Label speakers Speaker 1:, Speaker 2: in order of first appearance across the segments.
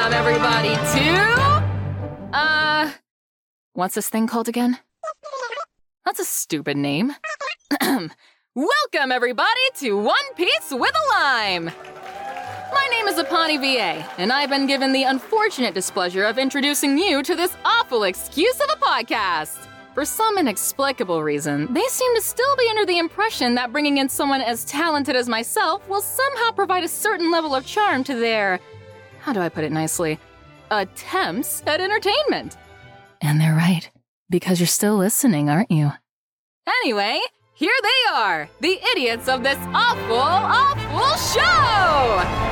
Speaker 1: Welcome, everybody, to. Uh. What's this thing called again? That's a stupid name. Welcome, everybody, to One Piece with a Lime! My name is Apani VA, and I've been given the unfortunate displeasure of introducing you to this awful excuse of a podcast. For some inexplicable reason, they seem to still be under the impression that bringing in someone as talented as myself will somehow provide a certain level of charm to their. How do I put it nicely? Attempts at entertainment. And they're right, because you're still listening, aren't you? Anyway, here they are, the idiots of this awful, awful show!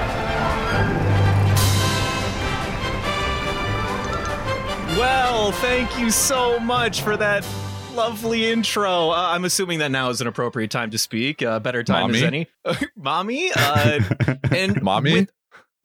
Speaker 2: Well, thank you so much for that lovely intro. Uh, I'm assuming that now is an appropriate time to speak. Uh, better time as any. Mommy? Uh, and
Speaker 3: Mommy?
Speaker 2: with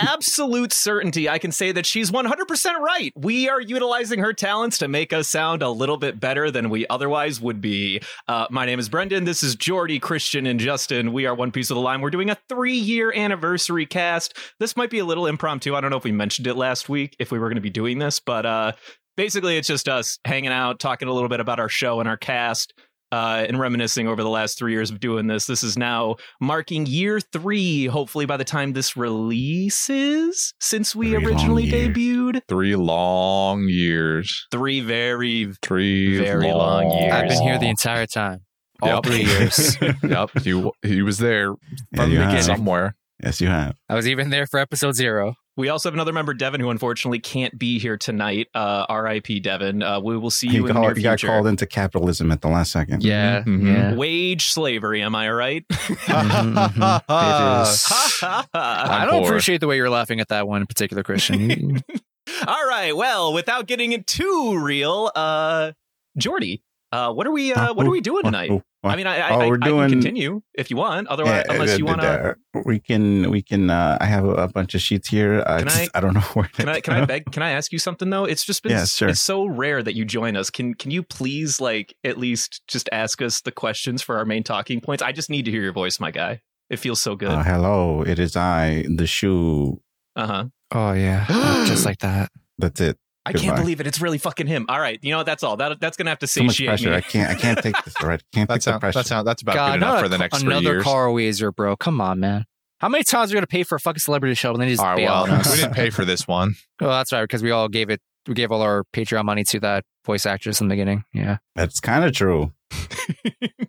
Speaker 2: absolute certainty, I can say that she's 100% right. We are utilizing her talents to make us sound a little bit better than we otherwise would be. Uh, my name is Brendan. This is Jordy, Christian, and Justin. We are One Piece of the Line. We're doing a three year anniversary cast. This might be a little impromptu. I don't know if we mentioned it last week, if we were going to be doing this, but uh, basically it's just us hanging out, talking a little bit about our show and our cast. Uh, and reminiscing over the last three years of doing this. This is now marking year three, hopefully, by the time this releases, since we
Speaker 4: Three
Speaker 2: originally debuted.
Speaker 3: Three long years.
Speaker 2: Three very,
Speaker 3: Three
Speaker 2: Very long years.
Speaker 5: I've been here the entire time. All
Speaker 3: Yep.
Speaker 5: three years.
Speaker 3: yep. He he was there
Speaker 4: Yeah,
Speaker 3: from
Speaker 4: you
Speaker 3: the
Speaker 4: have.
Speaker 3: beginning somewhere.
Speaker 4: Yes, you have.
Speaker 5: I was even there for episode zero.
Speaker 2: We also have another member, Devin, who unfortunately can't be here tonight. Uh, R.I.P. Devin. Uh, we will see
Speaker 4: He,
Speaker 2: you in the
Speaker 4: called-
Speaker 2: near
Speaker 4: he got called into capitalism at the last second.
Speaker 5: Yeah,
Speaker 3: Mhm.
Speaker 5: yeah.
Speaker 2: Wage slavery, am I right?
Speaker 5: Mhm, mhm. It is.
Speaker 2: Ha, ha, ha.
Speaker 5: I don't
Speaker 3: poor.
Speaker 5: appreciate the way you're laughing at that one in particular, Christian.
Speaker 2: All right. Well, without getting it too real, uh, Jordy, uh, what are we? Uh, what are we doing tonight?
Speaker 4: Oh,
Speaker 2: I mean, I, I,
Speaker 4: Oh,
Speaker 2: I,
Speaker 4: we're
Speaker 2: I
Speaker 4: doing-
Speaker 2: can continue if you want. Otherwise,
Speaker 4: yeah,
Speaker 2: unless you
Speaker 4: uh,
Speaker 2: want to.
Speaker 4: uh, we can we can uh i have a, a bunch of sheets here uh,
Speaker 2: Can
Speaker 4: just-
Speaker 2: I-
Speaker 4: I don't know where
Speaker 2: Can I? Can I beg? Can I ask you something though? It's just been.
Speaker 4: Yeah, sure.
Speaker 2: It's so rare that you join us. Can Can you please like at least just ask us the questions for our main talking points? I just need to hear your voice, my guy. It feels so good.
Speaker 4: uh, hello it is i the shoe
Speaker 2: Uh huh.
Speaker 5: oh yeah, just like that.
Speaker 4: that's it
Speaker 2: I can't believe it. It's really fucking him. All right. You know what? That's all. That that's gonna have to
Speaker 4: so much pressure
Speaker 2: me.
Speaker 4: i can't i can't take this all right can't take
Speaker 3: That's
Speaker 4: the pressure
Speaker 3: that's not, that's about
Speaker 5: God,
Speaker 3: good enough for the
Speaker 5: a-
Speaker 3: next three
Speaker 5: another
Speaker 3: years.
Speaker 5: Carl Wheezer, bro. Come on, man. How many times are we gonna pay for a fucking celebrity show and then just
Speaker 3: All right,
Speaker 5: bail
Speaker 3: well,
Speaker 5: on us?
Speaker 3: we didn't pay for this one.
Speaker 5: Well, that's right because we all gave it. We gave all our Patreon money to that voice actress in the beginning. Yeah.
Speaker 4: that's kind of true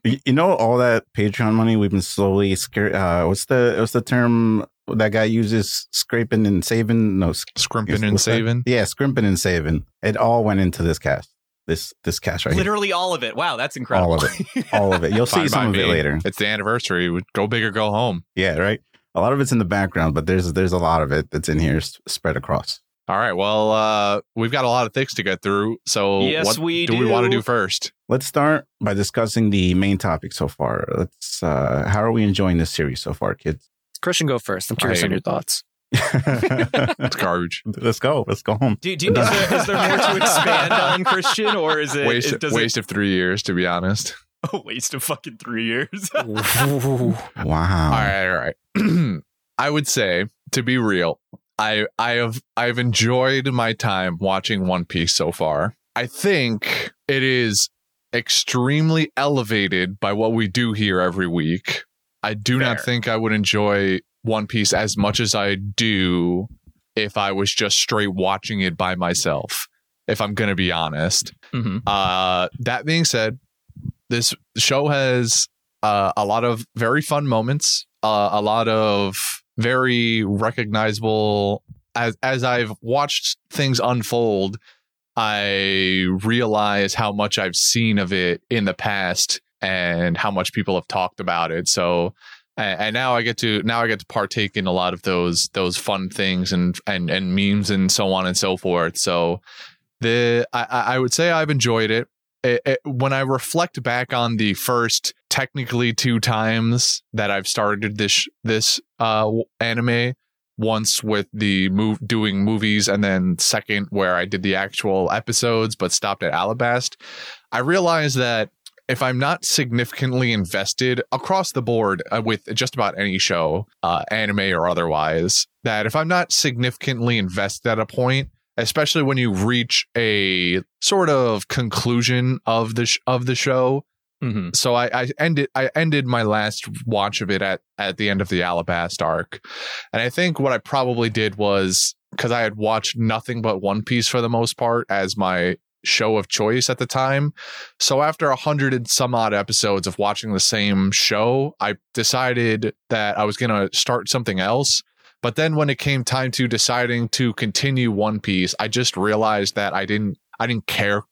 Speaker 4: you, you know all that patreon money we've been slowly scare uh what's the what's the term that guy uses scraping and saving no
Speaker 3: Scrimping and
Speaker 4: what's that?
Speaker 3: saving.
Speaker 4: yeah scrimping and saving it all went into this cast this this cash right here.
Speaker 2: Literally all of it. Wow, that's incredible.
Speaker 4: all of it all of it you'll see some
Speaker 3: by
Speaker 4: of it later
Speaker 3: It's the anniversary. Go big or go home.
Speaker 4: Yeah, right. A lot of it's in the background, but there's there's a lot of it that's in here spread across.
Speaker 3: All right. Well, uh, we've got a lot of things to get through. So
Speaker 2: Yes,
Speaker 3: what
Speaker 2: we
Speaker 3: do do we want to
Speaker 2: do.
Speaker 3: do first?
Speaker 4: Let's start by discussing the main topic so far. Let's. Uh, how are we enjoying this series so far, kids?
Speaker 5: Christian, go first. I'm curious
Speaker 3: I-
Speaker 5: on your thoughts.
Speaker 3: It's garbage.
Speaker 4: Let's go. Let's go home.
Speaker 2: Do, do, is, there, is there more to expand on Christian, or is it
Speaker 3: waste
Speaker 2: it- does
Speaker 3: waste of three years, to be honest.
Speaker 2: a waste of fucking three years?
Speaker 4: Wow.
Speaker 3: All right, all right. I would say, to be real, I I have I've enjoyed my time watching One Piece so far. I think it is extremely elevated by what we do here every week. I do not think I would enjoy One Piece as much as I do if I was just straight watching it by myself. If I'm going to be honest.
Speaker 2: Mhm.
Speaker 3: Uh, that being said, this show has uh, a lot of very fun moments, uh, a lot of very recognizable. As as I've watched things unfold, I realize how much I've seen of it in the past and how much people have talked about it. So, and, now I get to now I get to partake in a lot of those those fun things and and and memes and so on and so forth. So, the I, I I would say I've enjoyed it. It, it. When I reflect back on the first technically two times that I've started this this uh anime, once with the move doing movies and then second where I did the actual episodes but stopped at Alabasta, I realized that if I'm not significantly invested across the board uh, with just about any show, uh, anime or otherwise, that if I'm not significantly invested at a point, especially when you reach a sort of conclusion of the sh- of the show,
Speaker 2: hmm
Speaker 3: so I, I ended I ended my last watch of it at at the end of the Alabasta arc, and I think what I probably did was because I had watched nothing but One Piece for the most part as my show of choice at the time. So after a hundred and some odd episodes of watching the same show, I decided that I was gonna start something else. But then when it came time to deciding to continue One Piece, I just realized that I didn't I didn't care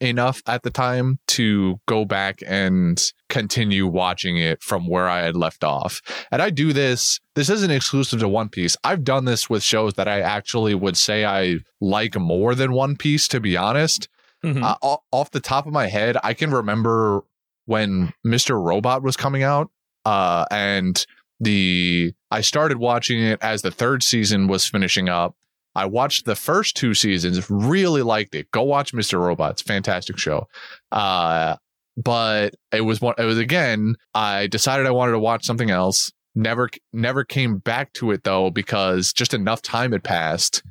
Speaker 3: enough at the time to go back and continue watching it from where I had left off. And I do this, this isn't exclusive to One Piece. I've done this with shows that I actually would say I like more than One Piece, to be honest.
Speaker 2: Hmm
Speaker 3: Uh, off the top of my head, I can remember when Mr. Robot was coming out, uh, and the I started watching it as the third season was finishing up. I watched the first two seasons, really liked it. Go watch Mr. Robot; it's fantastic show. Uh, but it was one. It was again. I decided I wanted to watch something else. Never, never came back to it though because just enough time had passed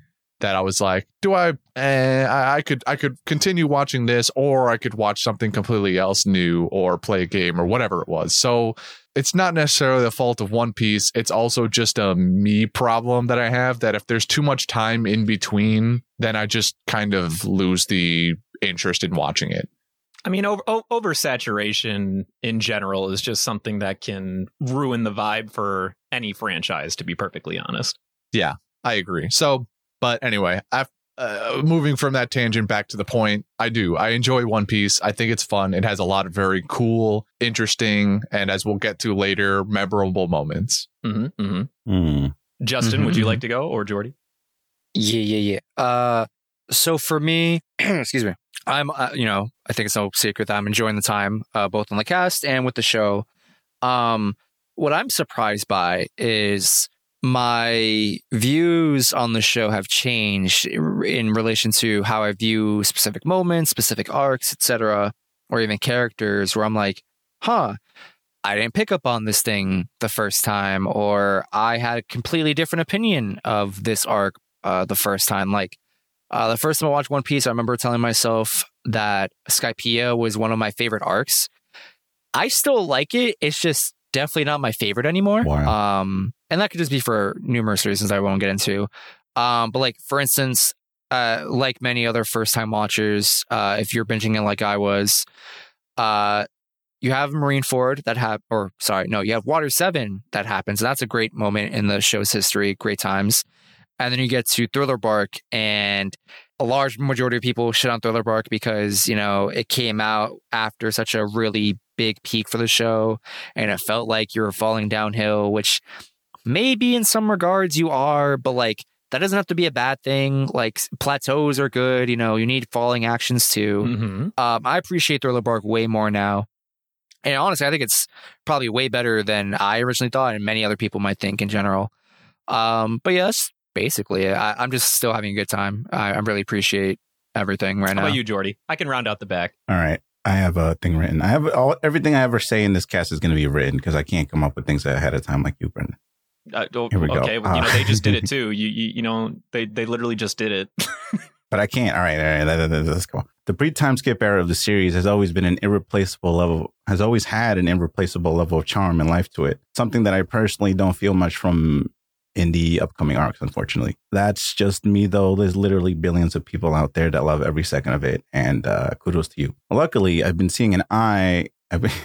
Speaker 3: that I was like, do I, eh, I, I could, I could continue watching this, or I could watch something completely else new, or play a game, or whatever it was. So it's not necessarily the fault of One Piece. It's also just a me problem that I have. That if there's too much time in between, then I just kind of lose the interest in watching it.
Speaker 2: I mean, over, o- oversaturation in general is just something that can ruin the vibe for any franchise. To be perfectly honest.
Speaker 3: Yeah, I agree. So, but anyway, af uh, moving from that tangent back to the point, I do. I enjoy One Piece. I think it's fun. It has a lot of very cool, interesting, and as we'll get to later, memorable moments.
Speaker 2: hmm hmm
Speaker 4: Hmm.
Speaker 2: Justin, would you
Speaker 5: Mhm.
Speaker 2: like to go or Jordy?
Speaker 5: Yeah, yeah, yeah. Uh, so for me, excuse me, I'm, uh, you know, I think it's no secret that I'm enjoying the time, uh, both on the cast and with the show. Um, what I'm surprised by is my views on the show have changed in relation to how I view specific moments, specific arcs, etc., or even characters. Where I'm like, huh. I didn't pick up on this thing the first time, or I had a completely different opinion of this arc uh, the first time. Like uh, the first time I watched One Piece, I remember telling myself that Skypiea was one of my favorite arcs. I still like it. It's just definitely not my favorite anymore.
Speaker 4: Wow.
Speaker 5: Um, and that could just be for numerous reasons I won't get into. Um, but like for instance, uh, like many other first time watchers, uh, if you're binging it like I was, uh, you have Marineford that have, or sorry, no, you have Water Seven that happens. And that's a great moment in the show's history, great times. And then you get to Thriller Bark, and a large majority of people shit on Thriller Bark because, you know, it came out after such a really big peak for the show, and it felt like you were falling downhill, which maybe in some regards you are, but like that doesn't have to be a bad thing. Like plateaus are good, you know, you need falling actions too.
Speaker 2: Mm-hmm.
Speaker 5: Um, I appreciate Thriller Bark way more now. And honestly, I think it's probably way better than I originally thought, and many other people might think in general. Um, but that's basically. I, I'm just still having a good time. I, I really appreciate everything right
Speaker 2: How
Speaker 5: now.
Speaker 2: about you, Jordy? I can round out the back.
Speaker 4: All right. I have a thing written. I have all everything I ever say in this cast is going to be written because I can't come up with things ahead of time like you, Brendan.
Speaker 2: Uh, oh,
Speaker 4: Here we go.
Speaker 2: okay, well, you know they just did it too. You, you you know they they literally just did it.
Speaker 4: But I can't. All right, all right. let- let- Let's go. The pre-time skip era of the series has always been an irreplaceable level. Has always had an irreplaceable level of charm and life to it. Something that I personally don't feel much from in the upcoming arcs. Unfortunately, that's just me. Though there's literally billions of people out there that love every second of it, and uh, kudos to you. Luckily, I've been seeing an eye. I've been.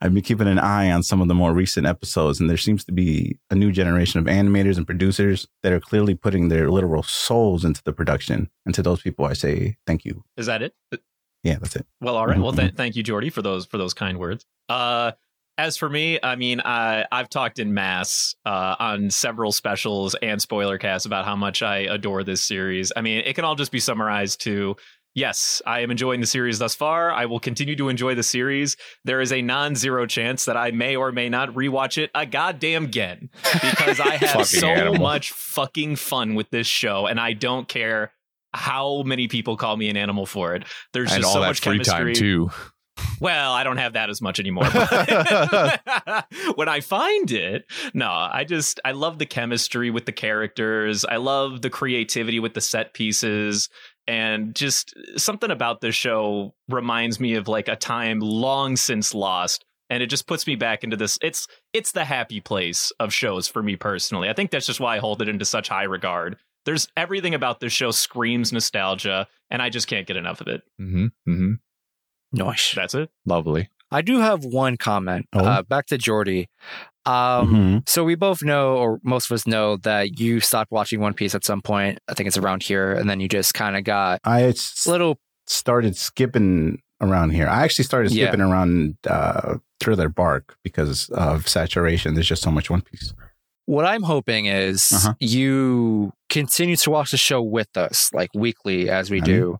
Speaker 4: I've been keeping an eye on some of the more recent episodes, and there seems to be a new generation of animators and producers that are clearly putting their literal souls into the production. And to those people, I say thank you.
Speaker 2: Is that it?
Speaker 4: Yeah, that's it.
Speaker 2: Well, all right. Well,
Speaker 4: Mm-hmm.
Speaker 2: th- thank you, Jordy, for those for those kind words. Uh, as for me, I mean, I I've talked in mass uh, on several specials and spoiler casts about how much I adore this series. I mean, it can all just be summarized to. Yes, I am enjoying the series thus far. I will continue to enjoy the series. There is a non-zero chance that I may or may not rewatch it a goddamn again because I have so
Speaker 3: animal.
Speaker 2: much fucking fun with this show, and I don't care how many people call me an animal for it. There's just so much
Speaker 3: free
Speaker 2: chemistry.
Speaker 3: time too.
Speaker 2: Well, I don't have that as much anymore. when I find it, no, I just I love the chemistry with the characters. I love the creativity with the set pieces and just something about this show reminds me of like a time long since lost and it just puts me back into this it's it's the happy place of shows for me personally. I think that's just why I hold it into such high regard. There's everything about this show screams nostalgia and I just can't get enough of it.
Speaker 3: hmm hmm
Speaker 5: Nice.
Speaker 2: That's it.
Speaker 3: Lovely.
Speaker 5: I do have one comment.
Speaker 4: Oh.
Speaker 5: Uh, back to Jordy. Um,
Speaker 4: Mhm.
Speaker 5: So we both know, or most of us know, that you stopped watching One Piece at some point. I think it's around here, and then you just kind of got
Speaker 4: I
Speaker 5: a
Speaker 4: s-
Speaker 5: little.
Speaker 4: started skipping around here. I actually started
Speaker 5: Yeah.
Speaker 4: skipping around uh, Thriller Bark because of saturation. There's just so much One Piece.
Speaker 5: What I'm hoping is
Speaker 4: Uh-huh.
Speaker 5: you continue to watch the show with us, like weekly as we
Speaker 4: I
Speaker 5: do,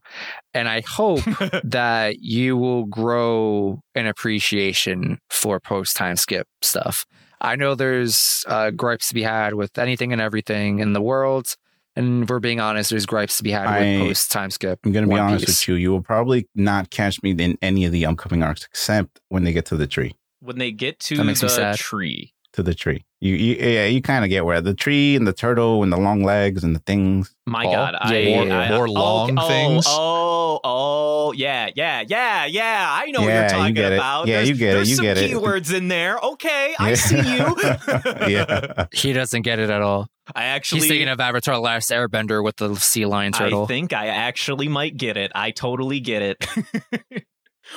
Speaker 5: and I hope that you will grow an appreciation for post time skip stuff. I know there's uh, gripes to be had with anything and everything in the world. And if we're being honest, there's gripes to be had
Speaker 4: I-
Speaker 5: with post time skip.
Speaker 4: I'm going to be honest
Speaker 5: Piece.
Speaker 4: with you. You will probably not catch me in any of the upcoming arcs except when they get to the tree.
Speaker 2: when they get to
Speaker 5: That makes me
Speaker 2: the
Speaker 5: sad.
Speaker 2: tree.
Speaker 4: To the tree. You, you yeah, you kind of get where the tree and the turtle and the long legs and the things.
Speaker 2: My
Speaker 3: Oh,
Speaker 2: God, I,
Speaker 5: yeah,
Speaker 2: I-
Speaker 5: yeah,
Speaker 3: more
Speaker 2: oh,
Speaker 3: long
Speaker 2: oh,
Speaker 3: things?
Speaker 2: Oh, oh, yeah, yeah, yeah, yeah. I know what you're
Speaker 4: you
Speaker 2: talking
Speaker 4: get it.
Speaker 2: about.
Speaker 4: Yeah,
Speaker 2: there's,
Speaker 4: you get it,
Speaker 2: There's
Speaker 4: you
Speaker 2: some
Speaker 4: get it.
Speaker 2: keywords in there. Okay, I see you.
Speaker 4: yeah.
Speaker 5: He doesn't get it at all.
Speaker 2: I actually.
Speaker 5: He's thinking of Avatar: Last Airbender with the sea lion turtle.
Speaker 2: I think I actually might get it. I totally get it.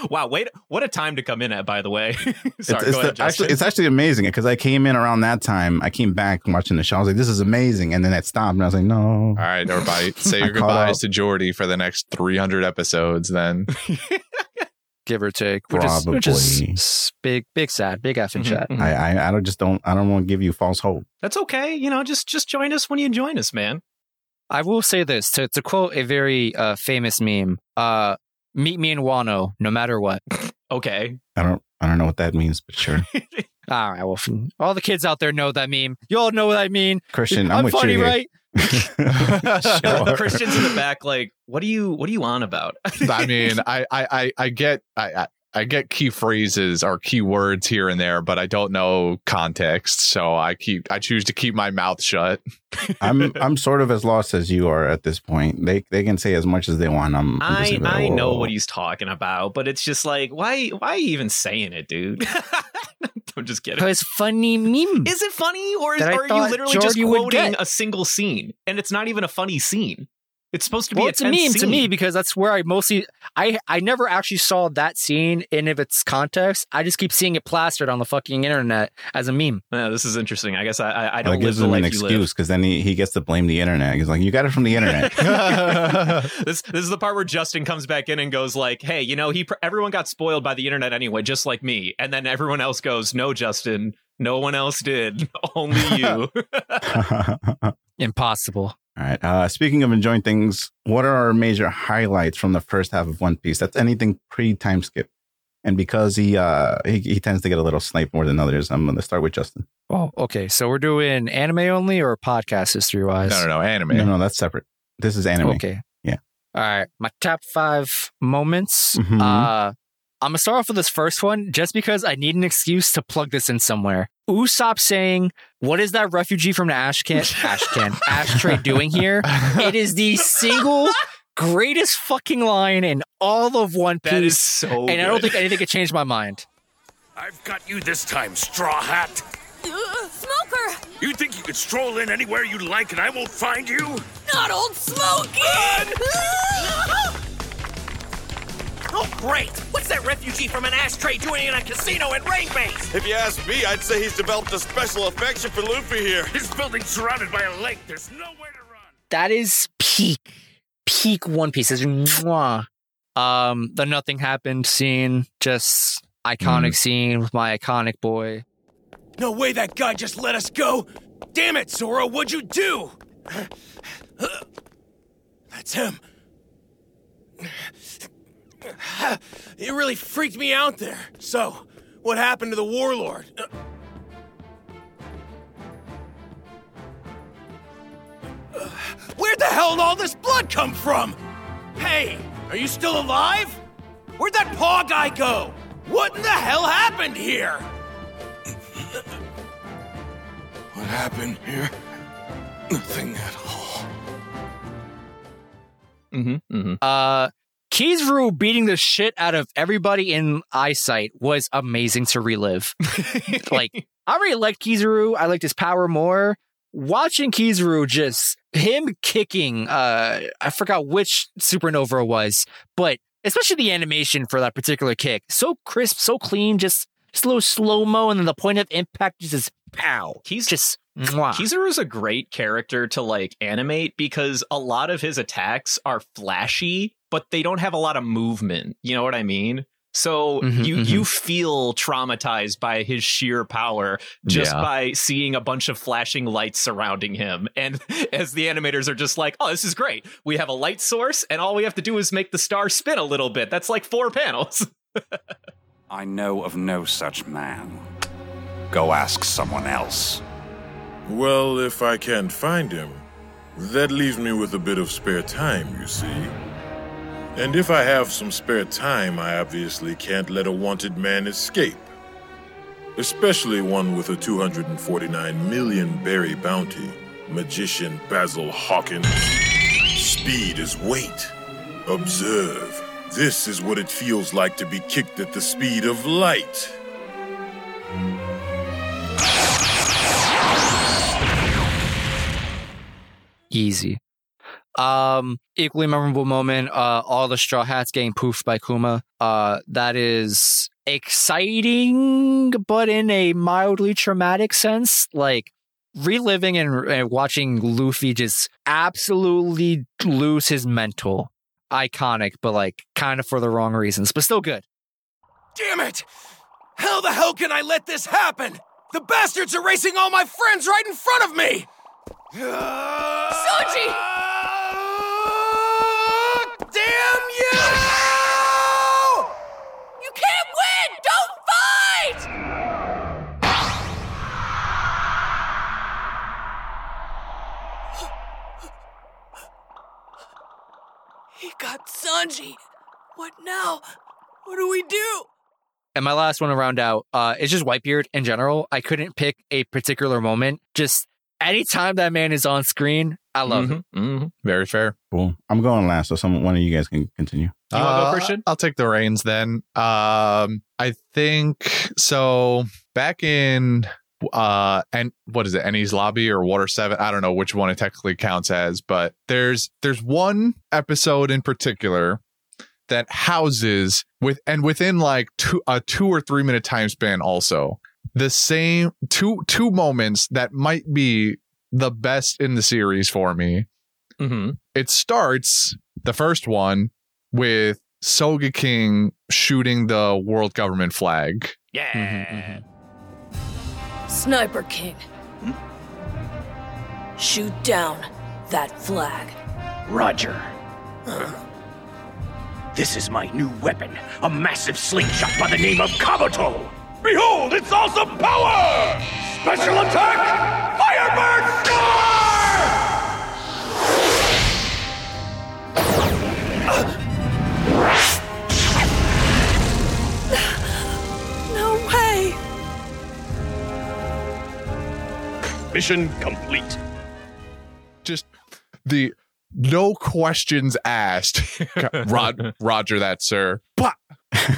Speaker 2: wow, wait, what a time to come in at, by the way. Sorry,
Speaker 4: it's, it's
Speaker 2: ahead,
Speaker 4: the-
Speaker 2: Justin.
Speaker 4: actually, it's actually amazing because I came in around that time. I came back watching the show. I was like, "This is amazing," and then it stopped, and I was like, "No."
Speaker 3: All right, everybody, say your goodbyes to Jordy for the next 300 episodes. Then
Speaker 5: give or take, which is, which is big, big sad, big effing chat.
Speaker 2: mhm.
Speaker 4: I, I, I don't just don't. I don't want to give you false hope.
Speaker 2: That's okay. You know, just just join us when you join us, man.
Speaker 5: I will say this to to quote a very uh, famous meme: uh, "Meet me in Wano, no matter what."
Speaker 2: Okay.
Speaker 4: I don't. I don't know what that means, but sure,
Speaker 5: All right, well, all the kids out there know what that meme. You all know what I mean.
Speaker 4: Christian, I'm,
Speaker 5: I'm,
Speaker 4: with
Speaker 5: funny,
Speaker 4: you.
Speaker 5: right?
Speaker 4: Sure.
Speaker 2: Christian's in the back, like, what are you what are you on about?
Speaker 3: I mean, I, I, I, I get, I, I, I get key phrases or key words here and there, but I don't know context, so I keep, I choose to keep my mouth shut.
Speaker 4: I'm I'm sort of as lost as you are at this point. They they can say as much as they want. I'm. I'm
Speaker 2: I
Speaker 4: like,
Speaker 2: I know what he's talking about, but it's just like, why why are you even saying it, dude? I'm just kidding.
Speaker 5: Because funny meme.
Speaker 2: Is it funny, or, is,
Speaker 5: That I
Speaker 2: or are you literally just
Speaker 5: Jordy would
Speaker 2: quoting a single scene, and it's not even a funny scene? It's supposed to be
Speaker 5: well,
Speaker 2: a
Speaker 5: it's a
Speaker 2: tense
Speaker 5: meme to me because that's where I mostly I I never actually saw that scene in of its context. I just keep seeing it plastered on the fucking internet as a meme.
Speaker 2: Yeah, this is interesting. I guess I I, I don't live
Speaker 4: gives
Speaker 2: the
Speaker 4: him an
Speaker 2: life you
Speaker 4: excuse because then he, he gets to blame the internet. He's like, "You got it from the internet."
Speaker 2: this this is the part where Justin comes back in and goes like, "Hey, you know, he pr- everyone got spoiled by the internet anyway, just like me." And then everyone else goes, "No, Justin, no one else did, only you."
Speaker 5: Impossible.
Speaker 4: All right. Uh, speaking of enjoying things, what are our major highlights from the first half of One Piece? That's anything pre time skip. And because he uh he, he tends to get a little snipe more than others, I'm going to start with Justin.
Speaker 5: Oh, okay. So we're doing anime only or podcast history wise?
Speaker 3: No, no, no, anime.
Speaker 4: No, no, that's separate. This is anime.
Speaker 5: Okay.
Speaker 4: Yeah.
Speaker 5: All right. My top five moments.
Speaker 4: Mhm.
Speaker 5: Uh, I'm gonna start off with this first one just because I need an excuse to plug this in somewhere. Usopp saying, "What is that refugee from the Ashcan Ashcan ashtray doing here?" It is the single greatest fucking line in all of One Piece,
Speaker 2: that is so.
Speaker 5: and I don't think anything could change my mind.
Speaker 6: I've got you this time, Straw Hat.
Speaker 7: Uh, smoker!
Speaker 6: You think you could stroll in anywhere you like and I won't find you?
Speaker 7: Not old Smokey!
Speaker 6: Oh, great! What's that refugee from an ashtray doing in a casino at Rain Base?
Speaker 8: If you ask me, I'd say he's developed a special affection for Luffy here.
Speaker 6: This building's surrounded by a lake. There's nowhere to run.
Speaker 5: That is peak, peak One Piece. It's mwah. Um, the nothing happened scene, just iconic scene with my iconic boy.
Speaker 6: No way that guy just let us go! Damn it, Zoro, what'd you do? That's him. It really freaked me out there. So, what happened to the warlord? Uh, Where the hell did all this blood come from? Hey, are you still alive? Where'd that paw guy go? What in the hell happened here?
Speaker 8: What happened here? Nothing at all.
Speaker 2: Mm-hmm, mm-hmm.
Speaker 5: Uh, Kizaru beating the shit out of everybody in eyesight was amazing to relive. like, I really liked Kizaru. I liked his power more. Watching Kizaru just him kicking, uh, I forgot which supernova it was, but especially the animation for that particular kick, so crisp, so clean, just, little slow mo, and then the point of impact just is pow.
Speaker 2: He's
Speaker 5: just mwah.
Speaker 2: Kizaru's a great character to like animate because a lot of his attacks are flashy, but they don't have a lot of movement. You know what I mean? So
Speaker 5: Mhm,
Speaker 2: you
Speaker 5: mhm.
Speaker 2: you feel traumatized by his sheer power just
Speaker 3: Yeah.
Speaker 2: by seeing a bunch of flashing lights surrounding him. And as the animators are just like, "Oh, this is great. We have a light source and all we have to do is make the star spin a little bit. That's like four panels."
Speaker 9: I know of no such man. Go ask someone else.
Speaker 8: Well, if I can't find him, that leaves me with a bit of spare time, you see. And if I have some spare time, I obviously can't let a wanted man escape. Especially one with a 249 million berry bounty, magician Basil Hawkins. Speed is weight. Observe. This is what it feels like to be kicked at the speed of light.
Speaker 5: Easy. Um, equally memorable moment. Uh, all the straw hats getting poofed by Kuma. Uh, that is exciting, but in a mildly traumatic sense. Like reliving and, and watching Luffy just absolutely lose his mental. Iconic, but like kind of for the wrong reasons, but still good.
Speaker 6: Damn it! How the hell can I let this happen? The bastards are racing all my friends right in front of me!
Speaker 7: Soji!
Speaker 6: Damn you!
Speaker 7: You can't win! Don't fight! He got Sanji. What now? What do we do?
Speaker 5: And my last one to round out, uh, is just Whitebeard in general. I couldn't pick a particular moment. Just anytime that man is on screen, I love him.
Speaker 2: Mhm, mhm.
Speaker 3: Very fair.
Speaker 4: Cool. I'm going last, so some one of you guys can continue.
Speaker 2: You wanna go,
Speaker 3: Uh,
Speaker 2: Christian?
Speaker 3: I'll take the reins then. Um, I think so. Back in uh and what is it Enies Lobby or water 7 i don't know which one it technically counts as but there's there's one episode in particular that houses with and within like two a two or three minute time span also the same two two moments that might be the best in the series for me
Speaker 2: Mhm.
Speaker 3: it starts the first one with Sogeking shooting the world government flag.
Speaker 2: Yeah. Mm-hmm, mm-hmm.
Speaker 7: Sniper King. Hmm? Shoot down that flag.
Speaker 6: Roger. This is my new weapon, a massive slingshot by the name of Kabuto. Behold, its awesome power! Special attack, Firebird Star!
Speaker 7: No way!
Speaker 6: Mission complete.
Speaker 3: Just the no questions asked. Rod, Roger that, sir. Blah.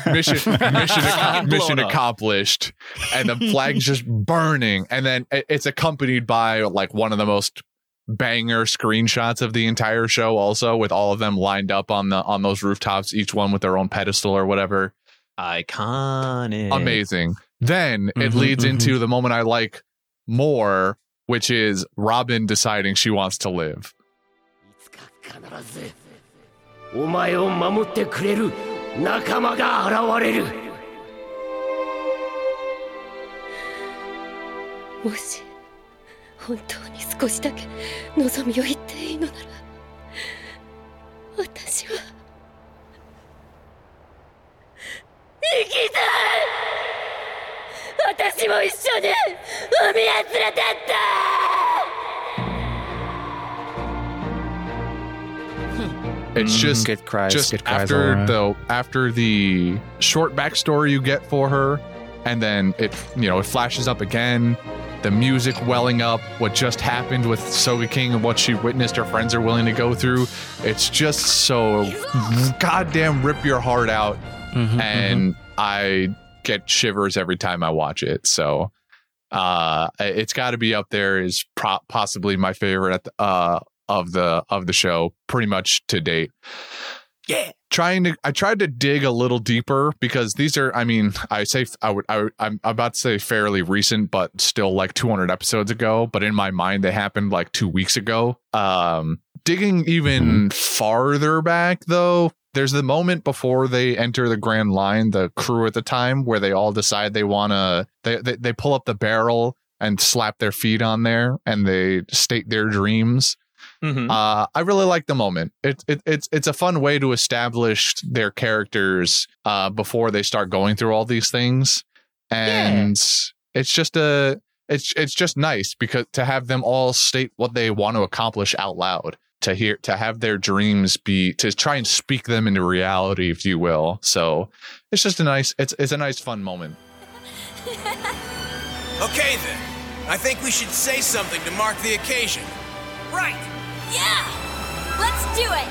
Speaker 3: Mission mission ac- mission accomplished, and the flag's just burning, and then it's accompanied by like one of the most banger screenshots of the entire show, also with all of them lined up on the on those rooftops, each one with their own pedestal or whatever.
Speaker 2: Iconic.
Speaker 3: amazing. Then it
Speaker 5: Mhm,
Speaker 3: leads
Speaker 5: mhm.
Speaker 3: into the moment I like more, which is Robin deciding she wants to live.
Speaker 6: 仲間が現れる。
Speaker 10: もし本当に少しだけ望みを言っていいのなら私は。生きたい私も一緒に海へ連れてって
Speaker 3: It's
Speaker 2: Mhm.
Speaker 3: just
Speaker 5: Good cries.
Speaker 3: just
Speaker 5: good cries.
Speaker 3: after the after the short backstory you get for her, and then it you know it flashes up again. The music welling up, what just happened with Sogeking and what she witnessed her friends are willing to go through. It's just so goddamn rip your heart out,
Speaker 5: Mhm,
Speaker 3: and I get shivers every time I watch it. So uh it's got to be up there is pro- possibly my favorite at the, uh of the of the show pretty much to date.
Speaker 7: Yeah.
Speaker 3: trying to i tried to dig a little deeper because these are i mean i say i would I I'm about to say fairly recent but still like 200 episodes ago but in my mind they happened like two weeks ago. Um digging even farther back though there's the moment before they enter the grand line the crew at the time where they all decide they want to they, they they pull up the barrel and slap their feet on there and they state their dreams
Speaker 2: Mhm.
Speaker 3: uh, I really like the moment. It, it, it's it's a fun way to establish their characters uh, before they start going through all these things, and it's just a it's it's just nice because to have them all state what they want to accomplish out loud to hear to have their dreams be to try and speak them into reality, if you will. So it's just a nice it's it's a nice fun moment.
Speaker 7: Okay then. I think we should say something to mark the occasion. Right.
Speaker 10: Yeah! Let's do it!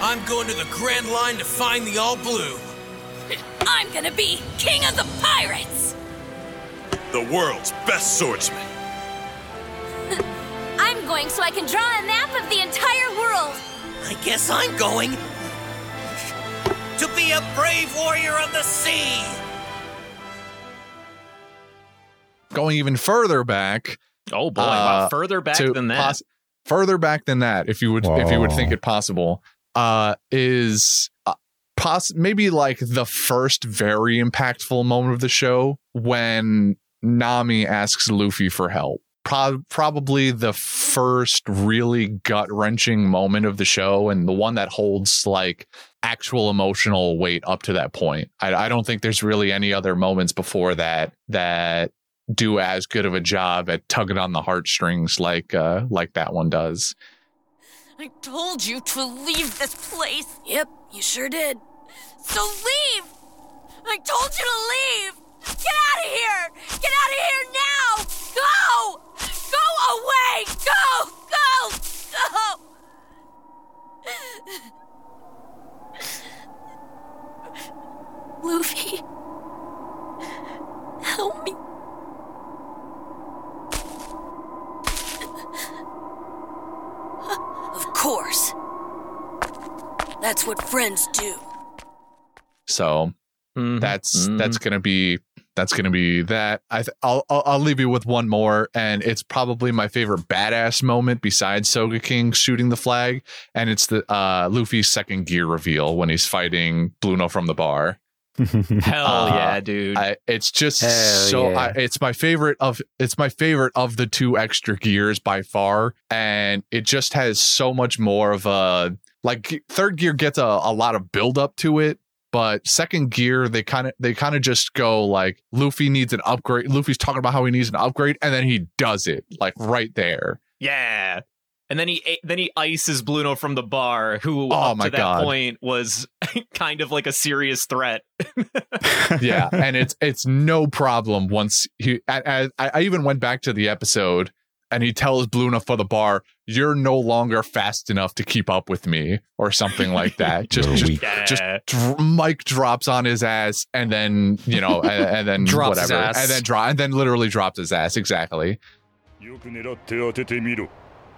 Speaker 7: I'm going to the Grand Line to find the All Blue.
Speaker 10: I'm gonna be king of the pirates!
Speaker 8: The world's best swordsman.
Speaker 10: I'm going so I can draw a map of the entire world!
Speaker 7: I guess I'm going to be a brave warrior of the sea.
Speaker 3: Going even further back,
Speaker 2: Oh boy,
Speaker 3: Uh,
Speaker 2: wow. Further back than that.
Speaker 3: poss- further back than that, if you would if you would think it possible, uh, is uh, poss- maybe like the first very impactful moment of the show when Nami asks Luffy for help. Pro- probably the first really gut wrenching moment of the show, and the one that holds like actual emotional weight up to that point. I, I don't think there's really any other moments before that that do as good of a job at tugging on the heartstrings like uh like that one does.
Speaker 10: I told you to leave this place! Yep, you sure did. So leave! I told you to leave! Get out of here! Get out of here now! Go! Go away! Go! Go! Go! Luffy. Help me. Of course. That's what friends do.
Speaker 3: So
Speaker 2: Mhm.
Speaker 3: that's
Speaker 2: Mhm.
Speaker 3: that's gonna be that's gonna be that. I th- I'll, I'll I'll leave you with one more, and it's probably my favorite badass moment besides Sogeking shooting the flag, and it's the uh Luffy's second gear reveal when he's fighting Blueno from the bar.
Speaker 2: Hell
Speaker 3: Uh,
Speaker 2: yeah, dude.
Speaker 3: I, it's just
Speaker 5: Hell
Speaker 3: so
Speaker 5: yeah.
Speaker 3: I, it's my favorite of it's my favorite of the two extra gears by far and it just has so much more of a like third gear gets a, a lot of build up to it but second gear they kind of they kind of just go like Luffy needs an upgrade Luffy's talking about how he needs an upgrade and then he does it like right there
Speaker 2: yeah. And then he then he ices Blueno from the bar, who
Speaker 3: Oh
Speaker 2: up
Speaker 3: my
Speaker 2: to that
Speaker 3: God.
Speaker 2: point was kind of like a serious threat.
Speaker 3: yeah and it's it's no problem once he I, I, I even went back to the episode and he tells Blueno for the bar you're no longer fast enough to keep up with me or something like that just just.
Speaker 2: Yeah.
Speaker 3: just dr- mic drops on his ass and then you know and, and then
Speaker 5: Drops his
Speaker 3: whatever
Speaker 5: ass.
Speaker 3: and then drop and then literally drops his ass exactly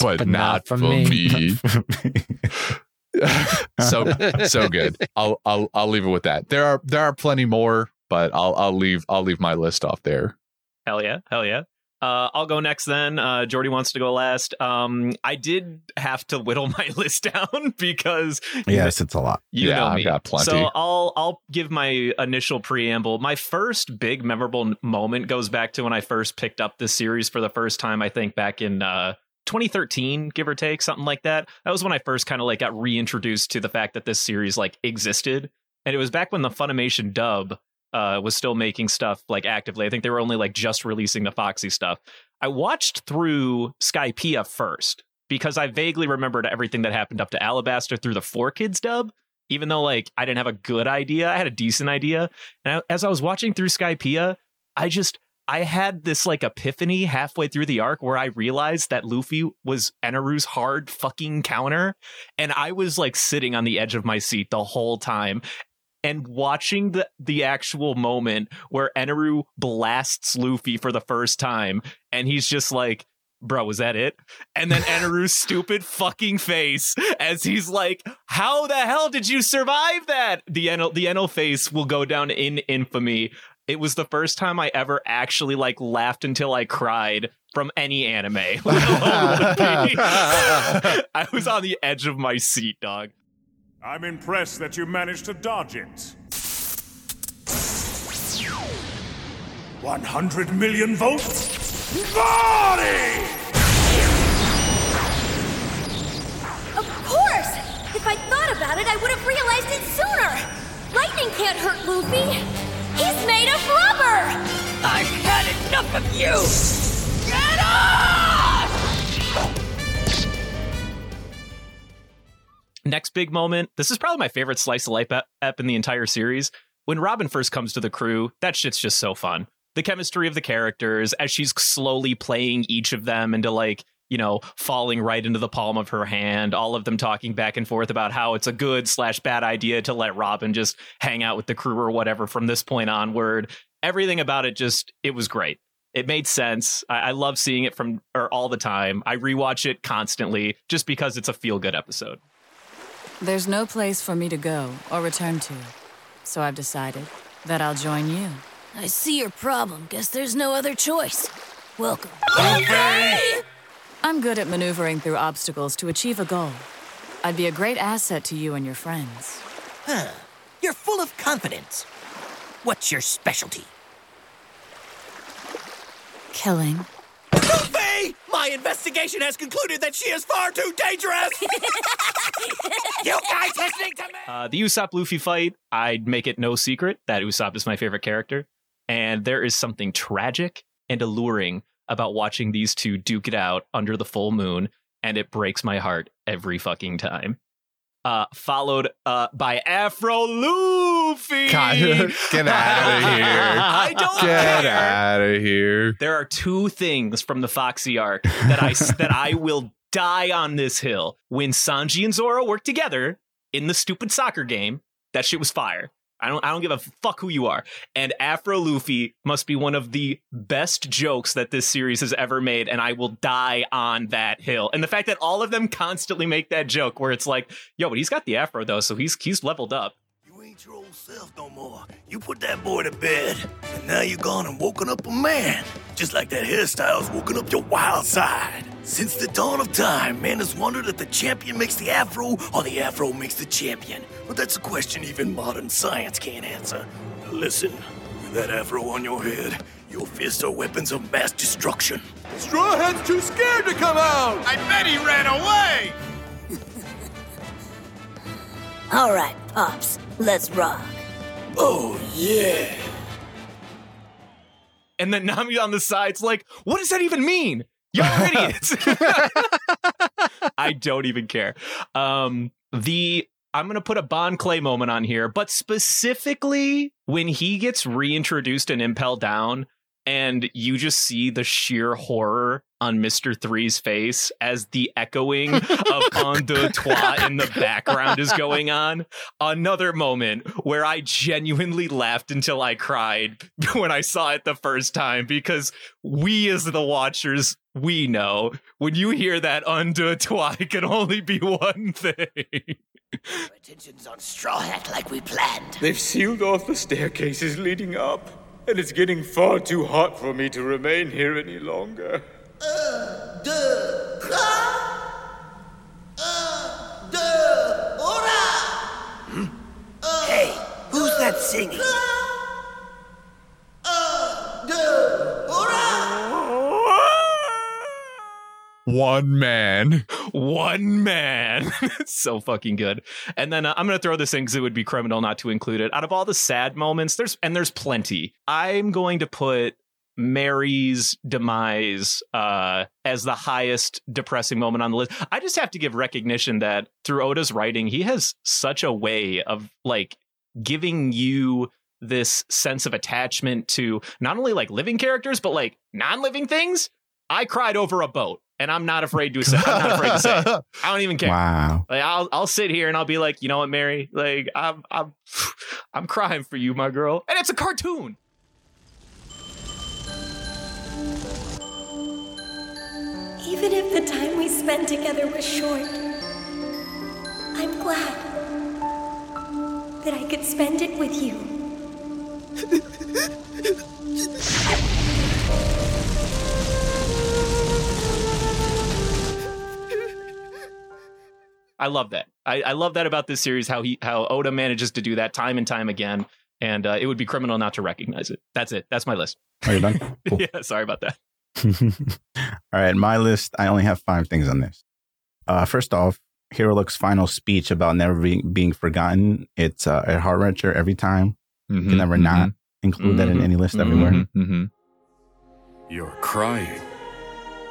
Speaker 3: but,
Speaker 5: But
Speaker 3: not,
Speaker 5: not for
Speaker 3: for
Speaker 5: me.
Speaker 3: me, so so good I'll, I'll I'll leave it with that there are there are plenty more but I'll I'll leave I'll leave my list off there
Speaker 2: Hell yeah, hell yeah. Uh, I'll go next then. Uh, Jordy wants to go last. Um, I did have to whittle my list down because
Speaker 4: Yes, it's a lot.
Speaker 2: you
Speaker 3: Yeah,
Speaker 2: know
Speaker 3: I've got plenty.
Speaker 2: So I'll I'll give my initial preamble. My first big memorable moment goes back to when I first picked up this series for the first time. I think back in uh, 2013, give or take, something like that. That was when I first kind of like got reintroduced to the fact that this series like existed, and it was back when the Funimation dub uh, was still making stuff like actively. I think they were only like just releasing the Foxy stuff. I watched through Skypiea first because I vaguely remembered everything that happened up to Alabasta through the 4Kids dub. Even though like I didn't have a good idea, I had a decent idea. And I, as I was watching through Skypiea, I just I had this like epiphany halfway through the arc where I realized that Luffy was Eneru's hard fucking counter, and I was like sitting on the edge of my seat the whole time and watching the the actual moment where Eneru blasts Luffy for the first time, and he's just like, "Bro, was that it?" And then Eneru's stupid fucking face as he's like, "How the hell did you survive that?" The Eno the Eno face will go down in infamy. It was the first time I ever actually like laughed until I cried from any anime. let alone One Piece. I was on the edge of my seat, dog.
Speaker 6: I'm impressed that you managed to dodge it. 100 million votes? Body!
Speaker 10: Of course! If I'd thought about it, I would have realized it sooner! Lightning can't hurt Luffy! He's made of rubber!
Speaker 7: I've had enough of you! Get off!
Speaker 2: Next big moment. This is probably my favorite slice of life ep- ep in the entire series. When Robin first comes to the crew, that shit's just so fun. The chemistry of the characters as she's slowly playing each of them into like, you know, falling right into the palm of her hand, all of them talking back and forth about how it's a good slash bad idea to let Robin just hang out with the crew or whatever from this point onward. Everything about it just, it was great. It made sense. I, I love seeing it from or all the time. I rewatch it constantly just because it's a feel good episode.
Speaker 11: There's no place for me to go or return to. So I've decided that I'll join you.
Speaker 10: I see your problem. Guess there's no other choice. Welcome.
Speaker 11: I'm good at maneuvering through obstacles to achieve a goal. I'd be a great asset to you and your friends.
Speaker 7: Huh. You're full of confidence. What's your specialty?
Speaker 11: Killing.
Speaker 7: Luffy! My investigation has concluded that she is far too dangerous! you guys listening to me?
Speaker 2: Uh, the Usopp Luffy fight, I'd make it no secret that Usopp is my favorite character. And there is something tragic and alluring about watching these two duke it out under the full moon, and it breaks my heart every fucking time. Uh, followed uh, by Afro Luffy.
Speaker 3: God, get outta here.
Speaker 2: I don't
Speaker 3: Get
Speaker 2: care.
Speaker 3: out of here.
Speaker 2: There are two things from the Foxy arc that I that I will die on this hill. When Sanji and Zoro work together in the stupid soccer game, that shit was fire. I don't I don't give a fuck who you are. And Afro Luffy must be one of the best jokes that this series has ever made, and I will die on that hill. And the fact that all of them constantly make that joke where it's like, yo, but he's got the afro though, so he's he's leveled up.
Speaker 7: You ain't your old self no more. You put that boy to bed, and now you're gone and woken up a man. Just like that hairstyle's woken up your wild side. Since the dawn of time, man has wondered if the champion makes the afro or the afro makes the champion. But that's a question even modern science can't answer. Listen, with that afro on your head, your fists are weapons of mass destruction.
Speaker 6: Straw Hat's too scared to come out! I bet he ran away!
Speaker 10: All right, Pops, let's rock.
Speaker 7: Oh, yeah.
Speaker 2: And then Nami on the side's like, what does that even mean? Y'all idiots. I don't even care. Um, the I'm gonna put a Bon Clay moment on here, but specifically when he gets reintroduced and Impel down, and you just see the sheer horror on Mr. Three's face as the echoing of Un deux trois in the background is going on. Another moment where I genuinely laughed until I cried when I saw it the first time because we as the watchers we know when you hear that Un deux trois it can only be one thing.
Speaker 7: Attention's on Straw Hat like we planned.
Speaker 6: They've sealed off the staircases leading up.
Speaker 12: And it's getting far too hot for me to remain here any longer.
Speaker 7: Hey, who's that singing?
Speaker 3: One man.
Speaker 2: One man. so fucking good. And then uh, I'm going to throw this in because it would be criminal not to include it. Out of all the sad moments, there's and there's plenty. I'm going to put Merry's demise uh, as the highest depressing moment on the list. I just have to give recognition that through Oda's writing, he has such a way of like giving you this sense of attachment to not only like living characters but like non-living things. I cried over a boat, and I'm not afraid to say. I'm not afraid to say. It. I don't even care.
Speaker 4: Wow.
Speaker 2: Like I'll I'll sit here and I'll be like, you know what, Merry? Like I'm I'm I'm crying for you, my girl, and it's a cartoon.
Speaker 13: Even if the time we spent together was short, I'm glad that I could spend it with you.
Speaker 2: I love that. I, I love that about this series. How he how Oda manages to do that time and time again, and uh, it would be criminal not to recognize it. That's it. That's my list.
Speaker 4: Are you done? Cool.
Speaker 2: yeah, sorry about that.
Speaker 4: All right, my list. I only have five things on this. Uh, first off, Hiriluk's final speech about never being, being forgotten. It's uh, a heart wrencher every time. You can never not include that in any list everywhere.
Speaker 2: Mm-hmm.
Speaker 14: You're crying.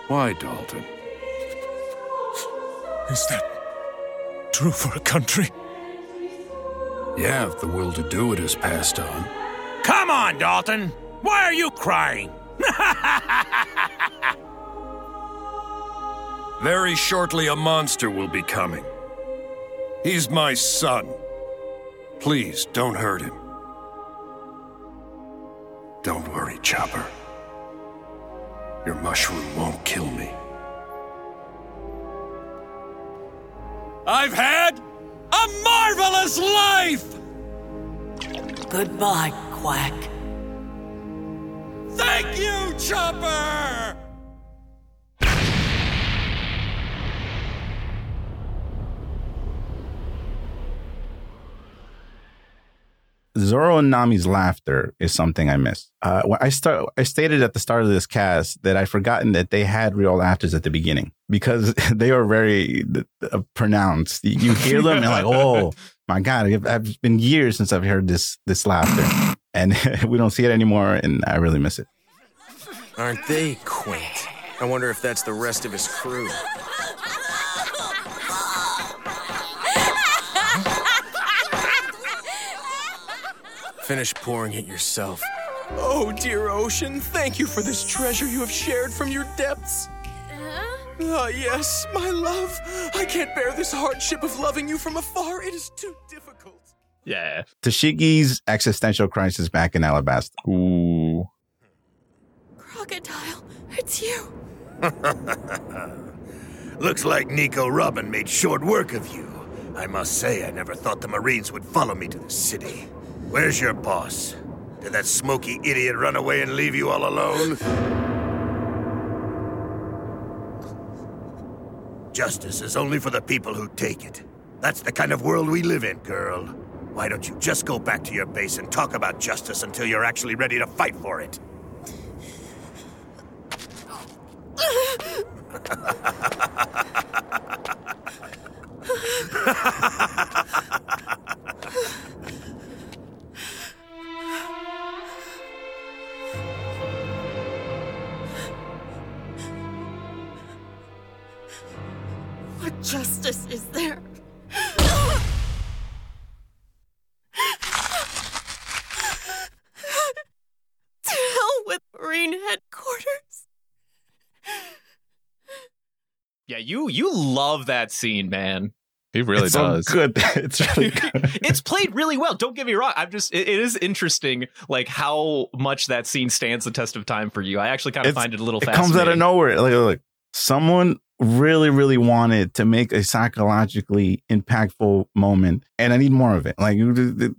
Speaker 14: Why, Dalton?
Speaker 15: Is that true for a country?
Speaker 14: Yeah, if the will to do it has passed on.
Speaker 6: Come on, Dalton. Why are you crying?
Speaker 14: Very shortly, a monster will be coming. He's my son. Please don't hurt him. Don't worry, Chopper. Your mushroom won't kill me.
Speaker 6: I've had a marvelous life!
Speaker 10: Goodbye, Quack.
Speaker 6: Thank you, Chopper!
Speaker 4: Zoro and Nami's laughter is something I miss. Uh, when I start, I stated at the start of this cast that I'd forgotten that they had real laughters at the beginning because they are very uh, pronounced. You hear them and like, oh my god, it's been years since I've heard this this laughter, and we don't see it anymore, and I really miss it.
Speaker 16: Aren't they quaint? I wonder if that's the rest of his crew. Finish pouring it yourself.
Speaker 15: Oh, dear ocean, thank you for this treasure you have shared from your depths. Ah, yes, my love. I can't bear this hardship of loving you from afar. It is too difficult.
Speaker 2: Yeah.
Speaker 4: Tashigi's existential crisis back in Alabasta.
Speaker 3: Ooh.
Speaker 13: Crocodile, it's you.
Speaker 7: Looks like Nico Robin made short work of you. I must say, I never thought the Marines would follow me to the city. Where's your boss? Did that smoky idiot run away and leave you all alone? Justice is only for the people who take it. That's the kind of world we live in, girl. Why don't you just go back to your base and talk about justice until you're actually ready to fight for it?
Speaker 10: justice is there? to hell with Marine headquarters.
Speaker 2: Yeah, you you love that scene, man.
Speaker 3: He really
Speaker 4: It's so
Speaker 3: does.
Speaker 4: good. It's really good.
Speaker 2: it's played really well. Don't get me wrong. I'm just it, it is interesting, like how much that scene stands the test of time for you. I actually kind of
Speaker 4: It's-
Speaker 2: find it a little.
Speaker 4: It comes out of nowhere. Like, like someone really, really wanted to make a psychologically impactful moment, and I need more of it. Like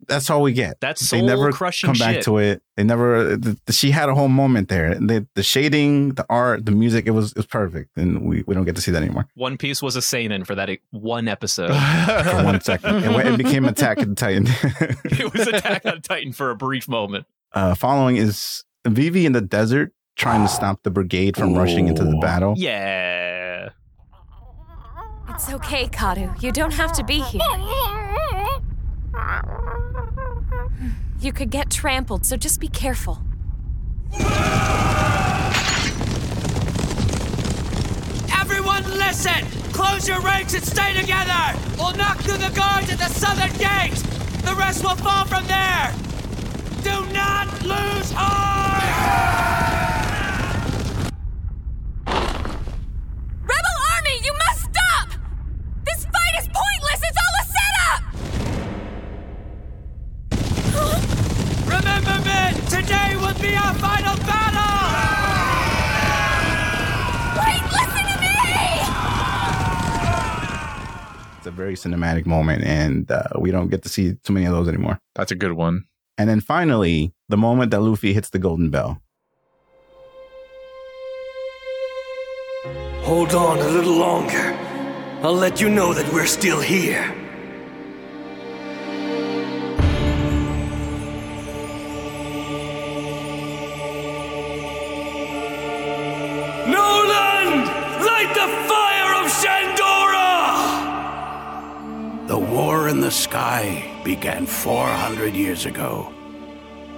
Speaker 4: that's all we get.
Speaker 2: That's
Speaker 4: they never
Speaker 2: soul-crushing
Speaker 4: come back
Speaker 2: shit.
Speaker 4: to it. They never. The, the- she had a whole moment there. The, the shading, the art, the music. It was it was perfect, and we, we don't get to see that anymore.
Speaker 2: One Piece was a seinen for that one episode.
Speaker 4: For one second, it, went- it became Attack on Titan.
Speaker 2: it was Attack on Titan for a brief moment.
Speaker 4: uh, following is Vivi in the desert trying to stop the brigade from rushing into the battle.
Speaker 2: Yeah.
Speaker 10: It's okay, Carue. You don't have to be here. You could get trampled, so just be careful.
Speaker 17: Everyone listen! Close your ranks and stay together! We'll knock through the guards at the southern gate! The rest will fall from there! Do not lose heart! Today will be our final battle!
Speaker 10: Wait, listen to me!
Speaker 4: It's a very cinematic moment, and uh, we don't get to see too many of those anymore.
Speaker 3: That's a good one.
Speaker 4: And then finally, the moment that Luffy hits the golden bell.
Speaker 7: Hold on a little longer. I'll let you know that we're still here. Noland! Light the fire of Shandora!
Speaker 6: The war in the sky began 400 years ago.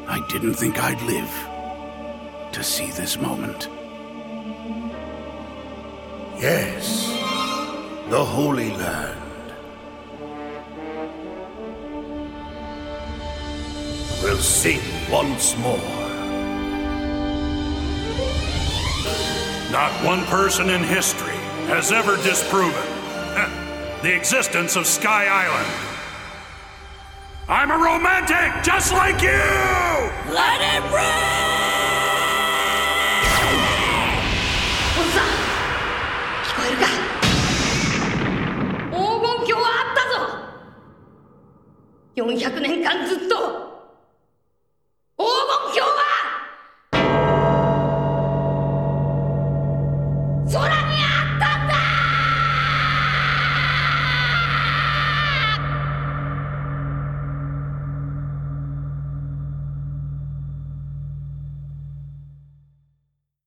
Speaker 6: I didn't think I'd live to see this moment.
Speaker 7: Yes, the Holy Land. will sing once more.
Speaker 14: Not one person in history has ever disproven heh, the existence of Sky Island. I'm a romantic just like you!
Speaker 17: Let it rain!
Speaker 18: おっさん聞こえるか黄金鏡はあったぞ400年間ずっと黄金鏡は curangnya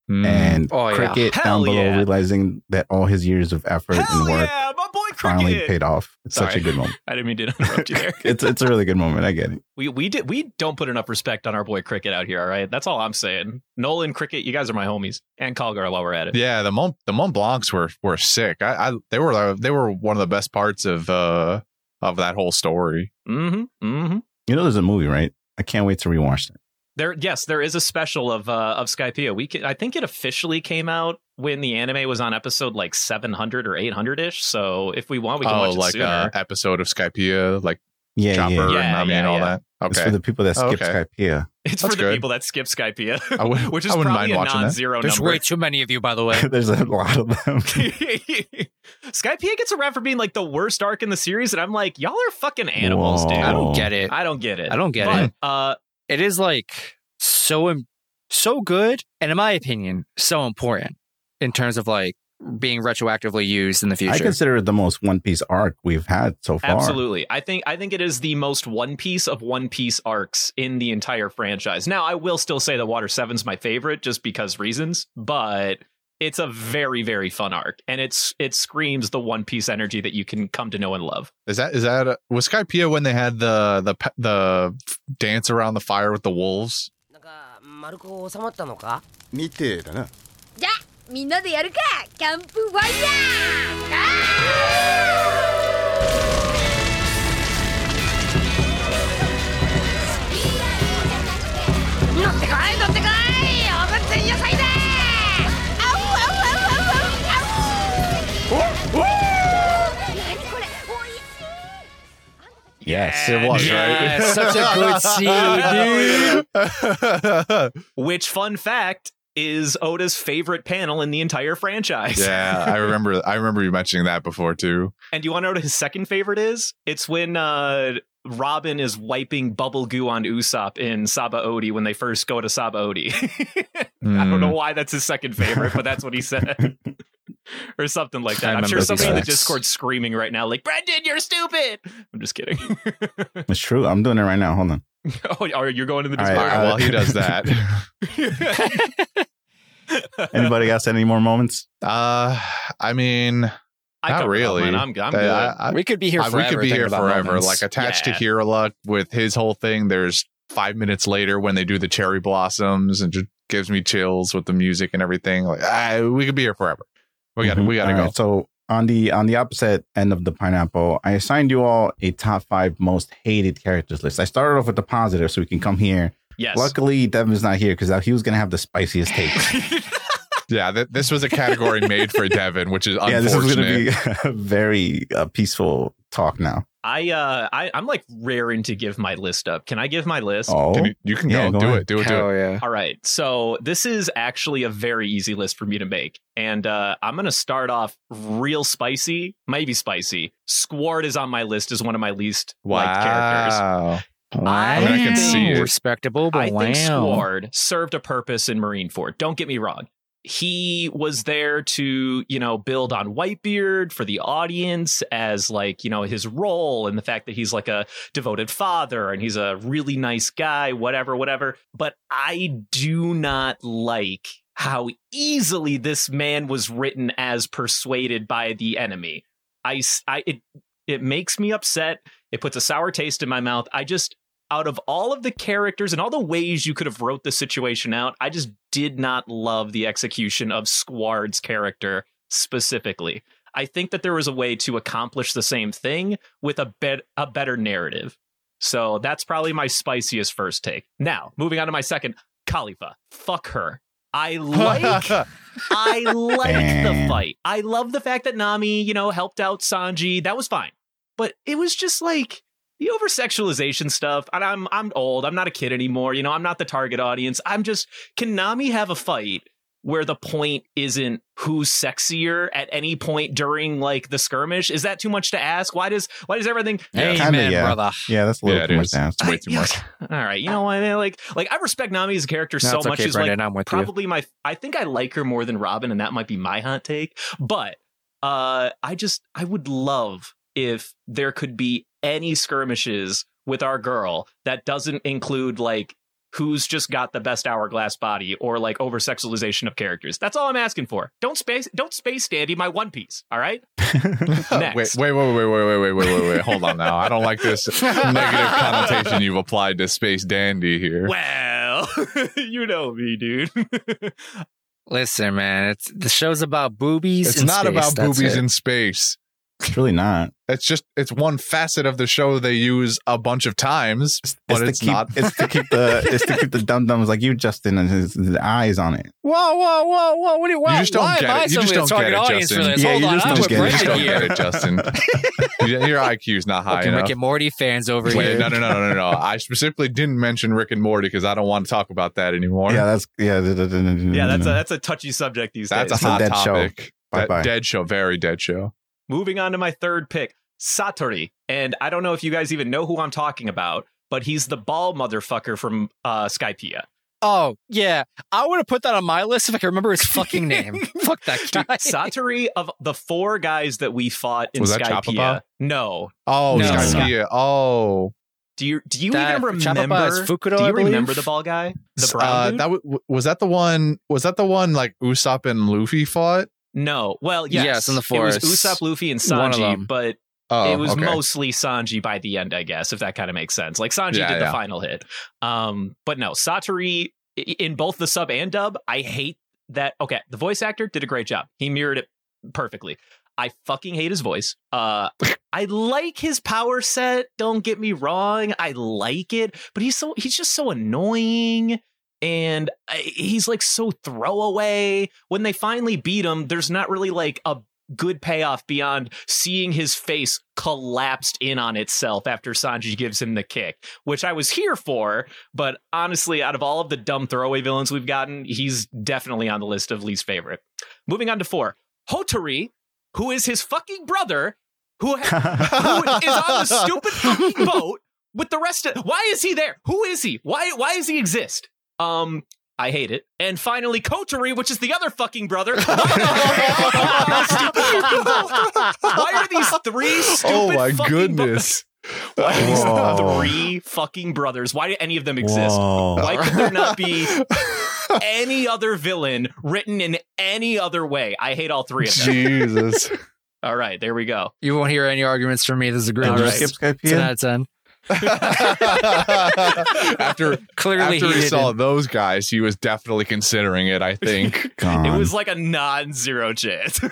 Speaker 4: And
Speaker 5: Oh.
Speaker 4: Cricket
Speaker 2: Hell
Speaker 4: down below
Speaker 2: yeah.
Speaker 4: realizing that all his years of effort and work
Speaker 2: Yeah, my boy
Speaker 4: finally paid off. It's such a good moment.
Speaker 2: I didn't mean to interrupt you there.
Speaker 4: It's it's a really good moment. I get it.
Speaker 2: We we did we don't put enough respect on our boy Cricket out here. All right, that's all I'm saying. Nolan Cricket, you guys are my homies, and Calgar while we're at it.
Speaker 3: Yeah, the Mont the Mont Blancs were were sick. I, I they were uh, they were one of the best parts of uh of that whole story.
Speaker 2: Mm-hmm. Mm-hmm.
Speaker 4: You know, there's a movie, right? I can't wait to rewatch it.
Speaker 2: There, yes, there is a special of uh, of Skypiea. We can, I think it officially came out when the anime was on episode like 700 or 800 ish. So if we want, we can
Speaker 3: oh,
Speaker 2: watch it
Speaker 3: like
Speaker 2: sooner.
Speaker 3: a episode of Skypiea, like
Speaker 4: Yeah,
Speaker 3: Chopper
Speaker 4: yeah,
Speaker 3: and
Speaker 2: Yeah,
Speaker 3: Nami
Speaker 2: yeah,
Speaker 3: and all
Speaker 2: yeah.
Speaker 3: that.
Speaker 4: It's for the people that
Speaker 3: Oh,
Speaker 4: skip
Speaker 3: okay.
Speaker 4: Skypiea.
Speaker 2: it's
Speaker 3: that's
Speaker 2: for the
Speaker 3: good.
Speaker 2: people that skip Skypiea,
Speaker 3: I would-
Speaker 2: which is
Speaker 3: I wouldn't
Speaker 2: probably
Speaker 3: mind
Speaker 2: a
Speaker 3: watching
Speaker 2: non-zero
Speaker 5: There's
Speaker 2: number.
Speaker 5: way too many of you, by the way.
Speaker 4: there's a lot of them.
Speaker 2: Skypiea gets around for being like the worst arc in the series, and I'm like, y'all are fucking animals,
Speaker 4: Whoa.
Speaker 2: dude.
Speaker 5: I don't get it.
Speaker 2: I don't get it.
Speaker 5: I don't get
Speaker 2: But,
Speaker 5: it.
Speaker 2: Uh,
Speaker 5: It is like so so good, and in my opinion, so important in terms of like being retroactively used in the future.
Speaker 4: I consider it the most One Piece arc we've had so far.
Speaker 2: Absolutely. I think I think it is the most One Piece of One Piece arcs in the entire franchise. Now, I will still say that Water 7's my favorite just because reasons, but it's a very very fun arc and it's it screams the one piece energy that you can come to know and love.
Speaker 3: Is that is that a, was Skypiea when they had the the the dance around the fire with the wolves?
Speaker 18: 丸く収まったのか
Speaker 19: みてえだな
Speaker 18: じゃあみんなでやるかキャンプファイヤー乗ってこい乗って
Speaker 4: Yes, it was
Speaker 5: Yeah,
Speaker 4: right.
Speaker 5: such a good scene, dude.
Speaker 2: Which fun fact is Oda's favorite panel in the entire franchise.
Speaker 3: Yeah, I remember. I remember you mentioning that before too.
Speaker 2: And do you want to know what his second favorite is? It's when uh, Robin is wiping bubble goo on Usopp in Sabaody when they first go to Sabaody. I don't know why that's his second favorite, but that's what he said. or something like that. I'm sure
Speaker 4: remember
Speaker 2: somebody in the. Discord screaming right now, like, Brendan, you're stupid. I'm just kidding.
Speaker 4: It's true. I'm doing it right now. Hold on.
Speaker 2: oh, you're you going to the
Speaker 4: All
Speaker 2: Discord?
Speaker 4: right, uh,
Speaker 3: While he does that,
Speaker 4: Anybody else any more moments?
Speaker 3: uh, I mean,
Speaker 2: I
Speaker 3: not really.
Speaker 2: all. I'm- I'm good.
Speaker 3: I- I-
Speaker 5: We could be here
Speaker 3: I-
Speaker 5: forever.
Speaker 3: we could be here forever.
Speaker 5: moments.
Speaker 3: Like attached
Speaker 2: Yeah.
Speaker 3: to Hirala with his whole thing. There's five minutes later when they do the cherry blossoms and just gives me chills with the music and everything. Like ah, we could be here forever. We got to
Speaker 4: Mhm.
Speaker 3: we got to go.
Speaker 4: right, so on the on the opposite end of the pineapple, I assigned you all a top five most hated characters list. I started off with the positive, so we can come here.
Speaker 2: Yes.
Speaker 4: Luckily, Devin's not here because he was gonna have the spiciest take.
Speaker 3: Yeah, th- this was a category made for Devin, which is
Speaker 4: yeah, this is gonna be a very uh, peaceful talk now.
Speaker 2: I uh I, I'm like raring to give my list up. Can I give my list?
Speaker 4: Oh,
Speaker 3: Can you, you can
Speaker 4: Yeah,
Speaker 3: go,
Speaker 4: go
Speaker 3: do
Speaker 4: ahead.
Speaker 3: it, do it, do
Speaker 5: Hell
Speaker 3: it.
Speaker 5: yeah.
Speaker 2: All right. So this is actually a very easy list for me to make. And uh, I'm going to start off real spicy, maybe spicy. Squard is on my list as one of my least liked characters.
Speaker 3: Wow.
Speaker 2: I,
Speaker 3: I mean, I can see it.
Speaker 5: Respectable, but
Speaker 2: I
Speaker 5: wow.
Speaker 2: think Squard served a purpose in Marine Marineford. Don't get me wrong. He was there to, you know, build on Whitebeard for the audience as like, you know, his role and the fact that he's like a devoted father and he's a really nice guy, whatever, whatever. But I do not like how easily this man was written as persuaded by the enemy. i, I it, it makes me upset. It puts a sour taste in my mouth. I just, out of all of the characters and all the ways you could have wrote the situation out, I just did not love the execution of Squard's character specifically. I think that there was a way to accomplish the same thing with a bet a better narrative. So that's probably my spiciest first take. Now, moving on to my second, Kalifa. Fuck her. I like I like the fight. I love the fact that Nami, you know, helped out Sanji. That was fine. But it was just like the over sexualization stuff. And I'm I'm old. I'm not a kid anymore. You know, I'm not the target audience. I'm just can Nami have a fight where the point isn't who's sexier at any point during like the skirmish? Is that too much to ask? Why does why does everything
Speaker 5: Amen,
Speaker 4: Kinda, yeah.
Speaker 5: brother.
Speaker 4: Yeah, that's a little
Speaker 3: Yeah,
Speaker 4: too much to ask.
Speaker 3: It's way too much.
Speaker 2: All right, you know what? I mean, Like, like I respect Nami as a character
Speaker 5: No,
Speaker 2: so
Speaker 5: it's
Speaker 2: much.
Speaker 5: okay,
Speaker 2: She's like
Speaker 5: I'm with you.
Speaker 2: probably my. I think I like her more than Robin, and that might be my hot take. But uh, I just I would love if there could be any skirmishes with our girl that doesn't include like who's just got the best hourglass body or like over sexualization of characters. That's all I'm asking for. Don't space don't space dandy my one piece. All right. Next.
Speaker 3: Wait, wait, wait, wait, wait, wait, wait, wait, wait, wait. Hold on now. I don't like this negative connotation you've applied to Space Dandy here.
Speaker 2: Well, you know me, dude.
Speaker 5: Listen, man, it's the show's about boobies.
Speaker 3: It's
Speaker 5: in
Speaker 3: not
Speaker 5: space,
Speaker 3: about
Speaker 5: that's
Speaker 3: boobies
Speaker 5: it.
Speaker 3: in space.
Speaker 4: It's really not.
Speaker 3: It's just it's one facet of the show they use a bunch of times, but
Speaker 4: it's,
Speaker 3: it's,
Speaker 4: keep,
Speaker 3: not.
Speaker 4: it's to keep the it's to keep the dum dums like you, Justin, and his, his eyes on it.
Speaker 5: Whoa, whoa, whoa, whoa! What do you? Why,
Speaker 3: You just don't
Speaker 5: why
Speaker 3: get
Speaker 5: am
Speaker 3: it. You just don't get it, Justin.
Speaker 5: for?
Speaker 4: Yeah,
Speaker 5: Hold
Speaker 4: you
Speaker 5: on,
Speaker 4: just don't get it.
Speaker 3: you just don't get it, Justin. You- Your IQ's not high
Speaker 5: Fucking
Speaker 3: enough.
Speaker 5: Rick and Morty fans over
Speaker 3: Wait,
Speaker 5: here.
Speaker 3: no, no, no, no, no, no. I specifically didn't mention Rick and Morty because I don't want to talk about that anymore.
Speaker 4: Yeah, that's yeah.
Speaker 2: yeah, that's a that's a touchy subject these days.
Speaker 3: that's a
Speaker 2: days.
Speaker 4: a
Speaker 3: hot
Speaker 4: dead show.
Speaker 3: topic. That-
Speaker 4: Bye-bye.
Speaker 3: dead show, very dead show.
Speaker 2: Moving on to my third pick, Satori. And I don't know if you guys even know who I'm talking about, but he's the ball motherfucker from uh, Skypiea.
Speaker 5: Oh yeah, I would have put that on my list if I could remember his fucking name. Fuck that
Speaker 2: Dude,
Speaker 5: guy.
Speaker 2: Satori of the four guys that we fought in
Speaker 3: Was that Skypiea.
Speaker 2: No.
Speaker 3: Oh,
Speaker 5: No.
Speaker 3: Skypiea. Oh,
Speaker 2: Do you do you
Speaker 5: That-
Speaker 2: even remember?
Speaker 5: is Fukudo,
Speaker 2: do you
Speaker 5: believe?
Speaker 2: remember the ball guy? The brown
Speaker 3: uh,
Speaker 2: dude?
Speaker 3: that w- was that the one. Was that the one like Usopp and Luffy fought?
Speaker 2: No. Well, yes.
Speaker 5: Yes, in the
Speaker 2: It was
Speaker 5: forest.
Speaker 2: Usopp, Luffy, and
Speaker 5: One of
Speaker 2: Sanji,
Speaker 5: them.
Speaker 2: but
Speaker 3: Oh,
Speaker 2: it was
Speaker 3: okay.
Speaker 2: mostly Sanji by the end, I guess, if that kind of makes sense. Like Sanji
Speaker 3: Yeah,
Speaker 2: did the
Speaker 3: yeah.
Speaker 2: final hit. Um, but no, Satori i- in both the sub and dub, I hate that. Okay, the voice actor did a great job. He mirrored it perfectly. I fucking hate his voice. Uh, I like his power set. Don't get me wrong. I like it, but he's so he's just so annoying. And uh, he's like so throwaway. When they finally beat him, there's not really like a good payoff beyond seeing his face collapsed in on itself after Sanji gives him the kick, which I was here for. But honestly, out of all of the dumb throwaway villains we've gotten, he's definitely on the list of least favorite. Moving on to four, Hotori, who is his fucking brother, who, ha- who is on the stupid fucking boat with the rest of. Why is he there? Who is he? Why? Why does he exist? Um, I hate it. And finally, Kotori, which is the other fucking brother. Why are these three stupid
Speaker 3: Oh my
Speaker 2: fucking
Speaker 3: goodness.
Speaker 2: Why are these three fucking brothers? Why do any of them exist?
Speaker 4: Whoa.
Speaker 2: Why could there not be any other villain written in any other way? I hate all three of them.
Speaker 3: Jesus.
Speaker 2: All right, there we go.
Speaker 5: You won't hear any arguments from me. This is a great
Speaker 2: All
Speaker 5: list.
Speaker 2: right.
Speaker 4: Skip Skype
Speaker 5: Ten out of ten.
Speaker 3: After
Speaker 5: Clearly
Speaker 3: after
Speaker 5: he
Speaker 3: he saw those guys, he was definitely considering it. I think.
Speaker 4: Gone.
Speaker 2: It was like a non-zero chance.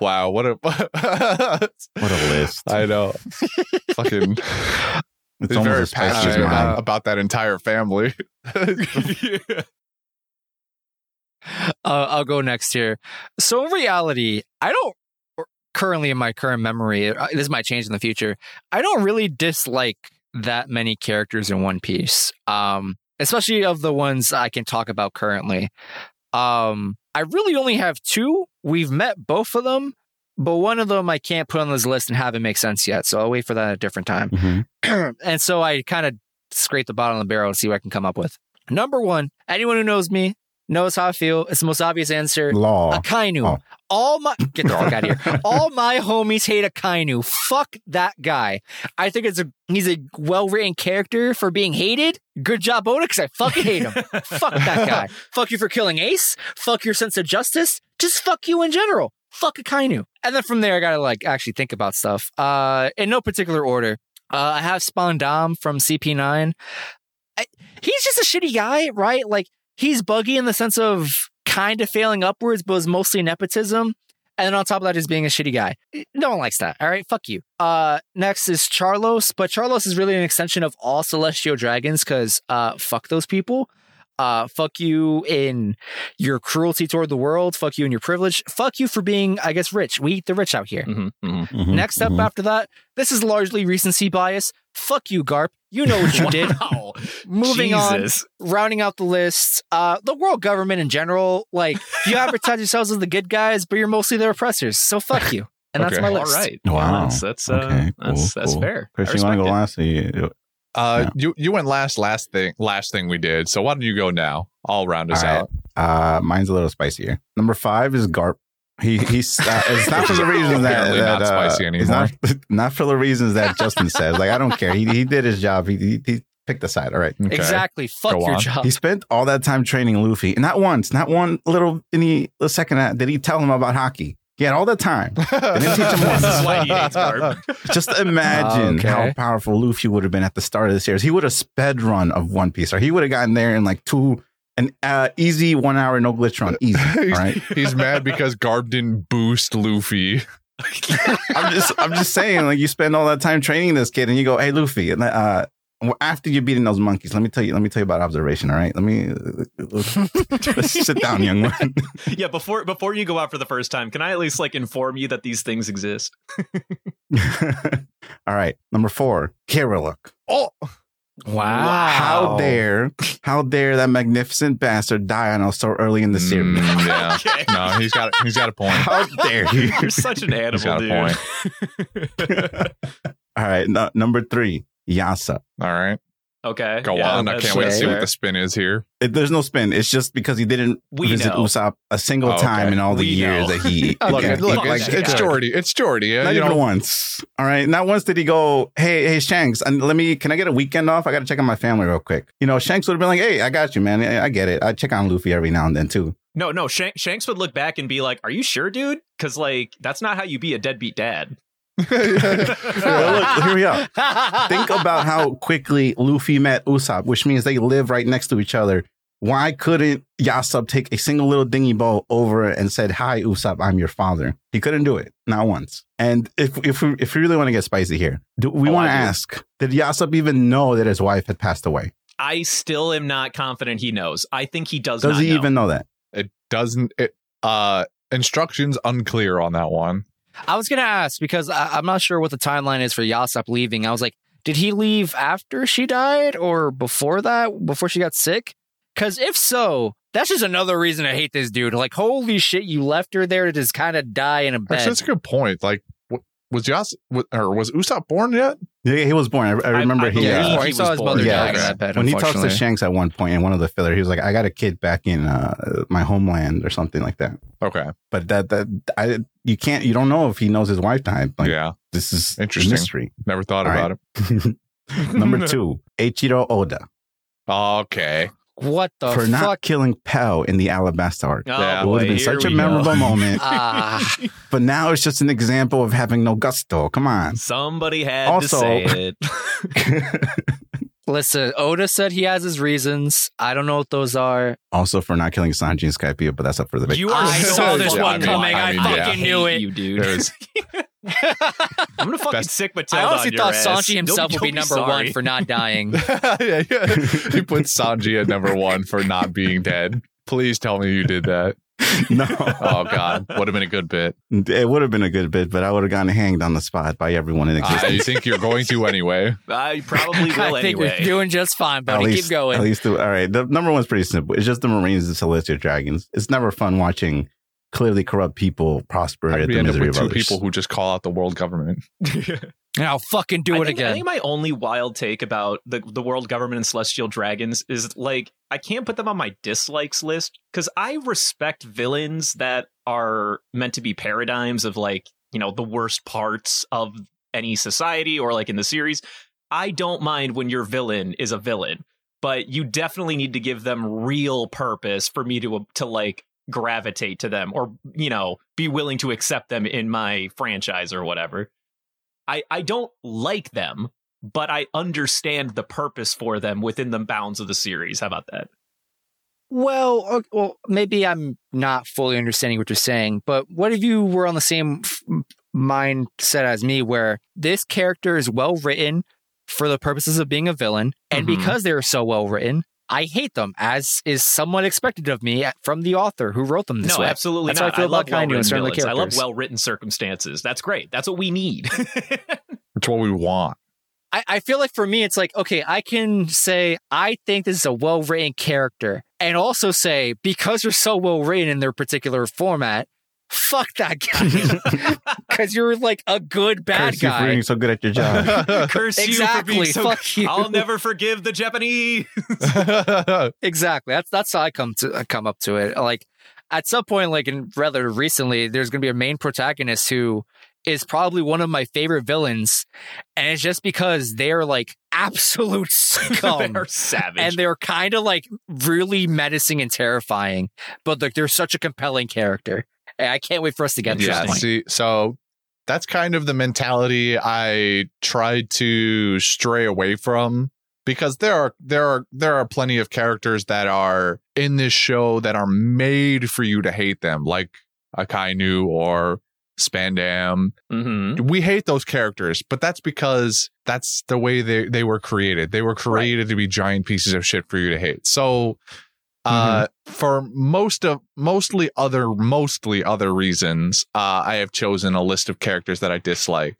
Speaker 3: wow, what a
Speaker 4: what a list.
Speaker 3: I know. Fucking
Speaker 4: It's
Speaker 3: he's
Speaker 4: almost
Speaker 3: very
Speaker 4: as spicy as
Speaker 3: passionate about, about that entire family.
Speaker 5: Uh, I'll go next here. So in reality, I don't or currently in my current memory. uh, This might change in the future. I don't really dislike that many characters in One Piece, um, especially of the ones I can talk about currently. Um, I really only have two. We've met both of them, but one of them I can't put on this list and have it make sense yet. So I'll wait for that at a different time.
Speaker 4: Mhm.
Speaker 5: and so I kind of scrape the bottom of the barrel and see what I can come up with. Number one, anyone who knows me knows how I feel. It's the most obvious answer.
Speaker 4: Law.
Speaker 5: Akainu.
Speaker 4: Oh.
Speaker 5: All my get the fuck out of here. All my homies hate Akainu. Fuck that guy. I think it's a he's a well written character for being hated. Good job, Oda, because I fucking hate him. fuck that guy. Fuck you for killing Ace. Fuck your sense of justice. Just fuck you in general. Fuck Akainu. And then from there, I gotta like actually think about stuff. Uh, in no particular order. Uh, I have Spandam from CP9. I, he's just a shitty guy, right? Like he's buggy in the sense of kind of failing upwards, but was mostly nepotism. And then on top of that, just being a shitty guy. No one likes that. All right, fuck you. Uh, next is Charlos, but Charlos is really an extension of all celestial dragons because uh, fuck those people. Uh, fuck you in your cruelty toward the world. Fuck you in your privilege. Fuck you for being, I guess, rich. We eat the rich out here.
Speaker 2: Mhm, mhm.
Speaker 4: Mhm,
Speaker 5: Next up
Speaker 4: mhm.
Speaker 5: after that, this is largely recency bias. Fuck you, Garp. You know what you did.
Speaker 2: Wow.
Speaker 5: Moving
Speaker 2: Jesus.
Speaker 5: on, rounding out the list, uh, the world government in general, like you advertise yourselves as the good guys, but you're mostly the oppressors. So fuck you. And that's my list.
Speaker 2: right.
Speaker 4: Wow.
Speaker 2: Well, that's that's, uh,
Speaker 4: Okay,
Speaker 2: that's,
Speaker 4: cool,
Speaker 2: that's fair. I
Speaker 4: Chris, you want to go last? You,
Speaker 3: Uh,
Speaker 4: Yeah.
Speaker 3: you you went last last thing last thing we did. So why don't you go now? I'll round us
Speaker 4: All right.
Speaker 3: out.
Speaker 4: Uh, mine's a little spicier. Number five is Garp. He he's uh, it's not for the reasons that, that
Speaker 3: not
Speaker 4: uh,
Speaker 3: spicy
Speaker 4: it's not
Speaker 3: anymore.
Speaker 4: not for the reasons that Justin says. Like I don't care. He he did his job. He he, he picked a side. All right.
Speaker 3: Okay.
Speaker 5: Exactly. Fuck
Speaker 3: Go
Speaker 5: your
Speaker 3: on.
Speaker 5: job.
Speaker 4: He spent all that time training Luffy, and not once, not one little any a second that- did he tell him about haki. He had all the time. They didn't teach him once.
Speaker 2: This is why he hates Garp.
Speaker 4: Just imagine
Speaker 5: Okay.
Speaker 4: how powerful Luffy would have been at the start of the series. He would have sped run of One Piece, or he would have gotten there in like two, an uh, easy one hour no glitch run, easy.
Speaker 3: He's,
Speaker 4: right.
Speaker 3: he's mad because Garp didn't boost Luffy.
Speaker 4: I'm just, I'm just saying, like you spend all that time training this kid, and you go, "Hey, Luffy," and uh, after you're beating those monkeys, let me tell you, let me tell you about observation. All right, let me let's sit down, young man.
Speaker 2: yeah, before before you go out for the first time, can I at least like inform you that these things exist?
Speaker 4: all right, number four, Hiriluk.
Speaker 3: Oh,
Speaker 5: Wow.
Speaker 4: How dare, how dare that magnificent bastard die on us so early in the series?
Speaker 3: Mm, yeah.
Speaker 2: Okay.
Speaker 3: No, he's got he's got a point.
Speaker 4: How dare you?
Speaker 2: You're such an
Speaker 3: He's got
Speaker 2: animal,
Speaker 3: a
Speaker 2: dude.
Speaker 3: point.
Speaker 4: All right, no, number three, Yasa.
Speaker 3: All right,
Speaker 2: okay,
Speaker 3: go
Speaker 2: yeah,
Speaker 3: on. I can't wait to see what the spin is here.
Speaker 4: It, there's no spin. It's just because he didn't
Speaker 2: We
Speaker 4: visit
Speaker 2: know.
Speaker 4: Usopp a single
Speaker 3: Oh, okay.
Speaker 4: time in all the
Speaker 2: We
Speaker 4: years
Speaker 2: know.
Speaker 4: that he.
Speaker 3: Look,
Speaker 4: yeah,
Speaker 3: look,
Speaker 4: he-
Speaker 3: it's,
Speaker 2: that
Speaker 3: it's
Speaker 2: guy.
Speaker 3: Jordy. It's Jordy.
Speaker 4: Not
Speaker 3: you
Speaker 4: even
Speaker 3: know,
Speaker 4: once. All right. Not once did he go, hey, hey, Shanks, and let me, can I get a weekend off? I got to check on my family real quick. You know, Shanks would have been like, hey, I got you, man. I I get it. I check on Luffy every now and then, too.
Speaker 2: No, no. Shanks would look back and be like, "Are you sure, dude? Because like that's not how you be a deadbeat dad."
Speaker 4: Yeah, look, here we are. Think about how quickly Luffy met Usopp, which means they live right next to each other. Why couldn't Yasopp take a single little dingy boat over and said, "Hi, Usopp, I'm your father"? He couldn't do it, not once. And if if we if we really want to get spicy here, do we
Speaker 2: Oh,
Speaker 4: want to ask: Did Yasopp even know that his wife had passed away?
Speaker 2: I still am not confident he knows. I think he does.
Speaker 4: Does
Speaker 2: not
Speaker 4: he
Speaker 2: know.
Speaker 4: even know that?
Speaker 3: it doesn't. It Uh, instructions unclear on that one.
Speaker 5: I was gonna ask because I, I'm not sure what the timeline is for Yasopp leaving. I was like, did he leave after she died or before that? Before she got sick? Because if so, that's just another reason to hate this dude. Like, holy shit, you left her there to just kind of die in a bed.
Speaker 3: That's a good point. Like, was Yas or was Usopp born yet?
Speaker 4: Yeah, he was born. I, I remember
Speaker 5: I
Speaker 4: he,
Speaker 5: believe
Speaker 4: uh,
Speaker 5: he saw his mother die bed,
Speaker 4: when he talks to. Shanks at one point in one of the filler, he was like, "I got a kid back in uh, my homeland or something like that."
Speaker 3: Okay,
Speaker 4: but that that I you can't you don't know if he knows his wife died. Like,
Speaker 3: yeah,
Speaker 4: this is
Speaker 3: Interesting.
Speaker 4: mystery.
Speaker 3: Never thought
Speaker 4: All
Speaker 3: about
Speaker 4: it. Number two, Eiichiro Oda.
Speaker 3: Okay.
Speaker 5: What the
Speaker 4: for not
Speaker 5: fuck?
Speaker 4: killing Pell in the Alabasta arc.
Speaker 2: Oh,
Speaker 3: Yeah.
Speaker 4: it would have been such a memorable
Speaker 2: go.
Speaker 4: moment.
Speaker 5: Ah.
Speaker 4: but now it's just an example of having no gusto. Come on.
Speaker 2: Somebody had
Speaker 4: Also-
Speaker 2: to say it.
Speaker 5: Listen, Oda said he has his reasons. I don't know what those are.
Speaker 4: Also for not killing Sanji and Skypiea, but that's up for the
Speaker 2: You are
Speaker 5: I
Speaker 2: so
Speaker 5: saw this one coming. I
Speaker 2: lying.
Speaker 5: fucking knew it.
Speaker 2: You dude.
Speaker 3: There's-
Speaker 2: I'm gonna fucking sick
Speaker 5: I
Speaker 2: Matilda
Speaker 5: honestly
Speaker 2: on your
Speaker 5: thought
Speaker 2: ass.
Speaker 5: Sanji himself
Speaker 2: Don't-
Speaker 5: would be
Speaker 2: don't
Speaker 5: number one for not dying.
Speaker 3: yeah, yeah. He put Sanji at number one for not being dead. Please tell me you did that.
Speaker 4: No.
Speaker 3: Oh God, would have been a good bit.
Speaker 4: It would have been a good bit, but I would have gotten hanged on the spot by everyone in existence.
Speaker 3: I think you're going to anyway.
Speaker 2: I probably will
Speaker 5: I think
Speaker 2: anyway.
Speaker 5: you're doing just fine,
Speaker 4: At
Speaker 5: buddy.
Speaker 4: least,
Speaker 5: Keep going.
Speaker 4: At least, the, all right. The number one's pretty simple. It's just the Marines and Celestial Dragons. It's never fun watching clearly corrupt people prosper
Speaker 3: I'd
Speaker 4: at the
Speaker 3: end
Speaker 4: misery
Speaker 3: with
Speaker 4: of
Speaker 3: two
Speaker 4: others.
Speaker 3: people who just call out the world government.
Speaker 5: And I'll fucking do
Speaker 2: I
Speaker 5: it
Speaker 2: think, I
Speaker 5: again.
Speaker 2: think my only wild take about the the world government and celestial dragons is like I can't put them on my dislikes list because I respect villains that are meant to be paradigms of like you know the worst parts of any society or like in the series. I don't mind when your villain is a villain, but you definitely need to give them real purpose for me to to like gravitate to them or you know be willing to accept them in my franchise or whatever. I, I don't like them, but I understand the purpose for them within the bounds of the series. How about that?
Speaker 5: Well, well, maybe I'm not fully understanding what you're saying, but what if you were on the same f- mindset as me, where this character is well written for the purposes of being a villain, and
Speaker 2: Mhm.
Speaker 5: because they're so well written, I hate them, as is somewhat expected of me uh, from the author who wrote them this
Speaker 2: no,
Speaker 5: way.
Speaker 2: absolutely
Speaker 5: That's
Speaker 2: not.
Speaker 5: how I feel
Speaker 2: love
Speaker 5: about Kainu and
Speaker 2: well-written
Speaker 5: certain of the
Speaker 2: villains. I love well-written circumstances. That's great. That's what we need.
Speaker 3: It's what we want.
Speaker 5: I, I feel like for me, it's like, okay, I can say, I think this is a well written character, and also say, because they're so well written in their particular format, fuck that guy. Because you're like a good bad
Speaker 4: Curse you for
Speaker 5: guy.
Speaker 4: being so good at your job.
Speaker 2: Curse you for being so.
Speaker 5: Fuck you.
Speaker 2: I'll never forgive the Japanese.
Speaker 5: exactly. That's that's how I come to I come up to it. Like at some point, like in rather recently, there's gonna be a main protagonist who is probably one of my favorite villains, and it's just because they're like absolute scum.
Speaker 2: They're savage.
Speaker 5: and they're kind of like really menacing and terrifying, but like they're such a compelling character. I can't wait for us to get to
Speaker 3: yeah.
Speaker 5: this point.
Speaker 3: See, so that's kind of the mentality I tried to stray away from because there are there are there are plenty of characters that are in this show that are made for you to hate them, like Akainu or Spandam.
Speaker 2: Mm-hmm.
Speaker 3: We hate those characters, but that's because that's the way they, they were created. They were created to be giant pieces of shit for you to hate. So uh for most of mostly other mostly other reasons, uh I have chosen a list of characters that I dislike.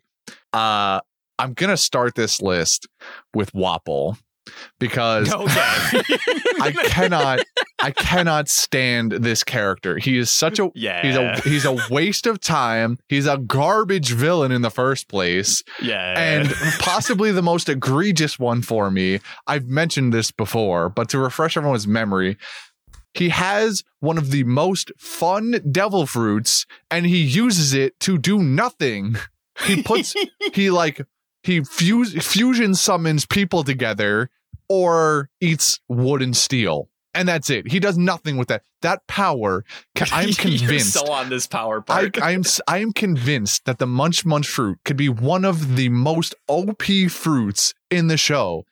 Speaker 3: Uh I'm gonna start this list with Wapol because I cannot I cannot stand this character. He is such a
Speaker 2: Yeah.
Speaker 3: he's a he's a waste of time. He's a garbage villain in the first place.
Speaker 2: Yeah.
Speaker 3: And possibly the most egregious one for me. I've mentioned this before, but to refresh everyone's memory, he has one of the most fun devil fruits and he uses it to do nothing. He puts he like he fuse fusion summons people together or eats wood and steel. And that's it. He does nothing with that. That power, I'm convinced.
Speaker 2: You're so on this power part.
Speaker 3: I am I am convinced that the Munch Munch fruit could be one of the most OP fruits in the show,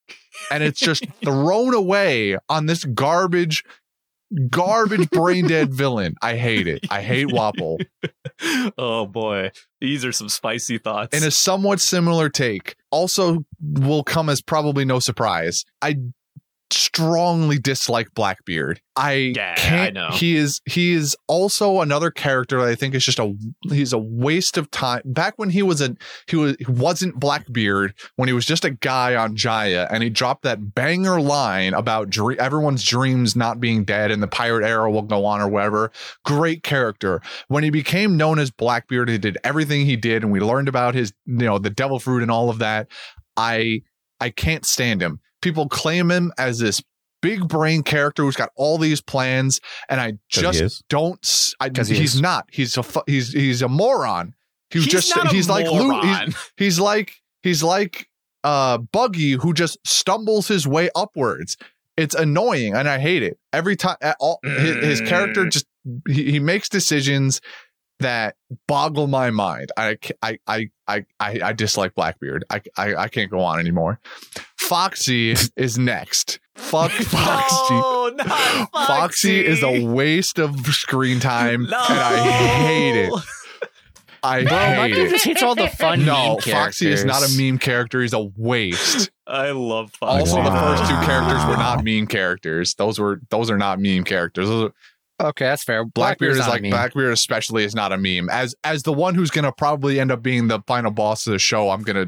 Speaker 3: and it's just thrown away on this garbage, garbage brain dead villain. I hate it. I hate Wapol.
Speaker 2: oh boy, these are some spicy thoughts.
Speaker 3: And a somewhat similar take, also will come as probably no surprise. I strongly dislike Blackbeard. I
Speaker 2: Yeah,
Speaker 3: can't.
Speaker 2: know.
Speaker 3: He is he is also another character that I think is just a he's a waste of time. Back when he was a he was he wasn't Blackbeard when he was just a guy on Jaya and he dropped that banger line about dre- everyone's dreams not being dead and the pirate era will go on or whatever. Great character. When he became known as Blackbeard, he did everything he did and we learned about his you know the devil fruit and all of that. I I can't stand him. People claim him as this big brain character who's got all these plans, and I just don't. s- I,
Speaker 5: 'Cause he
Speaker 3: he's
Speaker 5: is.
Speaker 3: not. He's a he's he's a moron. He
Speaker 2: He's
Speaker 3: just
Speaker 2: not a
Speaker 3: he's like Lu-
Speaker 2: moron.
Speaker 3: he's, he's like he's like uh Buggy who just stumbles his way upwards. It's annoying and I hate it every time. at All his, his character
Speaker 2: Mm.
Speaker 3: just he, he makes decisions that boggle my mind. I I I I I, I dislike Blackbeard. I, I I can't go on anymore. Foxy is next. Fuck Foxy.
Speaker 2: No, not Foxy.
Speaker 3: Foxy is a waste of screen time, and I hate it. I
Speaker 5: Bro,
Speaker 3: hate
Speaker 5: Michael
Speaker 3: it.
Speaker 5: just hates all the fun
Speaker 3: No,
Speaker 5: meme
Speaker 3: Foxy is not a meme character. He's a waste.
Speaker 2: I love Foxy.
Speaker 3: Also, the first two characters were not meme characters. Those were those are not meme characters. Those are,
Speaker 5: Okay, that's fair.
Speaker 3: Blackbeard
Speaker 5: Blackbeard's
Speaker 3: is like. Blackbeard, especially is not a meme. As as the one who's gonna probably end up being the final boss of the show, I'm gonna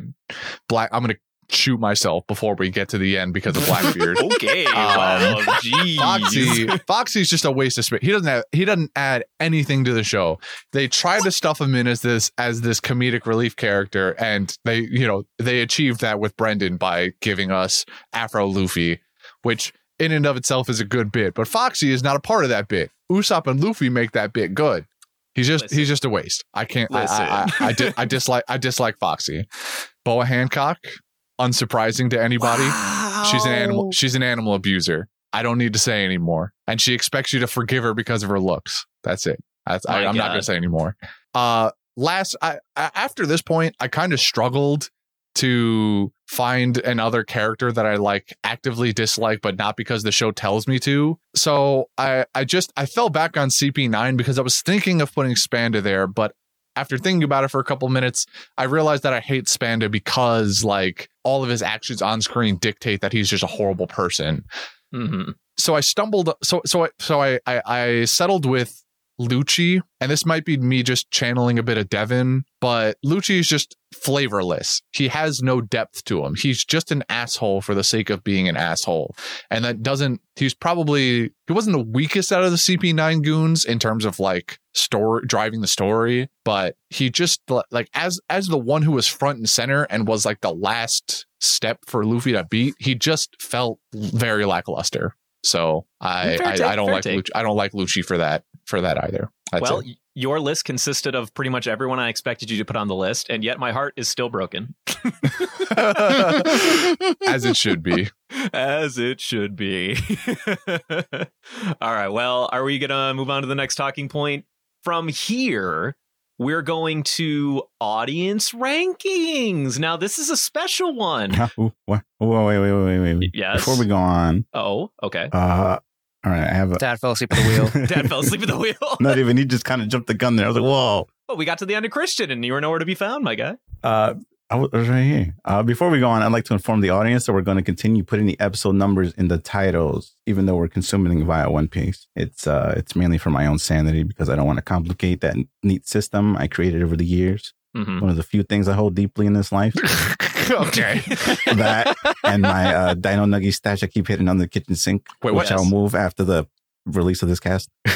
Speaker 3: black. I'm gonna shoot myself before we get to the end because of Blackbeard.
Speaker 2: Okay,
Speaker 3: Um,
Speaker 2: jeez.
Speaker 3: Foxy, Foxy's just a waste of space. He doesn't have, he doesn't add anything to the show. They try to stuff him in as this as this comedic relief character, and they you know they achieved that with Brendan by giving us Afro Luffy, which in and of itself is a good bit. But Foxy is not a part of that bit. Usopp and Luffy make that bit good. He's just
Speaker 2: Listen.
Speaker 3: he's just a waste. I can't. I I, I, I, di- I dislike I dislike Foxy. Boa Hancock, unsurprising to anybody. She's an animal. She's an animal abuser. I don't need to say anymore. And she expects you to forgive her because of her looks. That's it. That's, I, I'm not going to say anymore. Uh, last, I, I, after this point, I kind of struggled to find another character that I like actively dislike, but not because the show tells me to. So I, I just, I fell back on CP9 because I was thinking of putting Spanda there, but after thinking about it for a couple minutes, I realized that I hate Spanda because like all of his actions on screen dictate that he's just a horrible person.
Speaker 2: Mhm.
Speaker 3: So I stumbled. So so I, so I, I I settled with Lucci, and this might be me just channeling a bit of Devin, but Lucci is just flavorless. He has no depth to him. He's just an asshole for the sake of being an asshole, and that doesn't. He's probably he wasn't the weakest out of the CP9 goons in terms of like story driving the story, but he just like as as the one who was front and center and was like the last step for Luffy to beat. He just felt very lackluster. So I I, I don't
Speaker 2: fair
Speaker 3: like. Lucci, I don't like Lucci for that for that either. That's
Speaker 2: well,
Speaker 3: it.
Speaker 2: your list consisted of pretty much everyone I expected you to put on the list, and yet my heart is still broken.
Speaker 3: as it should be.
Speaker 2: As it should be. All right. Well, are we going to move on to the next talking point? From here, we're going to audience rankings. Now, this is a special one.
Speaker 4: Huh? What? Wait, wait, wait, wait, wait, wait.
Speaker 2: Yes.
Speaker 4: Before we go on,
Speaker 2: Oh, okay.
Speaker 4: uh, all right, I have a.
Speaker 5: Dad fell asleep at the wheel.
Speaker 2: Dad fell asleep at the wheel.
Speaker 4: Not even. He just kind of jumped the gun there. I was like, whoa.
Speaker 2: Well, we got to the end of Christian, and you were nowhere to be found, my guy.
Speaker 4: Uh, I was right here. Uh, before we go on, I'd like to inform the audience that we're going to continue putting the episode numbers in the titles, even though we're consuming via One Pace. It's uh, it's mainly for my own sanity because I don't want to complicate that neat system I created over the years.
Speaker 2: Mhm.
Speaker 4: One of the few things I hold deeply in this life.
Speaker 3: okay.
Speaker 4: that and my uh, Dino Nuggy stash I keep hitting on the kitchen sink,
Speaker 3: Wait,
Speaker 4: which? I'll move after the release of this cast.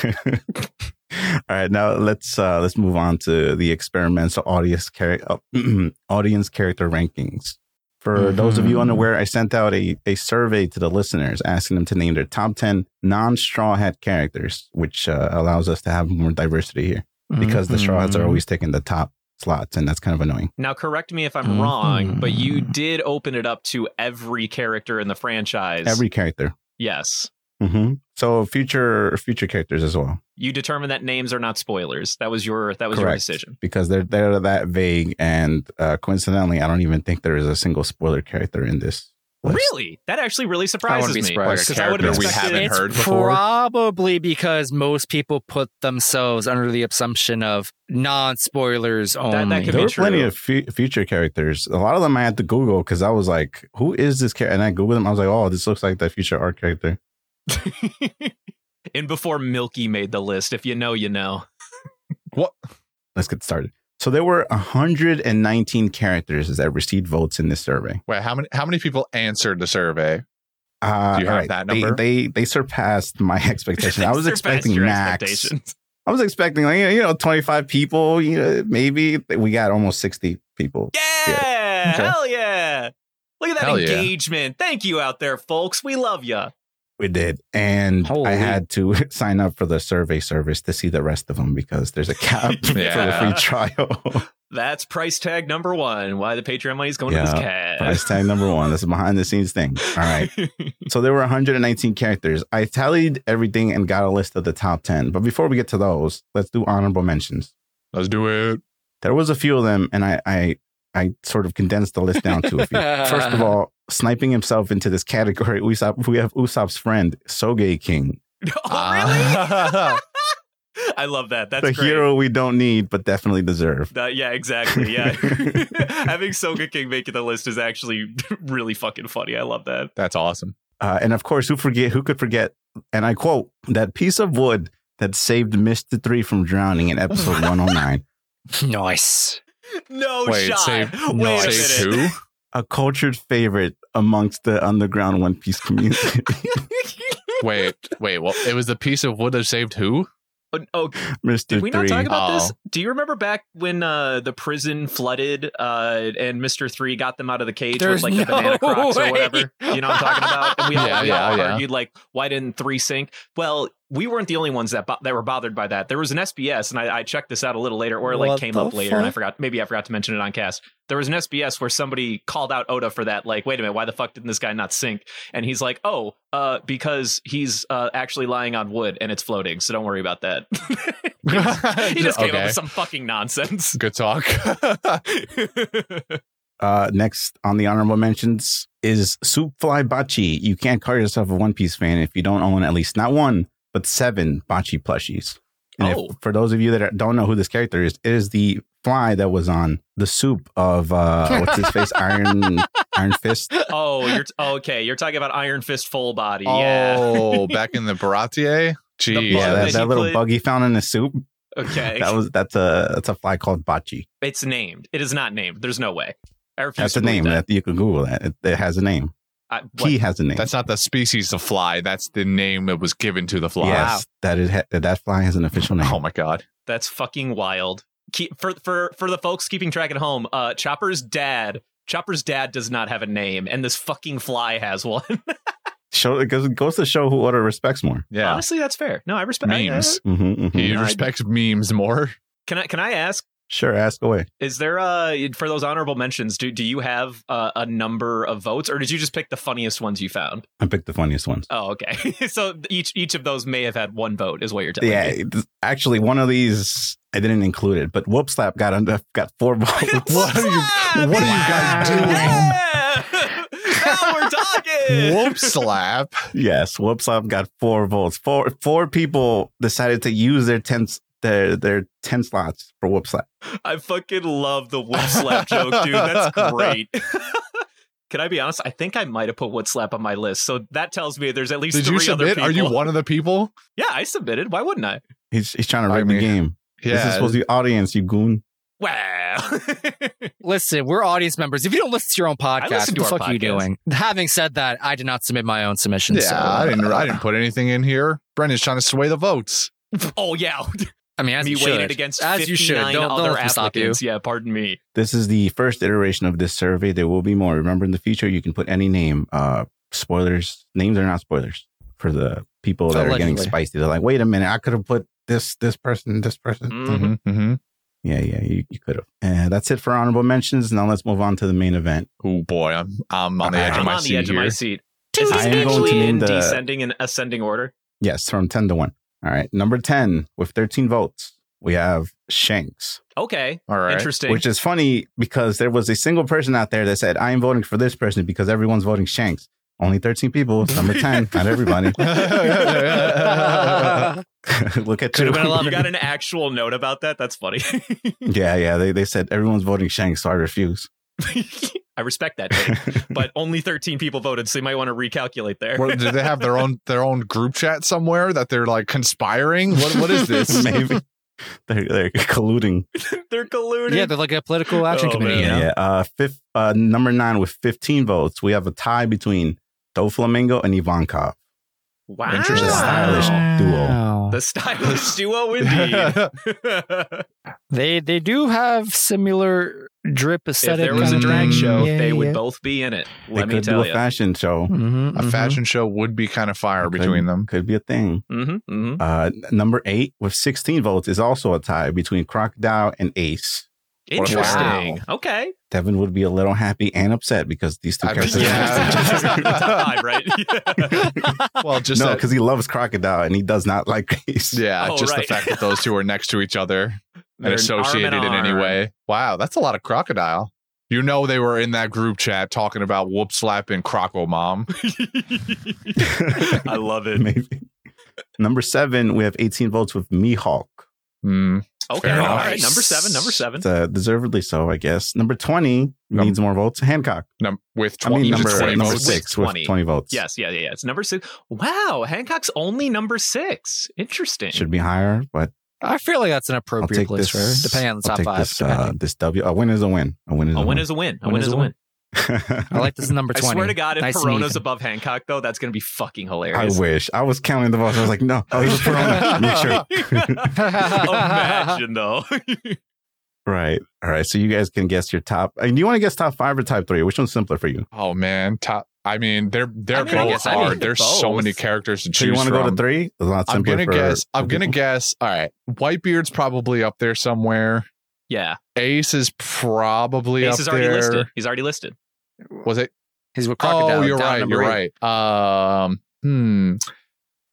Speaker 4: All right, now let's uh, let's move on to the experimental audience char- uh, audience character rankings. For those of you unaware, I sent out a, a survey to the listeners asking them to name their top 10 non Straw Hat characters, which uh, allows us to have more diversity here because the Straw Hats are always taking the top slots, and that's kind of annoying.
Speaker 2: Now, correct me if I'm
Speaker 4: Mhm.
Speaker 2: wrong, but you did open it up to every character in the franchise.
Speaker 4: Every character.
Speaker 2: yes.
Speaker 4: hmm So future future characters as well.
Speaker 2: You determined that names are not spoilers. That was your that was your decision.
Speaker 4: because they're they're that vague and uh, coincidentally i don't even think there is a single spoiler character in this list.
Speaker 2: Really? That actually really surprises
Speaker 5: be
Speaker 2: me.
Speaker 5: surprised.
Speaker 2: Because I would have
Speaker 3: Character we haven't
Speaker 5: it's
Speaker 3: heard before.
Speaker 5: probably because most people put themselves under the assumption of non-spoilers only.
Speaker 2: that could
Speaker 4: There
Speaker 2: be
Speaker 4: were plenty of fu- future characters. A lot of them I had to Google because I was like, "Who is this character?" And I Googled them. I was like, "Oh, this looks like that future art character."
Speaker 2: and before Milky made the list, if you know, you know.
Speaker 3: What?
Speaker 4: Let's get started. So there were 119 characters that received votes in this survey.
Speaker 3: Wait, how many how many people answered the survey?
Speaker 4: Uh,
Speaker 3: Do you have
Speaker 4: alright,
Speaker 3: that
Speaker 4: they-
Speaker 3: number?
Speaker 4: They, they surpassed my expectations. I was expecting
Speaker 2: your
Speaker 4: max. I was expecting like you know 25 people. You know, maybe we got almost 60 people.
Speaker 2: Yeah,
Speaker 4: Okay.
Speaker 2: hell yeah. Look at that
Speaker 3: Hell yeah.
Speaker 2: engagement. Thank you out there, folks. We love you.
Speaker 4: We did, and
Speaker 5: Holy.
Speaker 4: I had to sign up for the survey service to see the rest of them because there's a cap for the free trial.
Speaker 2: That's price tag number one. Why the Patreon money is going to this cat.
Speaker 4: Price tag number one. That's a behind the scenes thing. All right. so there were 119 characters. I tallied everything and got a list of the top 10. But before we get to those, let's do honorable mentions.
Speaker 3: Let's do it.
Speaker 4: There was a few of them, and I I, I sort of condensed the list down to a few. First of all, sniping himself into this category, Usopp, we have Usopp's friend, Sogeking,
Speaker 2: oh, really? I love that. That's
Speaker 4: the
Speaker 2: great.
Speaker 4: hero we don't need but definitely deserve.
Speaker 2: That- yeah, exactly. Yeah. Having Sogeking making the list is actually really fucking funny. I love that.
Speaker 3: That's awesome.
Speaker 4: Uh, and of course, who forget? Who could forget? And I quote that piece of wood that saved Mister Three from drowning in episode 109.
Speaker 5: nice.
Speaker 2: No
Speaker 3: Wait,
Speaker 2: shot.
Speaker 3: save-
Speaker 2: Wait
Speaker 3: no,
Speaker 2: a
Speaker 3: save
Speaker 2: minute.
Speaker 3: who?
Speaker 4: A cultured favorite amongst the underground One Piece community.
Speaker 3: Wait, wait. Well, it was the piece of wood that saved who?
Speaker 2: Oh, oh,
Speaker 4: Mister
Speaker 2: did we not
Speaker 4: Three.
Speaker 2: talk about
Speaker 3: Oh.
Speaker 2: this? Do you remember back when uh, the prison flooded uh, and Mister Three got them out of the cage
Speaker 5: There's
Speaker 2: with like the banana crocs
Speaker 5: way.
Speaker 2: or whatever? You know what I'm talking about? And we all,
Speaker 3: Yeah,
Speaker 2: we all
Speaker 3: yeah, yeah.
Speaker 2: argued like, why didn't Three sink? Well, we weren't the only ones that bo- that were bothered by that. There was an SBS, and I, I checked this out a little later, or it like
Speaker 5: What
Speaker 2: came
Speaker 5: the
Speaker 2: up later, and I forgot. Maybe I forgot to mention it on cast. There was an SBS where somebody called out Oda for that. Like, wait a minute, why the fuck didn't this guy not sink? And he's like, oh, uh, because he's uh, actually lying on wood and it's floating. So don't worry about that. he just came up with some fucking nonsense.
Speaker 3: Good talk.
Speaker 4: Uh, next on the honorable mentions is Soup Fly Bachi. You can't call yourself a One Piece fan if you don't own at least not one, but seven Bachi plushies. And if-
Speaker 2: Oh.
Speaker 4: for those of you that don't know who this character is, it is the fly that was on the soup of uh, what's his face, Iron Iron Fist.
Speaker 2: oh, you're t- okay. You're talking about Iron Fist Fullbody. Yeah.
Speaker 3: Oh, back in the Baratie? Gee.
Speaker 4: Yeah, that,
Speaker 2: that
Speaker 4: that little
Speaker 2: put-
Speaker 4: bug he found in the soup.
Speaker 2: Okay.
Speaker 4: That was that's a that's a fly called Bachi.
Speaker 2: it's named. It is not named. There's no way. I refuse
Speaker 4: That's a name
Speaker 2: believe
Speaker 4: that. you can Google that. It, it has a name.
Speaker 2: I.
Speaker 4: He has a name.
Speaker 3: That's not the species of fly. That's the name that was given to the fly.
Speaker 4: Yes, that is that fly has an official name.
Speaker 3: Oh my god.
Speaker 2: That's fucking wild. Keep, for for for the folks keeping track at home, uh, Chopper's dad. Chopper's dad does not have a name, and this fucking fly has one.
Speaker 4: Show it goes, goes to show who Oda respects more.
Speaker 3: Yeah.
Speaker 2: Honestly, that's fair. No, I respect
Speaker 3: Memes.
Speaker 2: I-
Speaker 4: Mhm, mhm.
Speaker 3: He
Speaker 2: I-
Speaker 3: respects memes more.
Speaker 2: can I can I ask?
Speaker 4: Sure, ask away.
Speaker 2: Is there uh for those honorable mentions? Do do you have uh, a number of votes, or did you just pick the funniest ones you found?
Speaker 4: I picked the funniest ones.
Speaker 2: Oh, okay. so each each of those may have had one vote, is what you're telling
Speaker 4: Yeah,
Speaker 2: me.
Speaker 4: it- actually, one of these I didn't include it, but Woop Slap got under, got four votes.
Speaker 3: What are you what are you guys doing?
Speaker 2: Yeah! now we're talking.
Speaker 3: Woop slap.
Speaker 4: yes, Woop Slap got four votes. Four four people decided to use their ten their their ten slots for Woop Slap.
Speaker 2: I fucking love the wood slap joke, dude. That's great. Can I be honest? I think I might have put wood slap on my list. So that tells me there's at least
Speaker 3: Did
Speaker 2: three
Speaker 3: you
Speaker 2: other people.
Speaker 3: Are you one of the people?
Speaker 2: Yeah, I submitted. Why wouldn't I?
Speaker 4: He's he's trying to
Speaker 3: I
Speaker 4: rig
Speaker 3: mean,
Speaker 4: the game. This is
Speaker 3: Yeah.
Speaker 4: supposed to be audience, you goon.
Speaker 2: Wow.
Speaker 5: Listen, we're audience members. If you don't listen to your own podcast, what the
Speaker 2: our
Speaker 5: fuck are you doing? Having said that, I did not submit my own submission.
Speaker 3: Yeah,
Speaker 5: so,
Speaker 3: I didn't
Speaker 5: uh,
Speaker 3: I didn't put anything in here. Brendan's trying to sway the votes.
Speaker 2: oh yeah.
Speaker 5: I mean, as
Speaker 2: me
Speaker 5: you
Speaker 2: weighted
Speaker 5: should.
Speaker 2: against
Speaker 5: as you should. Don't, don't
Speaker 2: other
Speaker 5: let them stop you.
Speaker 2: applicants. Yeah, pardon me.
Speaker 4: This is the first iteration of this survey. There will be more. Remember, in the future, you can put any name. Uh, spoilers. Names are not spoilers for the people that are getting spicy. They're like, wait a minute, I could have put this this person, this person.
Speaker 2: Mhm.
Speaker 3: Mm-hmm, mm-hmm.
Speaker 4: Yeah, yeah, you, you could have. And that's it for honorable mentions. Now let's move on to the main event.
Speaker 3: Oh boy, I'm I'm on the edge of
Speaker 2: I'm
Speaker 3: my
Speaker 2: on the
Speaker 3: seat
Speaker 2: edge of my seat. Is
Speaker 4: I
Speaker 2: this
Speaker 4: am going to
Speaker 2: actually
Speaker 4: name
Speaker 2: in
Speaker 4: the-
Speaker 2: descending and ascending order?
Speaker 4: Yes, from ten to one. All right, number ten with thirteen votes. we have Shanks.
Speaker 2: Okay.
Speaker 3: All right.
Speaker 2: Interesting.
Speaker 4: Which is funny because there was a single person out there that said, I am voting for this person because everyone's voting Shanks. Only 13 people. Number 10. Not everybody. Look at you.
Speaker 2: you got an actual note about that? That's funny.
Speaker 4: Yeah, yeah. They, they said everyone's voting Shanks, so I refuse.
Speaker 2: I respect that, take, but only 13 people voted, so you might want to recalculate there.
Speaker 3: What, do they have their own their own group chat somewhere that they're like conspiring? What what is this?
Speaker 4: Maybe. They're, they're colluding.
Speaker 2: They're colluding.
Speaker 5: Yeah, they're like a political action
Speaker 2: Oh,
Speaker 5: committee.
Speaker 2: man.
Speaker 5: You know?
Speaker 4: Yeah. Uh, fifth, uh, number nine with 15 votes. We have a tie between Doflamingo and Ivankov.
Speaker 2: Wow.
Speaker 4: Interesting. Stylish duo.
Speaker 2: The stylish duo, indeed.
Speaker 5: They they do have similar drip aesthetic.
Speaker 2: if
Speaker 5: aesthetic.
Speaker 2: there was a
Speaker 5: kind of
Speaker 2: drag show,
Speaker 5: Yeah,
Speaker 2: they would
Speaker 5: yeah.
Speaker 2: both be in it.
Speaker 4: They
Speaker 2: Let me
Speaker 4: could do
Speaker 2: tell
Speaker 4: a
Speaker 2: you.
Speaker 4: fashion show.
Speaker 5: Mhm,
Speaker 3: A
Speaker 5: mhm.
Speaker 3: fashion show would be kind of fire
Speaker 4: Could-
Speaker 3: between them.
Speaker 4: Could be a thing.
Speaker 2: hmm hmm
Speaker 4: Uh, number eight with 16 votes is also a tie between Crocodile and Ace.
Speaker 2: Interesting. Okay.
Speaker 4: Devin would be a little happy and upset because these two
Speaker 3: I mean,
Speaker 4: characters.
Speaker 3: yeah.
Speaker 2: Top five, right?
Speaker 3: Well, just
Speaker 4: no, because he loves Crocodile and he does not like Ace.
Speaker 3: yeah,
Speaker 2: Oh,
Speaker 3: just
Speaker 2: right.
Speaker 3: the fact that those two are next to each other
Speaker 2: They're
Speaker 3: and associated
Speaker 2: in
Speaker 3: in any way. Wow, that's a lot of crocodile. You know they were in that group chat talking about whoop slapping Croco Mom.
Speaker 2: I love it.
Speaker 4: Maybe. Number seven, we have 18 votes with Mihawk.
Speaker 3: Mm.
Speaker 2: Okay.
Speaker 3: Fair
Speaker 2: All
Speaker 3: enough.
Speaker 2: right. Number seven. Number seven.
Speaker 4: Uh, deservedly so, I guess. Number 20
Speaker 3: Num-
Speaker 4: needs more votes. Hancock.
Speaker 3: Num- with
Speaker 4: I
Speaker 3: 20,
Speaker 4: mean, number,
Speaker 3: 20
Speaker 4: number
Speaker 3: votes.
Speaker 4: six
Speaker 2: With
Speaker 4: with
Speaker 2: 20.
Speaker 4: 20 votes.
Speaker 2: Yes. Yeah. Yeah. Yeah. It's number six. Wow. Hancock's only number six. Interesting.
Speaker 4: Should be higher, but
Speaker 5: I feel like that's an
Speaker 4: I'll
Speaker 5: appropriate
Speaker 4: take
Speaker 5: place
Speaker 4: this.
Speaker 5: for her, depending on the
Speaker 4: I'll
Speaker 5: top
Speaker 4: take
Speaker 5: five.
Speaker 4: This, uh, this W. A win is a win. A win is a,
Speaker 2: A win
Speaker 4: win.
Speaker 2: is a win. A
Speaker 5: Win
Speaker 2: win
Speaker 5: is
Speaker 2: is
Speaker 5: a
Speaker 2: a win.
Speaker 5: I like this number
Speaker 2: 20.
Speaker 5: I
Speaker 2: swear to God, if
Speaker 5: Nice
Speaker 2: Perona's above Hancock, though, that's going to be fucking hilarious.
Speaker 4: I wish. I was counting the votes. I was like, no, I was Perona. Make sure.
Speaker 2: Imagine, though.
Speaker 4: Right. All right. So you guys can guess your top. And do you want to guess top five or top three? Which one's simpler for you?
Speaker 3: Oh man, top. I mean, they're they're
Speaker 2: I mean,
Speaker 3: both
Speaker 2: guess I
Speaker 3: hard.
Speaker 2: think
Speaker 3: There's
Speaker 2: both.
Speaker 3: so many characters to choose.
Speaker 4: So you want to go to three? It's a lot
Speaker 3: I'm gonna
Speaker 4: for-
Speaker 3: guess. I'm
Speaker 4: for
Speaker 3: gonna guess. All right, Whitebeard's probably up there somewhere.
Speaker 2: yeah.
Speaker 3: Ace is probably
Speaker 2: Ace
Speaker 3: up
Speaker 2: is already
Speaker 3: there.
Speaker 2: listed. He's already listed.
Speaker 3: Was it?
Speaker 5: He's with Crocodile.
Speaker 3: Oh, you're
Speaker 5: down
Speaker 3: right. You're
Speaker 5: eight.
Speaker 3: right. Um. Hmm.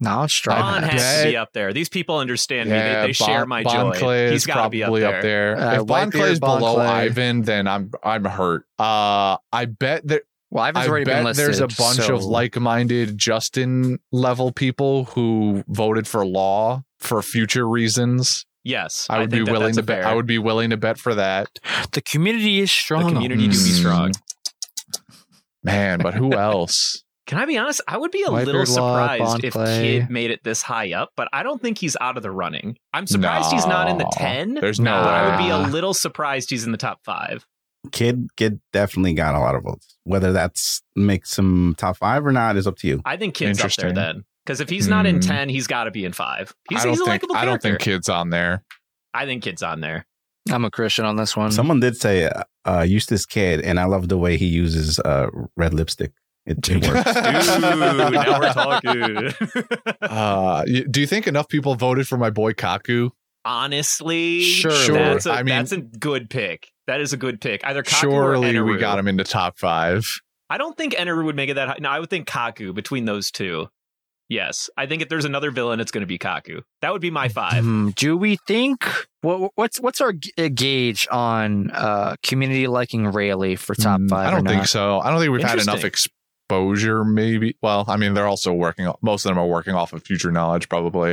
Speaker 5: No, it's strong.
Speaker 3: Bon
Speaker 2: has to be up there. These people understand me.
Speaker 3: Yeah,
Speaker 2: They, they share my
Speaker 3: Bon
Speaker 2: joy.
Speaker 3: Clay
Speaker 2: He's
Speaker 3: is
Speaker 2: got to be up
Speaker 3: probably
Speaker 2: there.
Speaker 5: Uh,
Speaker 3: if Bon
Speaker 5: Whitebeard, Bon
Speaker 3: below
Speaker 5: Clay.
Speaker 3: Ivan, then I'm I'm hurt. Uh, I bet that.
Speaker 5: Well, Ivan's
Speaker 3: I
Speaker 5: already been
Speaker 3: bet
Speaker 5: listed.
Speaker 3: there's a bunch
Speaker 5: so-
Speaker 3: of like-minded Justin level people who voted for Law for future reasons.
Speaker 2: Yes,
Speaker 3: I would be
Speaker 2: that
Speaker 3: willing to bet. I would be willing to bet for that.
Speaker 5: the community is strong.
Speaker 2: The community do be
Speaker 3: Mm.
Speaker 2: strong.
Speaker 3: Man, but who else?
Speaker 2: Can I be honest? I would be a
Speaker 5: Whitebeard
Speaker 2: little surprised
Speaker 5: Bond
Speaker 2: if
Speaker 5: Clay.
Speaker 2: Kid made it this high up, but I don't think he's out of the running. I'm surprised he's not in the 10.
Speaker 3: There's no
Speaker 2: but I would be a little surprised he's in the top five.
Speaker 4: Kid, Kid definitely got a lot of votes. Whether that's makes him top five or not is up to you.
Speaker 2: I think Kid's up there then. Because if he's not in
Speaker 3: Hmm.
Speaker 2: 10, he's got to be in five. He's,
Speaker 3: I don't
Speaker 2: he's a
Speaker 3: think.
Speaker 2: likable
Speaker 3: I don't think kids on there.
Speaker 2: I think Kid's on there.
Speaker 5: I'm a Christian on this one.
Speaker 4: Someone did say uh, uh, Eustass Kid, and I love the way he uses uh, red lipstick. It, it works.
Speaker 2: Dude, now we're talking.
Speaker 3: Uh, do you think enough people voted for my boy Kaku?
Speaker 2: Honestly,
Speaker 5: Surely.
Speaker 2: that's a,
Speaker 3: I mean-
Speaker 2: that's a good pick. That is a good pick. Either Kaku
Speaker 3: Surely
Speaker 2: or
Speaker 3: we got him into top five.
Speaker 2: I don't think Eneru would make it that high. No, I would think Kaku between those two. Yes, I think if there's another villain, it's going to be Kaku. That would be my five.
Speaker 5: Hmm, do we think what, what's what's our g- uh, gauge on uh, community liking Rayleigh for top
Speaker 3: Mm,
Speaker 5: five?
Speaker 3: I don't
Speaker 5: or
Speaker 3: think
Speaker 5: not?
Speaker 3: so. I don't think we've had enough exposure. Maybe. Well, I mean, they're also working. Most of them are working off of future knowledge, probably.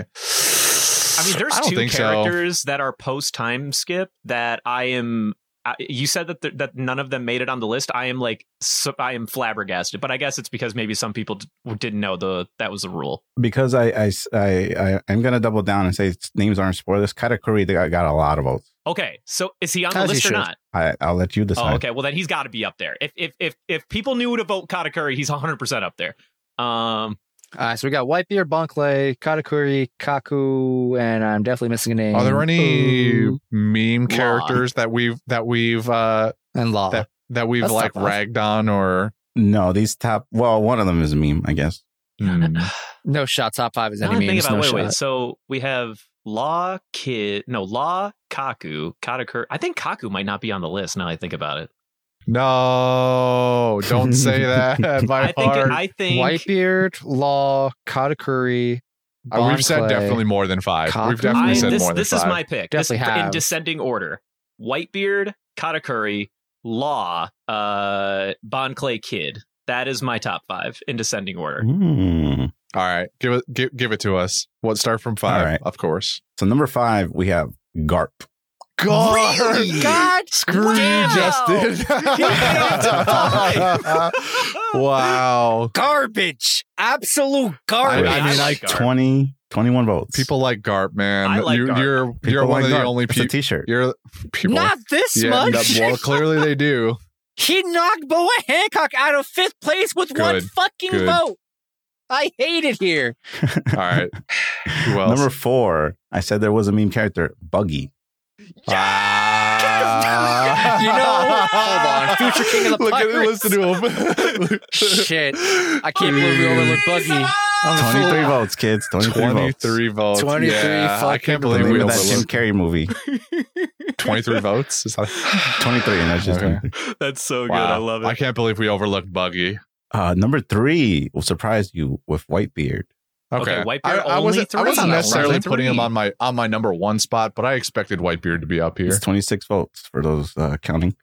Speaker 2: I mean, there's
Speaker 3: I
Speaker 2: two
Speaker 3: think so.
Speaker 2: characters that are post time skip that I am. I- You said that th- that none of them made it on the list. I am like so, I am flabbergasted, but I guess it's because maybe some people d- didn't know the that was the rule.
Speaker 4: because I, I, I, I, am going to double down and say names aren't spoilers. Katakuri got, got a lot of votes.
Speaker 2: Okay, so is he on the
Speaker 5: As he
Speaker 2: list or
Speaker 5: should.
Speaker 2: not?
Speaker 4: I, I'll let you decide.
Speaker 2: Oh, okay. Well, then he's got to be up there. If if if if people knew to vote Katakuri, he's 100 percent up there. Um,
Speaker 5: All right, so we got Whitebeard, Bonclay, Katakuri, Kaku, and I'm definitely missing a name.
Speaker 3: Are there any
Speaker 5: Ooh,
Speaker 3: meme
Speaker 2: Law.
Speaker 3: characters that we've that we've uh
Speaker 5: and Law?
Speaker 3: that that we've
Speaker 5: That's
Speaker 3: like ragged on or
Speaker 4: No, these top. Well, one of them is a meme, I guess.
Speaker 3: Hmm.
Speaker 5: no shot. Top five is any
Speaker 2: I'm thinking
Speaker 5: memes.
Speaker 2: about
Speaker 5: No
Speaker 2: wait,
Speaker 5: shot.
Speaker 2: wait. So we have Law, Kid, no Law, Kaku, Katakuri. I think Kaku might not be on the list. Now I think about it.
Speaker 3: No, don't say that. My
Speaker 2: I think
Speaker 3: heart.
Speaker 2: I think
Speaker 5: Whitebeard, Law, Katakuri,
Speaker 3: Uh, we've said definitely more than five.
Speaker 5: Kaku?
Speaker 3: We've definitely
Speaker 2: I-
Speaker 3: said
Speaker 2: this
Speaker 3: more than
Speaker 2: this
Speaker 3: five.
Speaker 2: is my pick. This,
Speaker 5: Definitely
Speaker 2: in descending order: Whitebeard, Katakuri, Law, uh, Bon Clay Kid. That is my top five in descending order.
Speaker 4: Hmm.
Speaker 3: All right, give it give, give it to us. What start from five?
Speaker 4: All right.
Speaker 3: Of course.
Speaker 4: So number five, we have Garp.
Speaker 3: God,
Speaker 5: God,
Speaker 3: screw you, Justin. wow.
Speaker 5: Garbage. Absolute
Speaker 3: I,
Speaker 5: garbage.
Speaker 3: I mean,
Speaker 2: like Garp.
Speaker 4: 20, 21 votes.
Speaker 3: people like Garp, man.
Speaker 2: I like
Speaker 3: you,
Speaker 2: Garp.
Speaker 3: You're
Speaker 4: People
Speaker 3: you're one
Speaker 4: like
Speaker 3: of the
Speaker 4: Garp.
Speaker 3: only
Speaker 4: It's a
Speaker 3: people.
Speaker 4: t-shirt.
Speaker 3: You're people.
Speaker 5: Not this
Speaker 3: yeah,
Speaker 5: much.
Speaker 3: no, well, clearly they do.
Speaker 5: He knocked Boa Hancock out of fifth place with one fucking
Speaker 3: Good.
Speaker 5: vote. I hate it here.
Speaker 3: All right. Who else?
Speaker 4: Number four, I said there was a meme character, Buggy.
Speaker 3: Ah.
Speaker 5: You know, hold on. Future King of the
Speaker 3: Look at
Speaker 5: Pirates.
Speaker 3: listen to him.
Speaker 5: Shit. I can't believe we overlooked Buggy. I'm
Speaker 4: 23
Speaker 5: fool.
Speaker 4: votes, kids. 23, votes.
Speaker 3: 23 votes.
Speaker 5: 23
Speaker 3: Yeah, I can't believe we
Speaker 4: of that Jim
Speaker 3: overlooked
Speaker 4: Carrey movie.
Speaker 3: 23 votes. Is that
Speaker 4: 23, and that's just
Speaker 3: Okay.
Speaker 2: That's so good.
Speaker 3: Wow.
Speaker 2: I love it.
Speaker 3: I can't believe we overlooked Buggy.
Speaker 4: Uh, number three will surprise you with Whitebeard.
Speaker 3: Okay,
Speaker 2: Okay, Whitebeard
Speaker 3: I, I
Speaker 2: only
Speaker 3: wasn't. I wasn't necessarily
Speaker 2: Only
Speaker 3: putting him on my on my number one spot, but I expected Whitebeard to be up here.
Speaker 4: It's 26 votes for those uh, counting.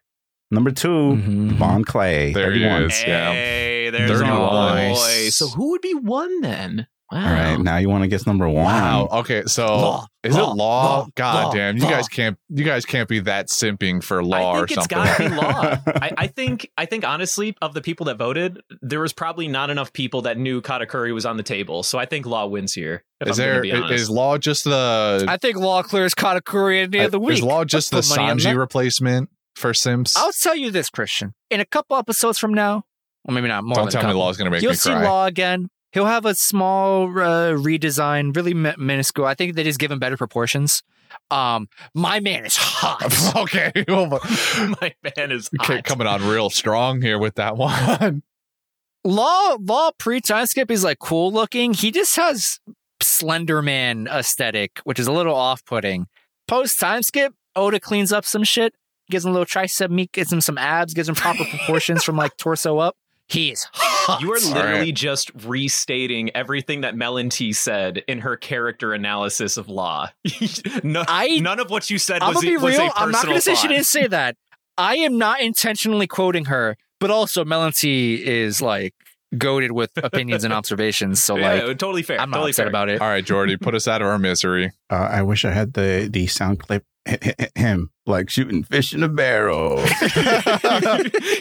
Speaker 4: Number 2
Speaker 5: Mhm.
Speaker 4: Bon Clay.
Speaker 3: There he
Speaker 4: 31.
Speaker 3: is. Yeah.
Speaker 2: There's
Speaker 3: 31.
Speaker 2: our boy. So who would be one then? Wow.
Speaker 4: All right, now you want to guess number one.
Speaker 3: Wow. Okay, so
Speaker 5: Law,
Speaker 3: is
Speaker 5: law,
Speaker 3: it law?
Speaker 5: law,
Speaker 3: God
Speaker 5: law,
Speaker 3: damn, you
Speaker 5: law.
Speaker 3: guys can't. You guys can't be that simping for law
Speaker 2: I
Speaker 3: or
Speaker 2: think it's
Speaker 3: something.
Speaker 2: gotta be law. I, I think I think honestly, of the people that voted, there was probably not enough people that knew Katakuri was on the table. So I think law wins here. If
Speaker 3: is
Speaker 2: I'm gonna
Speaker 3: there
Speaker 2: be
Speaker 3: is law just the
Speaker 5: I think Law clears Katakuri any of the week.
Speaker 3: is law just the
Speaker 5: Let's put
Speaker 3: Sanji replacement for Simps?
Speaker 5: I'll tell you this, Christian. In a couple episodes from now, well, maybe not more.
Speaker 3: Don't
Speaker 5: than
Speaker 3: tell me
Speaker 5: couple,
Speaker 3: Law's gonna make
Speaker 5: You'll
Speaker 3: me
Speaker 5: see
Speaker 3: cry.
Speaker 5: Law again. He'll have a small uh, redesign, really mi- minuscule. I think they just give him better proportions. Um, my man is hot.
Speaker 3: okay, but-
Speaker 2: My man is
Speaker 3: okay, coming on real strong here with that one.
Speaker 5: Law, Law pre time skip is like cool looking. He just has Slender Man aesthetic, which is a little off putting. Post time skip, Oda cleans up some shit, gives him a little tricep meat, gives him some abs, gives him proper proportions from like torso up. He is hot.
Speaker 2: You are literally
Speaker 3: right.
Speaker 2: just restating everything that Melon T said in her character analysis of Law. no,
Speaker 5: I-
Speaker 2: none of what you said
Speaker 5: I'm
Speaker 2: was,
Speaker 5: gonna be
Speaker 2: was
Speaker 5: real.
Speaker 2: a
Speaker 5: I'm not gonna say she
Speaker 2: thought.
Speaker 5: didn't say that. I am not intentionally quoting her, but also Melody is like goaded with opinions and observations. So
Speaker 2: Yeah,
Speaker 5: like,
Speaker 2: totally fair.
Speaker 5: I'm not
Speaker 2: totally
Speaker 5: upset
Speaker 2: fair.
Speaker 5: about it.
Speaker 3: All right, Jordy, put us out of our misery.
Speaker 4: Uh, I wish I had the the sound clip. Him like shooting fish in a barrel.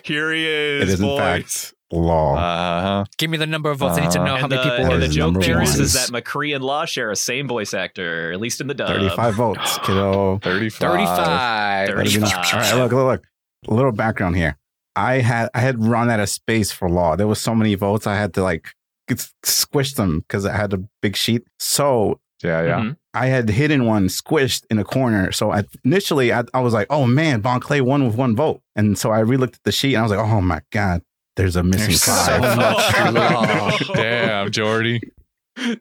Speaker 2: Here he is.
Speaker 4: it
Speaker 2: is,
Speaker 4: is in fact law.
Speaker 3: Uh-huh.
Speaker 5: Give me the number of votes. I need to
Speaker 4: Uh,
Speaker 5: know how
Speaker 2: and
Speaker 5: many
Speaker 2: the,
Speaker 5: people
Speaker 2: and
Speaker 5: are
Speaker 2: the joke
Speaker 4: number
Speaker 2: there is, is that McCree and Law share a same voice actor, at least in the dub.
Speaker 4: 35 votes, kiddo.
Speaker 3: 35.
Speaker 5: 35.
Speaker 4: That'd have been-
Speaker 2: 35.
Speaker 4: All right, look, look, look. A little background here. I had I had run out of space for law. There was so many votes. I had to like squish them because I had a big sheet. So
Speaker 3: Yeah, yeah.
Speaker 2: Mhm.
Speaker 4: I had the hidden one squished in a corner. So I, initially I, I was like, oh man, Bon Clay won with one vote. And so I relooked at the sheet and I was like, oh my God, there's a missing
Speaker 5: There's so much law.
Speaker 3: Damn, Jordy.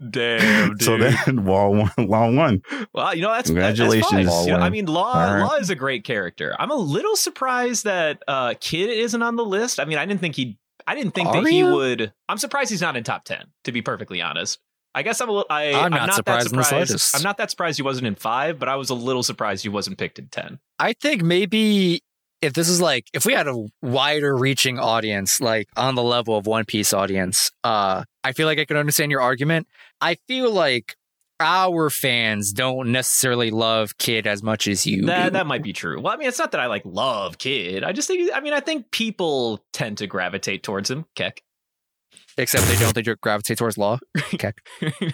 Speaker 2: Damn, dude.
Speaker 4: so then Law won. Law won.
Speaker 2: well, you know that's
Speaker 4: Congratulations,
Speaker 2: That's You know, I mean, Law
Speaker 3: All right.
Speaker 2: Law is a great character. I'm a little surprised that uh, Kid isn't on the list. I mean, I didn't think he. I didn't think
Speaker 5: Are
Speaker 2: that he would. I'm surprised he's not in top ten. To be perfectly honest, I guess I'm a little. I,
Speaker 5: I'm
Speaker 2: I'm
Speaker 5: not
Speaker 2: not,
Speaker 5: surprised
Speaker 2: that
Speaker 5: in the
Speaker 2: surprised. I'm not that surprised he wasn't in five, but I was a little surprised he wasn't picked in ten.
Speaker 5: I think maybe if this is like if we had a wider reaching audience, like on the level of One Piece audience, uh, I feel like I could understand your argument. I feel like our fans don't necessarily love Kid as much as you.
Speaker 2: That
Speaker 5: do.
Speaker 2: that might be true. Well, I mean, it's not that I like love Kid. I just think. I mean, I think people tend to gravitate towards him. Keck.
Speaker 5: Except they don't. They just gravitate towards law. Okay.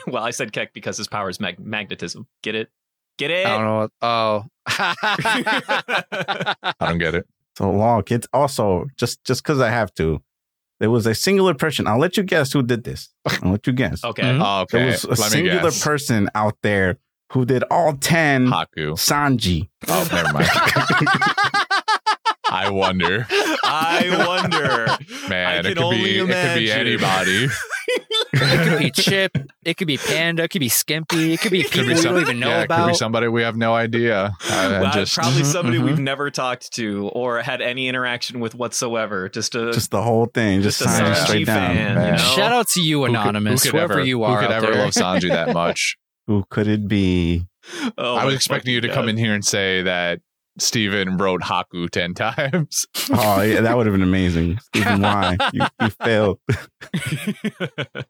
Speaker 2: well, I said Keck because his power is mag- magnetism. Get it? Get it?
Speaker 5: I don't know. What, oh.
Speaker 3: I don't get it.
Speaker 4: So Law kids. Also, just just because I have to, there was a singular person. I'll let you guess who did this. I'll let you guess.
Speaker 2: Okay.
Speaker 5: Mhm.
Speaker 3: Oh, okay.
Speaker 4: There was a
Speaker 3: Let
Speaker 4: singular person out there who did all 10
Speaker 3: Haku.
Speaker 4: Sanji.
Speaker 3: Oh, never mind. I wonder.
Speaker 2: I wonder.
Speaker 3: Man,
Speaker 2: I
Speaker 3: it could
Speaker 2: only
Speaker 3: be it could be anybody.
Speaker 5: It could be Chip. It could be Panda. It could be Skimpy. It could be people we don't even know
Speaker 3: yeah, it could be somebody we have no idea. Uh,
Speaker 2: Well,
Speaker 3: just
Speaker 2: probably somebody
Speaker 3: Mhm.
Speaker 2: we've never talked to or had any interaction with whatsoever. Just a
Speaker 4: Just the whole thing, just,
Speaker 2: Just a Sanji
Speaker 4: straight down.
Speaker 2: fan, you know?
Speaker 5: Shout out to you,
Speaker 3: Who could-
Speaker 5: Anonymous,
Speaker 3: who could
Speaker 5: whoever
Speaker 3: ever-
Speaker 5: you are.
Speaker 3: Who could ever
Speaker 5: there.
Speaker 3: love Sanji that much?
Speaker 4: Who could it be?
Speaker 2: Oh
Speaker 3: I was expecting you to
Speaker 2: fucking
Speaker 3: come in here and say that Steven wrote Haku 10 times.
Speaker 4: Oh, yeah, that would have been amazing. Stephen, why? You, you failed.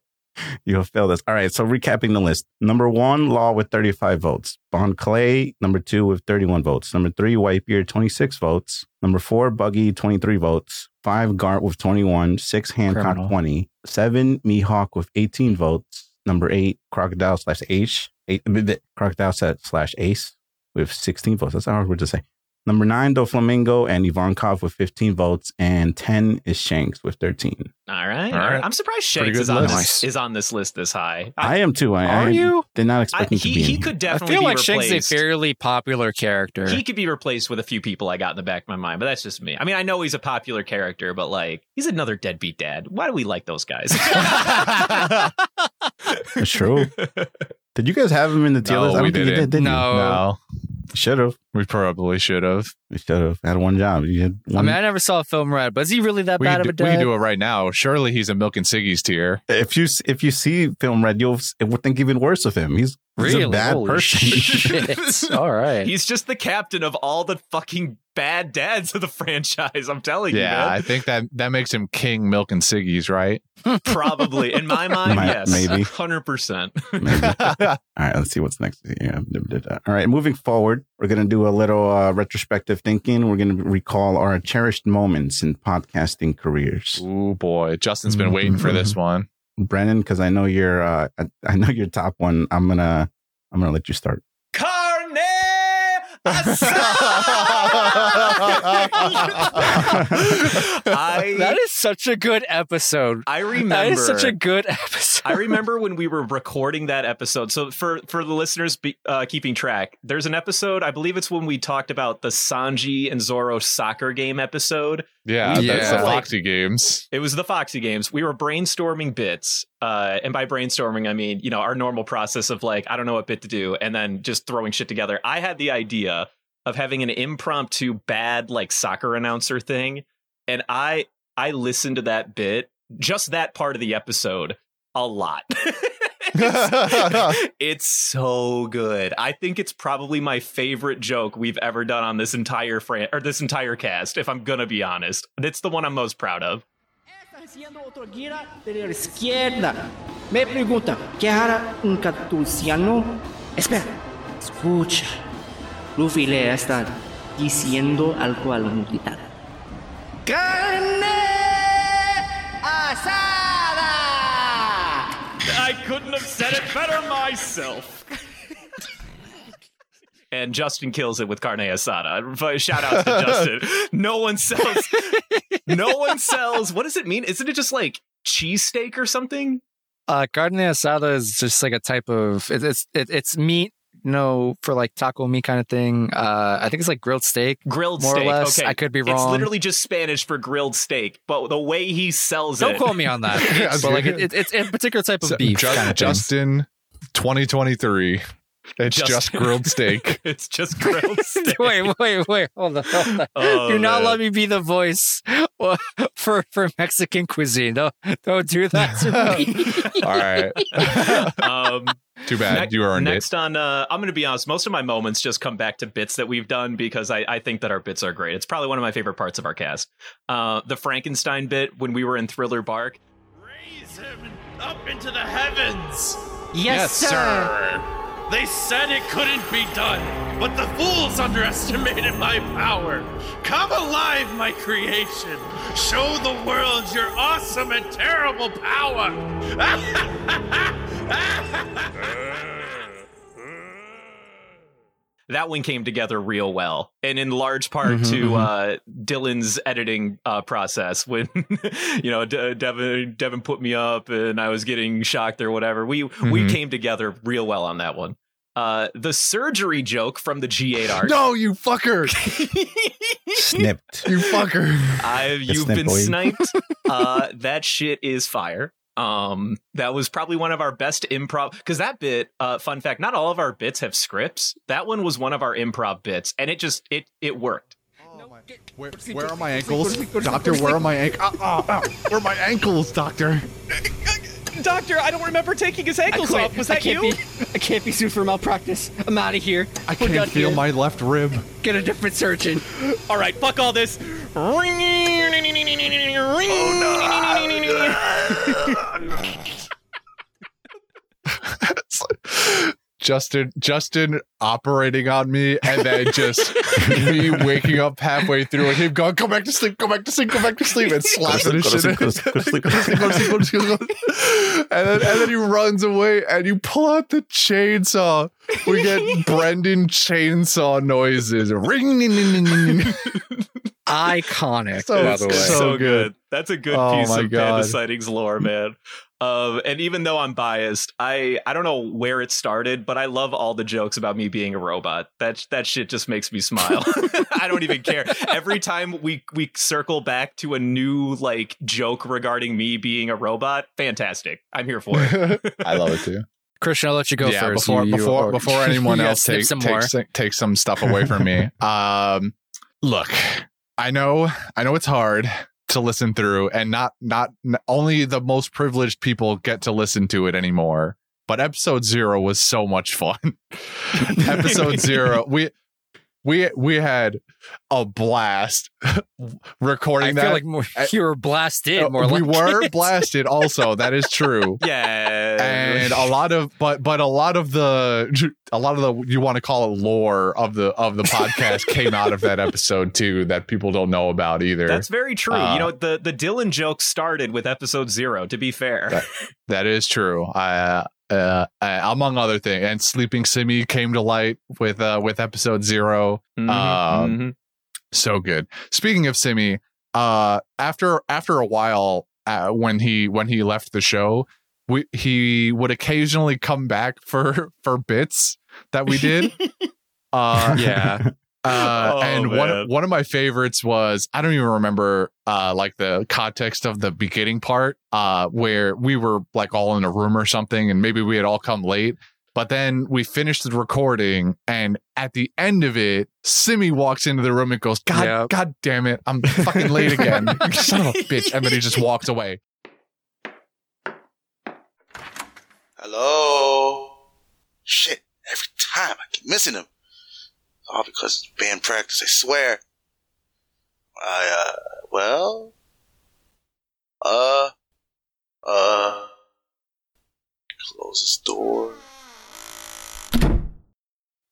Speaker 4: you have failed us. All right. So, recapping the list number one, Law with 35 votes. Bon Clay, number two, with 31 votes. Number three, Whitebeard, 26 votes. Number four, Buggy, 23 votes. Five, Garp with 21. Six, Hancock,
Speaker 5: Criminal.
Speaker 4: 20. Seven, Mihawk with 18 votes. Number eight, Crocodile slash Ace. Eight, Crocodile set slash Ace with 16 votes. That's a hard word to say. Number nine, Doflamingo and Ivankov with 15 votes, and 10 is Shanks with 13.
Speaker 2: All right.
Speaker 3: All right.
Speaker 2: I'm surprised Shanks is on,
Speaker 3: list.
Speaker 2: this, is on this list this high.
Speaker 4: I, am too. I,
Speaker 5: Are
Speaker 4: I
Speaker 5: you?
Speaker 4: did not
Speaker 2: I,
Speaker 4: expect him to
Speaker 2: he
Speaker 4: be.
Speaker 2: he
Speaker 4: here.
Speaker 2: could
Speaker 5: I
Speaker 2: definitely
Speaker 5: feel
Speaker 2: be
Speaker 5: like Shanks is a fairly popular character.
Speaker 2: He could be replaced with a few people I got in the back of my mind, but that's just me. I mean, I know he's a popular character, but like, he's another deadbeat dad. Why do we like those guys?
Speaker 4: That's true. Did you guys have him in the tier
Speaker 3: No,
Speaker 4: list? I
Speaker 3: we
Speaker 4: don't think you
Speaker 3: didn't.
Speaker 4: did, did
Speaker 5: No.
Speaker 3: no,
Speaker 4: Should have.
Speaker 3: We probably should have.
Speaker 4: We should have had one job. You had
Speaker 5: I mean, I never saw a Film Red, but is he really that
Speaker 3: We
Speaker 5: bad of a
Speaker 3: do, we can do it right now. Surely he's a Milk and Siggy's tier.
Speaker 4: if you if you see film red, you'll it would think even worse of him. He's, he's
Speaker 5: really
Speaker 4: a bad
Speaker 5: Holy
Speaker 4: person.
Speaker 5: All right.
Speaker 2: he's just the captain of all the fucking bad dads of the franchise. I'm telling you,
Speaker 3: Yeah, I think that that makes him King Milk and Siggy's, right?
Speaker 2: Probably. In my mind,
Speaker 4: Might-
Speaker 2: yes.
Speaker 4: maybe.
Speaker 2: 100%.
Speaker 4: All right, let's see what's next. Yeah, all right, moving forward, we're going to do a little uh, retrospective thinking. We're going to recall our cherished moments in podcasting careers.
Speaker 3: Oh boy, Justin's been waiting for this one.
Speaker 4: Brennan, because I know you're, uh, I, I know your top one. I'm gonna, I'm gonna let you start.
Speaker 2: Carne I
Speaker 5: that is such a good episode.
Speaker 2: I remember
Speaker 5: That is such a good episode.
Speaker 2: I remember when we were recording that episode. So for for the listeners be, uh, keeping track, there's an episode. I believe it's when we talked about the Sanji and Zoro soccer game episode.
Speaker 3: Yeah,
Speaker 2: We-
Speaker 3: that's the
Speaker 5: Yeah.
Speaker 3: Foxy games.
Speaker 2: It was the Foxy games. We were brainstorming bits, uh, and by brainstorming, I mean you know our normal process of like I don't know what bit to do, and then just throwing shit together. I had the idea of having an impromptu bad like soccer announcer thing, and I I listened to that bit, just that part of the episode, a lot. it's, it's so good. I think it's probably my favorite joke we've ever done on this entire fran- or this entire cast. If I'm gonna be honest, it's the one I'm most proud of.
Speaker 19: Haciendo otro gira de izquierda. Me pregunta, ¿qué hará um un cartusiano? Espera, escucha. Luffy le está diciendo algo a la multitud. ¡Carne asada!
Speaker 2: I couldn't have said it better myself. and Justin kills it with carne asada. Shout out to Justin. No one sells. No one sells. What does it mean? Isn't it just like cheesesteak or something?
Speaker 5: Uh, carne asada is just like a type of it, it's it, it's meat, you know, for like taco me kind of thing. Uh, I think it's like grilled steak,
Speaker 2: Grilled
Speaker 5: more
Speaker 2: steak.
Speaker 5: or less.
Speaker 2: Okay,
Speaker 5: I could be wrong.
Speaker 2: It's literally just Spanish for grilled steak, but the way he sells it.
Speaker 5: Don't call me on that. but like it, it, it's a particular type of
Speaker 3: So,
Speaker 5: beef.
Speaker 3: Ju-
Speaker 5: kind of.
Speaker 3: Justin, 2023. It's
Speaker 2: Just-
Speaker 3: just grilled steak.
Speaker 2: it's just grilled steak.
Speaker 5: wait, wait, wait, hold on. Hold on.
Speaker 2: Oh,
Speaker 5: do not
Speaker 2: man.
Speaker 5: let me be the voice for for Mexican cuisine. Don't don't do that to me.
Speaker 3: All right.
Speaker 2: um,
Speaker 3: Too bad.
Speaker 2: Next-
Speaker 3: you earned
Speaker 2: next on, uh, I'm going to be honest. Most of my moments just come back to bits that we've done because I, I think that our bits are great. It's probably one of my favorite parts of our cast. Uh, the Frankenstein bit when we were in Thriller Bark.
Speaker 12: Raise him up into the heavens.
Speaker 19: Yes, sir.
Speaker 12: They said it couldn't be done, but the fools underestimated my power. Come alive, my creation. Show the world your awesome and terrible power.
Speaker 2: Uh, That one came together real well, and in large part
Speaker 5: Mhm,
Speaker 2: to
Speaker 5: mhm.
Speaker 2: uh, Dylan's editing uh, process. When you know De- Devin Devin put me up, and I was getting shocked or whatever. We we
Speaker 3: Mhm.
Speaker 2: came together real well on that one. Uh, the surgery joke from the G8 arc.
Speaker 3: No, you fucker.
Speaker 4: Snipped.
Speaker 3: You fucker.
Speaker 2: I've you've been
Speaker 4: boy.
Speaker 2: sniped. Uh, that shit is fire. Um, that was probably one of our best improv because that bit. Uh, fun fact: not all of our bits have scripts. That one was one of our improv bits, and it just it it worked.
Speaker 3: Where, where are my ankles, Doctor? Where are my ankles? Where are my ankles, Doctor?
Speaker 20: Doctor, I don't remember taking his ankles off. Was that
Speaker 19: can't
Speaker 20: you?
Speaker 19: Be, I can't be sued for malpractice. I'm out of here.
Speaker 3: I
Speaker 19: We're done
Speaker 3: can't feel
Speaker 19: here.
Speaker 3: my left rib.
Speaker 19: Get a different surgeon.
Speaker 20: All right, fuck all this.
Speaker 3: Oh, Justin, Justin operating on me, and then just me waking up halfway through, and him going, "Go back to sleep, go back to sleep, go back to sleep," and slapping his shit. and then and then he runs away, and you pull out the chainsaw. We get Brendan chainsaw noises. Ring.
Speaker 5: Iconic,
Speaker 3: So-
Speaker 5: by the way.
Speaker 3: so
Speaker 2: so
Speaker 3: good.
Speaker 2: good. That's a good
Speaker 3: Oh
Speaker 2: piece of
Speaker 3: God.
Speaker 2: Panda Sightings lore, man. Um, and even though I'm biased, I I don't know where it started, but I love all the jokes about me being a robot. That that shit just makes me smile. I don't even care. Every time we we circle back to a new like joke regarding me being a robot, fantastic. I'm here for it.
Speaker 3: I love it too.
Speaker 5: Christian, I'll let you go
Speaker 3: yeah,
Speaker 5: first.
Speaker 3: Before
Speaker 5: You- you-
Speaker 3: before
Speaker 5: or-
Speaker 3: before anyone
Speaker 5: you
Speaker 3: else
Speaker 5: snip
Speaker 3: takes
Speaker 5: some
Speaker 3: takes
Speaker 5: more.
Speaker 3: takes some stuff away from me. Um, look, I know I know it's hard to listen through, and not not only the most privileged people get to listen to it anymore. But episode zero was so much fun. episode zero, we we we had a blast recording
Speaker 5: I
Speaker 3: that.
Speaker 5: feel like more, you were blasted more
Speaker 3: Uh, we
Speaker 5: like
Speaker 3: were
Speaker 5: it.
Speaker 3: blasted. Also, that is true
Speaker 2: yeah.
Speaker 3: and a lot of but but a lot of the a lot of the you want to call it lore of the of the podcast came out of that episode too that people don't know about either
Speaker 2: That's very true.
Speaker 3: Uh,
Speaker 2: you know, the the Dylan joke started with episode zero. To be fair,
Speaker 3: that is true uh, uh, uh, among other things and sleeping simi came to light with uh with episode 0
Speaker 2: Mhm,
Speaker 3: um
Speaker 2: mhm.
Speaker 3: so good speaking of simi uh after after a while uh, when he when he left the show we he would occasionally come back for for bits that we did uh
Speaker 5: Yeah.
Speaker 3: uh,
Speaker 2: Oh,
Speaker 3: and one
Speaker 2: man.
Speaker 3: one of my favorites was I don't even remember uh, like the context of the beginning part uh, where we were like all in a room or something, and maybe we had all come late. But then we finished the recording, and at the end of it, Simi walks into the room and goes, "God,
Speaker 5: Yep.
Speaker 3: God damn it, I'm fucking late again, son of a bitch!" And then he just walks away.
Speaker 21: Hello? Shit, every time I keep missing him. All because it's band practice, I swear. I, uh, well, uh, uh, close this door.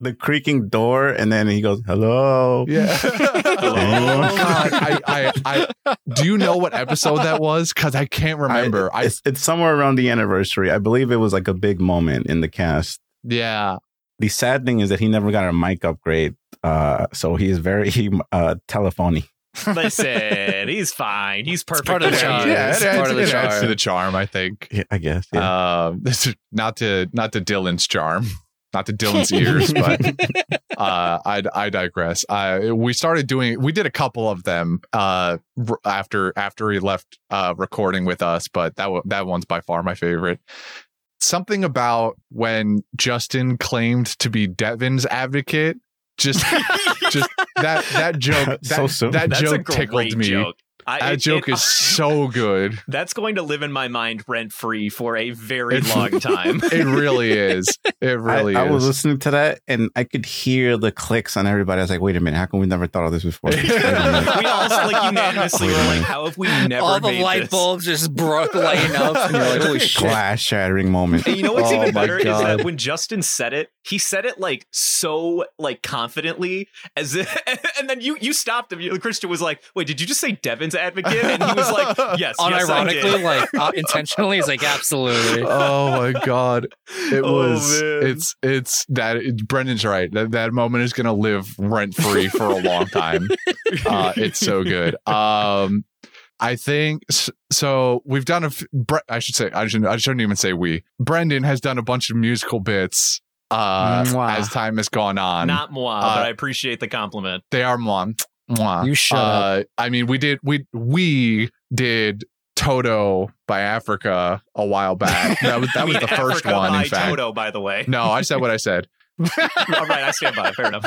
Speaker 4: The creaking door, and then he goes, "Hello."
Speaker 3: Yeah.
Speaker 4: Anyone?
Speaker 3: God, I, I, I, do you know what episode that was? Because I can't remember. I,
Speaker 4: it's, it's somewhere around the anniversary. I believe it was like a big moment in the cast.
Speaker 3: yeah.
Speaker 4: The sad thing is that he never got a mic upgrade, uh, so he's very uh, telephony.
Speaker 2: Listen, he's fine. He's perfect.
Speaker 5: part of the
Speaker 2: the way he
Speaker 5: charm.
Speaker 3: Yeah,
Speaker 5: It's
Speaker 3: it, adds,
Speaker 5: part of the
Speaker 3: it adds to
Speaker 5: charm.
Speaker 3: the charm, I think.
Speaker 4: Yeah, I guess. Yeah.
Speaker 3: Um, this is not to not to Dylan's charm, not to Dylan's ears, but uh, I I digress. Uh, we started doing we did a couple of them uh after after he left uh recording with us, but that wa- that one's by far my favorite. Something about when Justin claimed to be Devin's advocate, just just that that joke that,
Speaker 4: So
Speaker 3: that
Speaker 2: That's a
Speaker 3: joke
Speaker 2: great
Speaker 3: tickled me.
Speaker 2: joke. I-
Speaker 3: that
Speaker 2: it-
Speaker 3: joke
Speaker 2: it-
Speaker 3: is so good.
Speaker 2: That's going to live in my mind rent free for a very
Speaker 3: It-
Speaker 2: long time.
Speaker 3: It really is. It really
Speaker 4: I, I
Speaker 3: is.
Speaker 4: was listening to that and I could hear the clicks on everybody. I was like, wait a minute, how come we never thought of this before? Wait a minute.
Speaker 2: we all like unanimously were like, how have we never
Speaker 5: All the
Speaker 2: made
Speaker 5: light
Speaker 2: this?
Speaker 5: bulbs just broke lighting up, and you're like, "Holy shit!"
Speaker 4: Glass shattering moment.
Speaker 2: And you know what's
Speaker 3: Oh
Speaker 2: even
Speaker 3: my
Speaker 2: better is that when Justin said it, he said it like so like confidently as if, and then you you stopped him. You, Christian was like, "Wait, did you just say Devin's advocate?" And he was like, "Yes, yes,
Speaker 5: Unironically,
Speaker 2: did."
Speaker 5: like uh, intentionally, he's like, "Absolutely."
Speaker 3: oh my god it
Speaker 2: Oh,
Speaker 3: was
Speaker 2: man.
Speaker 3: it's it's that it, brendan's right that, that moment is gonna live rent free for a long time uh it's so good um I think so. We've done a. f- Bre- I should say. I shouldn't. I shouldn't even say we. Brendan has done a bunch of musical bits uh,
Speaker 5: Mwah.
Speaker 3: as time has gone on.
Speaker 2: Not moi,
Speaker 3: Uh,
Speaker 2: but I appreciate the compliment.
Speaker 3: They are mwah. Mwah.
Speaker 5: You shut
Speaker 3: uh, I mean, we did we we did Toto by Africa a while back. That was that was the first
Speaker 2: Africa
Speaker 3: one.
Speaker 2: by
Speaker 3: In fact,
Speaker 2: Toto, by the way.
Speaker 3: no, I said what I said.
Speaker 2: All right, I stand by. it. Fair enough.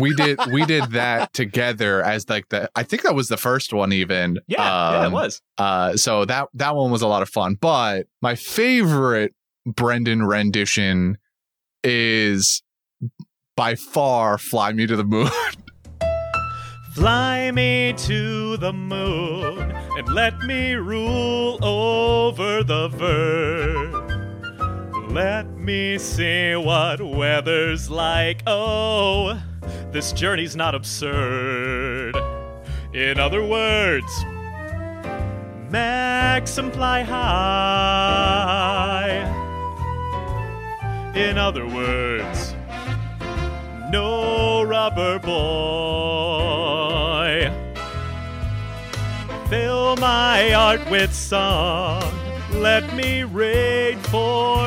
Speaker 3: we did we did that together as like the I think that was the first one even.
Speaker 2: Yeah, yeah, it
Speaker 3: Um,
Speaker 2: was.
Speaker 3: Uh so that that one was a lot of fun. But my favorite Brendan rendition is by far Fly Me to the Moon.
Speaker 20: Fly me to the moon and let me rule over the verb. Let me see what weather's like. Oh, this journey's not absurd. In other words, Maxim fly high. In other words, no rubber boy. Fill my heart with song, let me reign forevermore.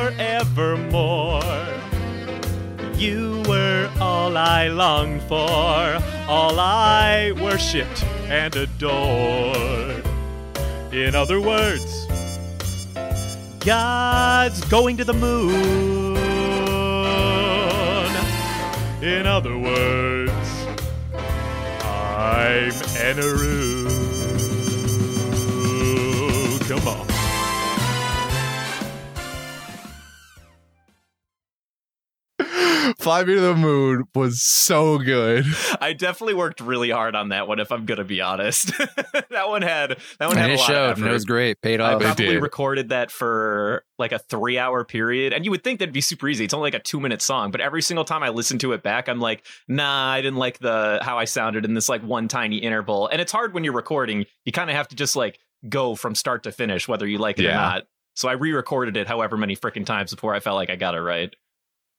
Speaker 20: You were all I longed for, all I worshipped and adored. In other words, God's going to the moon. In other words, I'm Eneru. Come on.
Speaker 3: Fly Me to the Moon was so good.
Speaker 2: I definitely worked really hard on that one. If I'm gonna be honest, that one had that one
Speaker 5: And
Speaker 2: had a
Speaker 5: it
Speaker 2: lot
Speaker 5: showed,
Speaker 2: of
Speaker 5: and
Speaker 2: effort.
Speaker 5: it was great. Paid off. It
Speaker 2: probably
Speaker 5: did.
Speaker 2: recorded that for like a three hour period, and you would think that'd be super easy. It's only like a two minute song, but every single time I listen to it back, I'm like, nah, I didn't like the how I sounded in this like one tiny interval. And it's hard when you're recording. You kind of have to just like go from start to finish, whether you like it or not. So I re-recorded it however many freaking times before I felt like I got it right.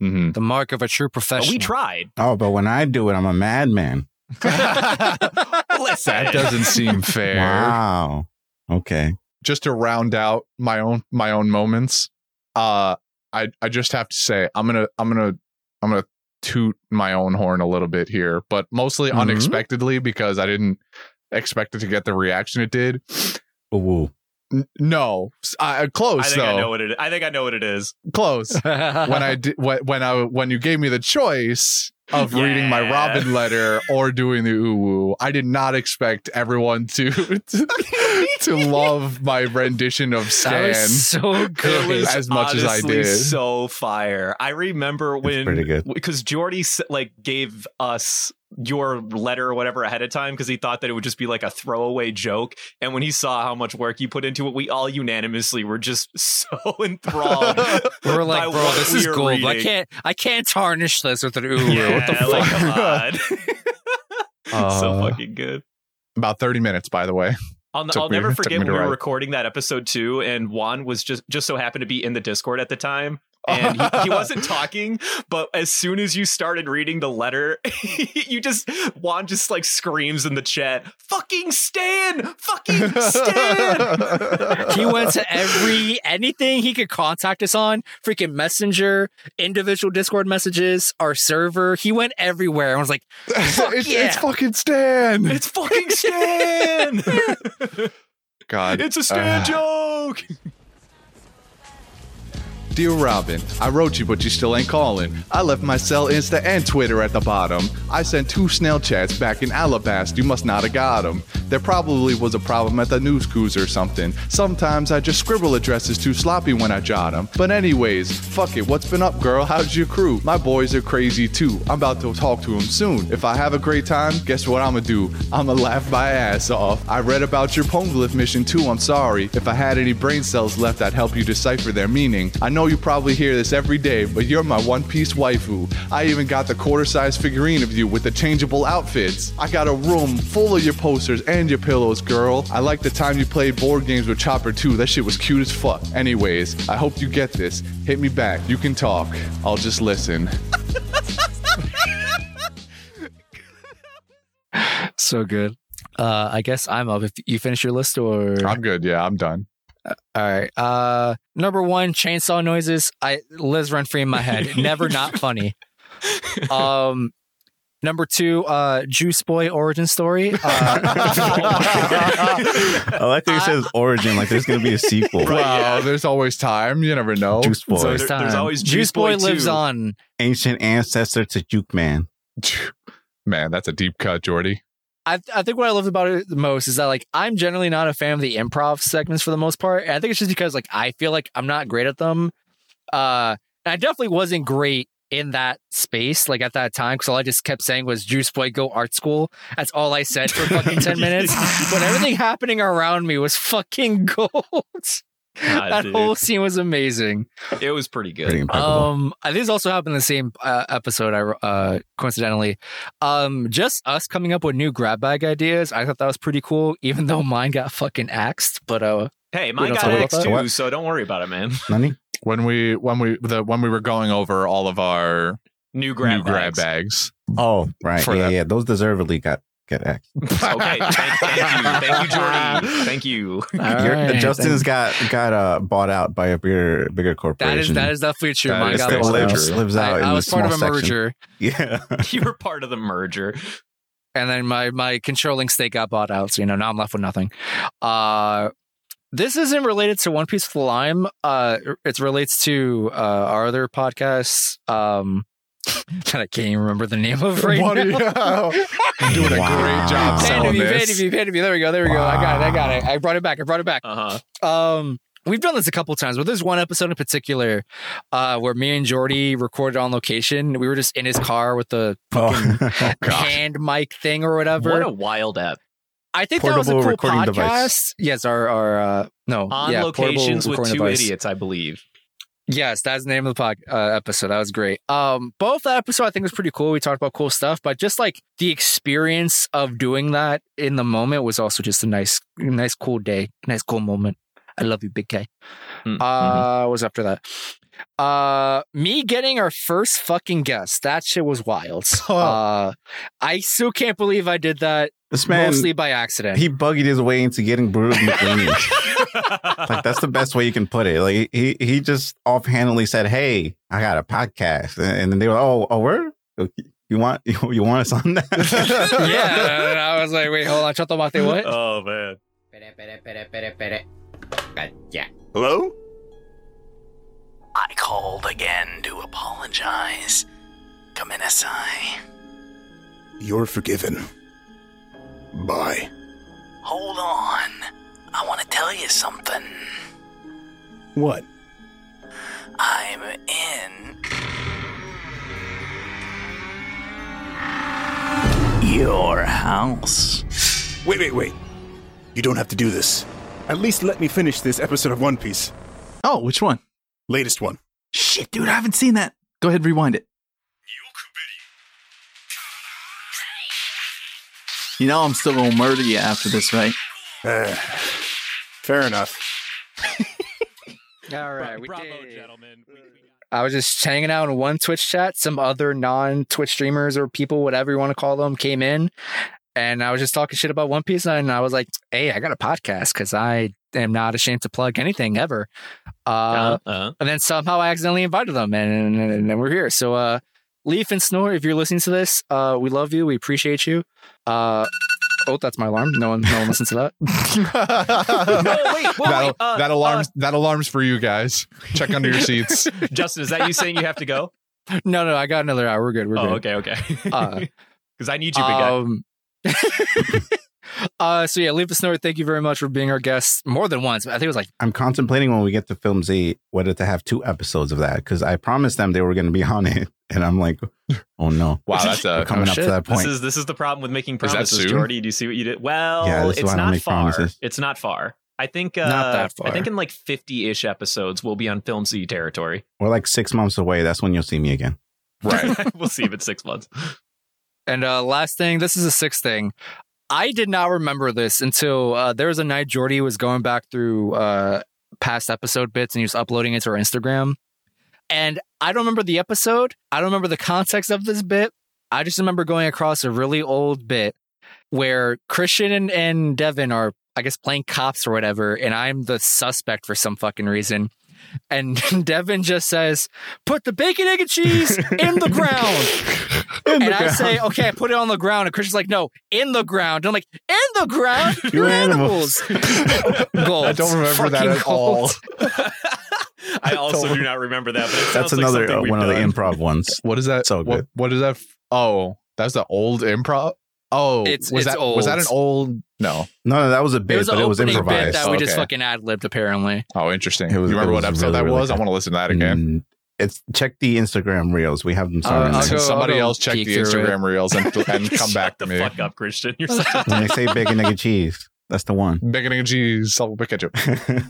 Speaker 3: Mm-hmm.
Speaker 5: The mark of a true professional.
Speaker 2: we tried.
Speaker 4: Oh, but when I do it, I'm a madman.
Speaker 2: Listen,
Speaker 3: That doesn't seem fair.
Speaker 4: Wow. Okay.
Speaker 3: Just to round out my own my own moments, uh I I just have to say I'm gonna I'm gonna I'm gonna toot my own horn a little bit here, but mostly
Speaker 4: Mhm.
Speaker 3: unexpectedly because I didn't expect it to get the reaction it did.
Speaker 4: Ooh.
Speaker 3: N- no, S- uh, close
Speaker 2: I think
Speaker 3: though.
Speaker 2: I know what it. I think I know what it is.
Speaker 3: close when i did when, when i when you gave me the choice of reading my robin letter or doing the ooh woo i did not expect everyone to to, to love my rendition of
Speaker 5: That
Speaker 3: stan
Speaker 5: was so
Speaker 2: It
Speaker 5: good.
Speaker 2: was
Speaker 3: as much as i did
Speaker 2: So fire! I remember when
Speaker 4: pretty good.
Speaker 2: because Jordy like gave us your letter or whatever ahead of time because he thought that it would just be like a throwaway joke. And when he saw how much work you put into it, we all unanimously were just so enthralled.
Speaker 5: We We're like, bro, this is
Speaker 2: are
Speaker 5: gold. I can't, I can't tarnish this with an ooh.
Speaker 2: Yeah,
Speaker 5: what the fuck?
Speaker 2: like, come on. so
Speaker 3: Uh,
Speaker 2: fucking good.
Speaker 3: about 30 minutes by the way
Speaker 2: I'll, I'll
Speaker 3: me-
Speaker 2: never forget when we were
Speaker 3: write.
Speaker 2: recording that episode too, and Juan was just just so happened to be in the Discord at the time. And he, he wasn't talking, but as soon as you started reading the letter, you just Juan just like screams in the chat, "Fucking Stan! Fucking Stan!"
Speaker 5: he went to every anything he could contact us on freaking messenger individual discord messages our server he went everywhere and was like Fuck
Speaker 3: it's,
Speaker 5: yeah.
Speaker 3: it's fucking stan
Speaker 2: it's fucking Stan!
Speaker 3: god
Speaker 2: it's a Stan
Speaker 3: Uh,
Speaker 2: joke.
Speaker 3: Dear Robin, I wrote you, but you still ain't calling. I left my cell, Insta, and Twitter at the bottom. I sent two snail chats back in Alabast. You must not have got 'em. There probably was a problem at the News Coo or something. Sometimes I just scribble addresses too sloppy when I jot 'em. But anyways, fuck it. What's been up, girl? How's your crew? My boys are crazy too. I'm about to talk to 'em soon. If I have a great time, guess what I'ma do? I'ma laugh my ass off. I read about your Poneglyph mission too. I'm sorry. If I had any brain cells left, I'd help you decipher their meaning. I know you probably hear this every day, but you're my one piece waifu. I even got the quarter size figurine of you with the changeable outfits. I got a room full of your posters and your pillows, girl. I like the time you played board games with Chopper too. That shit was cute as fuck. Anyways, I hope you get this. Hit me back. You can talk. I'll just listen.
Speaker 5: so good uh i guess i'm up if you finish your list or
Speaker 3: I'm good. Yeah, I'm done.
Speaker 5: all right uh number one chainsaw noises i lives run free in my head never not funny um Number two, uh, Juice Boy origin story. Uh,
Speaker 4: I like that he says origin, like there's going to be a sequel.
Speaker 3: Wow, there's always time. You never know.
Speaker 4: Juice Boy.
Speaker 5: There's time. Juice Boy, lives on.
Speaker 4: Ancient ancestor to Juke Man.
Speaker 3: Man, that's a deep cut, Jordy.
Speaker 5: I, I think what I love about it the most is that like I'm generally not a fan of the improv segments for the most part. And I think it's just because like I feel like I'm not great at them. Uh, and I definitely wasn't great in that space like at that time because all I just kept saying was Juice Boy go art school. That's all I said for fucking ten minutes. But everything happening around me was fucking gold. That
Speaker 2: dude.
Speaker 5: whole scene was amazing.
Speaker 2: It was pretty good.
Speaker 5: Um, this also happened in the same uh, episode. I uh, coincidentally, um, just us coming up with new grab bag ideas. I thought that was pretty cool, even though mine got fucking axed. But uh,
Speaker 2: Hey,
Speaker 5: we
Speaker 2: mine got
Speaker 5: talk about
Speaker 2: X
Speaker 5: that?
Speaker 2: too, so don't worry about it, man.
Speaker 4: Nani?
Speaker 3: When we when we the when we were going over all of our
Speaker 2: New grab
Speaker 3: new grab
Speaker 2: bags.
Speaker 3: bags.
Speaker 4: Oh, right.
Speaker 3: For
Speaker 4: yeah,
Speaker 3: that.
Speaker 4: yeah. Those deservedly got get X.
Speaker 2: Okay, thank, thank you, thank you, Jordy. Thank you.
Speaker 4: Your- Justin's got got uh, bought out by a bigger bigger
Speaker 5: that
Speaker 4: corporation.
Speaker 5: is that is definitely true.
Speaker 4: That
Speaker 5: Mine
Speaker 4: is
Speaker 5: got
Speaker 4: definitely
Speaker 5: bought out.
Speaker 4: lives out
Speaker 5: I,
Speaker 4: in
Speaker 5: I was part of a
Speaker 4: section.
Speaker 5: merger.
Speaker 4: Yeah.
Speaker 2: you were part of the merger.
Speaker 5: and then my my controlling stake got bought out. So you know now I'm left with nothing. Uh, this isn't related to One Piece with Lime. Uh, it relates to uh, our other podcasts. Um, that I can't even remember the name of right
Speaker 3: What are you-
Speaker 5: now.
Speaker 3: You're doing a great job selling
Speaker 5: Vanity,
Speaker 3: this.
Speaker 5: vanity, vanity. There we go. There we go. I got it. I got it. I brought it back. I brought it back.
Speaker 2: Uh
Speaker 5: huh. Um, we've done this a couple times, but there's one episode in particular uh, where me and Jordy recorded on location. We were just in his car with the fucking hand mic thing or whatever.
Speaker 2: What a wild app.
Speaker 5: I think that was a
Speaker 2: Portable
Speaker 5: cool
Speaker 2: recording
Speaker 5: podcast.
Speaker 2: device.
Speaker 5: Yes, our our uh, no
Speaker 2: On
Speaker 5: yeah,
Speaker 2: locations with two
Speaker 5: device.
Speaker 2: idiots, I believe.
Speaker 5: Yes, that's the name of the pod, uh, episode. That was great. Um, both that episode I think was pretty cool. We talked about cool stuff, but just like the experience of doing that in the moment was also just a nice, nice, cool day, nice, cool moment. I love you, big K. Uh, what was after that? Uh, me getting our first fucking guest. That shit was wild. Uh, I still can't believe I did that.
Speaker 4: This man
Speaker 5: mostly by accident.
Speaker 4: He buggied his way into getting Bruce McLean. like that's the best way you can put it. Like he he just offhandedly said, "Hey, I got a podcast," and then they were, "Oh, oh, where? You want you, you want us on that?"
Speaker 5: yeah, and I was like, wait, hold on, Chato Mate, what?
Speaker 2: Oh man.
Speaker 21: Hello? I called again to apologize. Kamenasai.
Speaker 6: You're forgiven. Bye.
Speaker 21: Hold on. I want to tell you something.
Speaker 6: What?
Speaker 21: I'm in. Your house.
Speaker 6: Wait, wait, wait. You don't have to do this. At least let me finish this episode of One Piece.
Speaker 22: Oh, which one?
Speaker 6: Latest one.
Speaker 22: Shit, dude, I haven't seen that. Go ahead, rewind it. You know I'm still gonna murder you after this, right?
Speaker 6: Uh, fair enough.
Speaker 5: All right, we did. I was just hanging out in one Twitch chat. Some other non Twitch streamers or people, whatever you want to call them, came in. And I was just talking shit about One Piece. And I was like, hey, I got a podcast because I am not ashamed to plug anything ever. Uh,
Speaker 2: Uh-huh.
Speaker 5: And then somehow I accidentally invited them. And, and, and then we're here. So, uh, Leaf and Snore, if you're listening to this, uh, we love you. We appreciate you. Uh, oh, that's my alarm. No one, no one listens to that.
Speaker 2: no, wait, wait,
Speaker 3: that,
Speaker 2: wait. Uh,
Speaker 3: that alarms that alarms for you guys. Check under your seats.
Speaker 2: Justin, is that you saying you have to go?
Speaker 5: No, no, I got another hour. We're good. We're
Speaker 2: Oh,
Speaker 5: good.
Speaker 2: okay, okay.
Speaker 5: Uh,
Speaker 2: Because I need you, big guy.
Speaker 5: Um, uh, so yeah, leave the snore. Thank you very much for being our guest more than once. I think it was like
Speaker 4: I'm contemplating when we get to Film Z whether to have two episodes of that because I promised them they were going to be on it, and I'm like, oh no,
Speaker 3: Wow, that's a-
Speaker 4: We're coming
Speaker 3: oh,
Speaker 4: up to that point.
Speaker 2: This is this is the problem with making
Speaker 3: Is
Speaker 2: promises. Jordy. Do you see what you did? Well,
Speaker 4: Yeah,
Speaker 2: it's
Speaker 4: why I don't
Speaker 2: far.
Speaker 4: promises.
Speaker 2: It's not far. I think uh,
Speaker 5: Not that far.
Speaker 2: I think in like 50-ish episodes we'll be on Film Z territory.
Speaker 4: We're like six months away. That's when you'll see me again.
Speaker 3: Right.
Speaker 2: we'll see if it's six months.
Speaker 5: And uh, last thing, this is a sixth thing. I did not remember this until uh, there was a night Jordy was going back through uh, past episode bits and he was uploading it to our Instagram. And I don't remember the episode. I don't remember the context of this bit. I just remember going across a really old bit where Christian and, and Devin are, I guess, playing cops or whatever. And I'm the suspect for some fucking reason. And Devin just says, "Put the bacon, egg, and cheese in the ground."
Speaker 4: In
Speaker 5: and
Speaker 4: the
Speaker 5: I say,
Speaker 4: ground.
Speaker 5: "Okay, put it on the ground." And Christian's like, "No, in the ground." And I'm like, "In the ground?
Speaker 4: You're
Speaker 5: You're
Speaker 4: animals."
Speaker 5: animals." Gold.
Speaker 3: I don't remember that
Speaker 5: Fucking
Speaker 3: at all.
Speaker 2: I also do not remember that, but it
Speaker 4: That's another
Speaker 2: something
Speaker 4: uh,
Speaker 2: we've
Speaker 4: one of the improv ones.
Speaker 3: What is that?
Speaker 4: So
Speaker 3: what,
Speaker 4: good.
Speaker 3: what is that? f- Oh, that's the old improv. Oh,
Speaker 5: It's-
Speaker 3: was
Speaker 5: it's
Speaker 3: that was that an
Speaker 5: old.
Speaker 3: Old? No.
Speaker 4: No, no, that was a
Speaker 5: It
Speaker 4: bit,
Speaker 5: was
Speaker 4: but it was
Speaker 5: opening
Speaker 4: improvised.
Speaker 5: bit that we just fucking ad libbed. Apparently,
Speaker 3: Oh, interesting.
Speaker 4: It was-
Speaker 3: you remember what episode
Speaker 4: really,
Speaker 3: that
Speaker 4: really
Speaker 3: was? I want to listen to that again.
Speaker 4: Mm, It's check the Instagram reels. We have them
Speaker 5: Uh,
Speaker 4: somewhere.
Speaker 5: I'll go-
Speaker 3: Somebody else check the
Speaker 5: through it.
Speaker 3: Instagram reels and, and come back to
Speaker 2: the
Speaker 3: me.
Speaker 2: fuck up, Christian. You're such
Speaker 4: when they say bacon, egg, and cheese, that's the one.
Speaker 3: Bacon and cheese, salt and ketchup.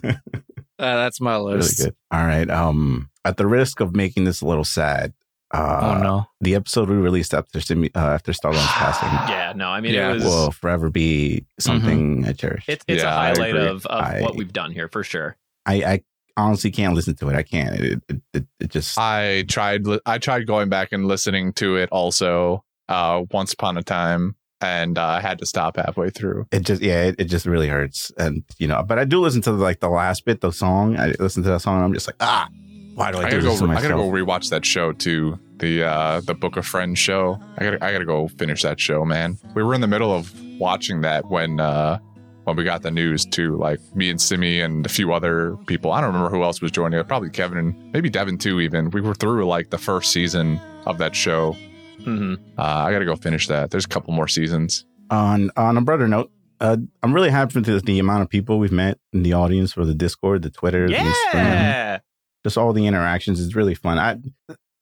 Speaker 5: uh, that's my
Speaker 4: really
Speaker 5: list.
Speaker 4: good. All right. Um, at the risk of making this a little sad, uh,
Speaker 5: Oh no.
Speaker 4: the episode we released after Simi- uh, after Stallone's passing
Speaker 2: yeah, no, I mean
Speaker 5: Yeah.
Speaker 2: it was
Speaker 4: will forever be something I cherish.
Speaker 2: it's it's
Speaker 3: Yeah,
Speaker 2: a
Speaker 3: I
Speaker 2: highlight of, of
Speaker 4: I-
Speaker 2: what we've done here for sure.
Speaker 4: I, I honestly can't listen to it. I can't. It it, it, it just
Speaker 3: I tried. I tried going back and listening to it also. Uh, once upon a time, and uh, I had to stop halfway through.
Speaker 4: it just yeah it, it just really hurts and you know but i do listen to like the last bit the song i listen to that song and i'm just like ah why do i,
Speaker 3: I
Speaker 4: do
Speaker 3: gotta
Speaker 4: this
Speaker 3: go.
Speaker 4: to
Speaker 3: I gotta go rewatch that show too. The uh, the Book of Friends show. I gotta. I gotta go finish that show, man. We were in the middle of watching that when uh, when we got the news too. Like me and Simi and a few other people. I don't remember who else was joining. us. Probably Kevin and maybe Devin too. Even we were through like the first season of that show.
Speaker 2: hmm
Speaker 3: Uh, I gotta go finish that. There's a couple more seasons.
Speaker 4: on on a brother note uh, i'm really happy with the amount of people we've met in the audience for the discord the twitter the Instagram,
Speaker 2: Yeah.
Speaker 4: Just all the interactions is really fun. I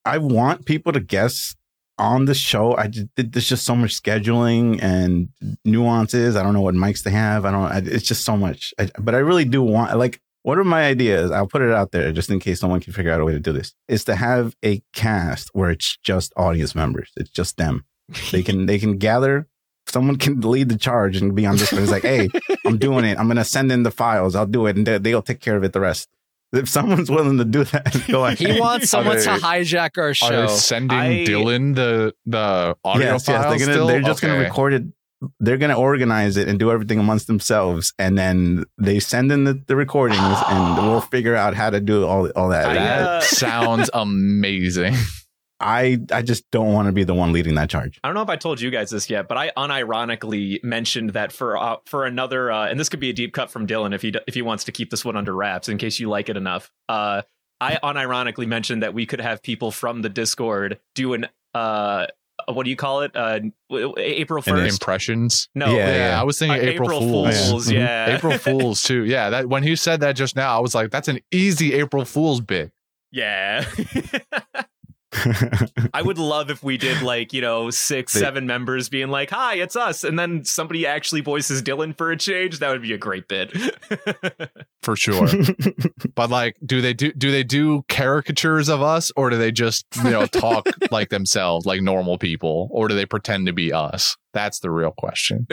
Speaker 4: i want people to guess on the show. I there's just so much scheduling and nuances. I don't know what mics they have. I don't I, it's just so much. I, but i really do want like one of my ideas? I'll put it out there just in case someone can figure out a way to do this. Is to have a cast where it's just audience members. It's just them. They can they can gather. Someone can lead the charge and be on this it's like hey i'm doing it. I'm gonna send in the files. I'll do it. And they, they'll take care of it the rest if someone's willing to do that go ahead
Speaker 5: He wants someone
Speaker 3: they-
Speaker 5: to hijack our
Speaker 3: Are
Speaker 5: show.
Speaker 3: they sending
Speaker 2: I-
Speaker 3: Dylan the the audio
Speaker 4: yes,
Speaker 3: files?
Speaker 4: yes. They're gonna
Speaker 3: still?
Speaker 4: they're just gonna record it. They're gonna organize it and do everything amongst themselves, and then they send in the, the recordings, and we'll figure out how to do all all that.
Speaker 2: I,
Speaker 3: That sounds amazing.
Speaker 4: I I just don't want to be the one leading that charge.
Speaker 2: I don't know if I told you guys this yet, but I unironically mentioned that for uh, for another, uh, and this could be a deep cut from Dylan if he if he wants to keep this one under wraps in case you like it enough. Uh, I unironically mentioned that we could have people from the Discord do an uh, what do you call it? Uh, April first.
Speaker 3: impressions.
Speaker 2: No,
Speaker 3: yeah,
Speaker 4: yeah.
Speaker 3: I was thinking
Speaker 2: Uh,
Speaker 3: April,
Speaker 2: April
Speaker 3: Fools.
Speaker 2: Fools, yeah.
Speaker 3: April Fools too. Yeah, that when he said that just now, I was like, that's an easy April Fools bit.
Speaker 2: Yeah. I would love if we did like, you know, six,
Speaker 4: They-
Speaker 2: seven members being like, hi, it's us. And then somebody actually voices Dylan for a change. That would be a great bit.
Speaker 3: for sure. but like, do they do do they do caricatures of us, or do they just you know talk like themselves, like normal people, or do they pretend to be us? That's the real question.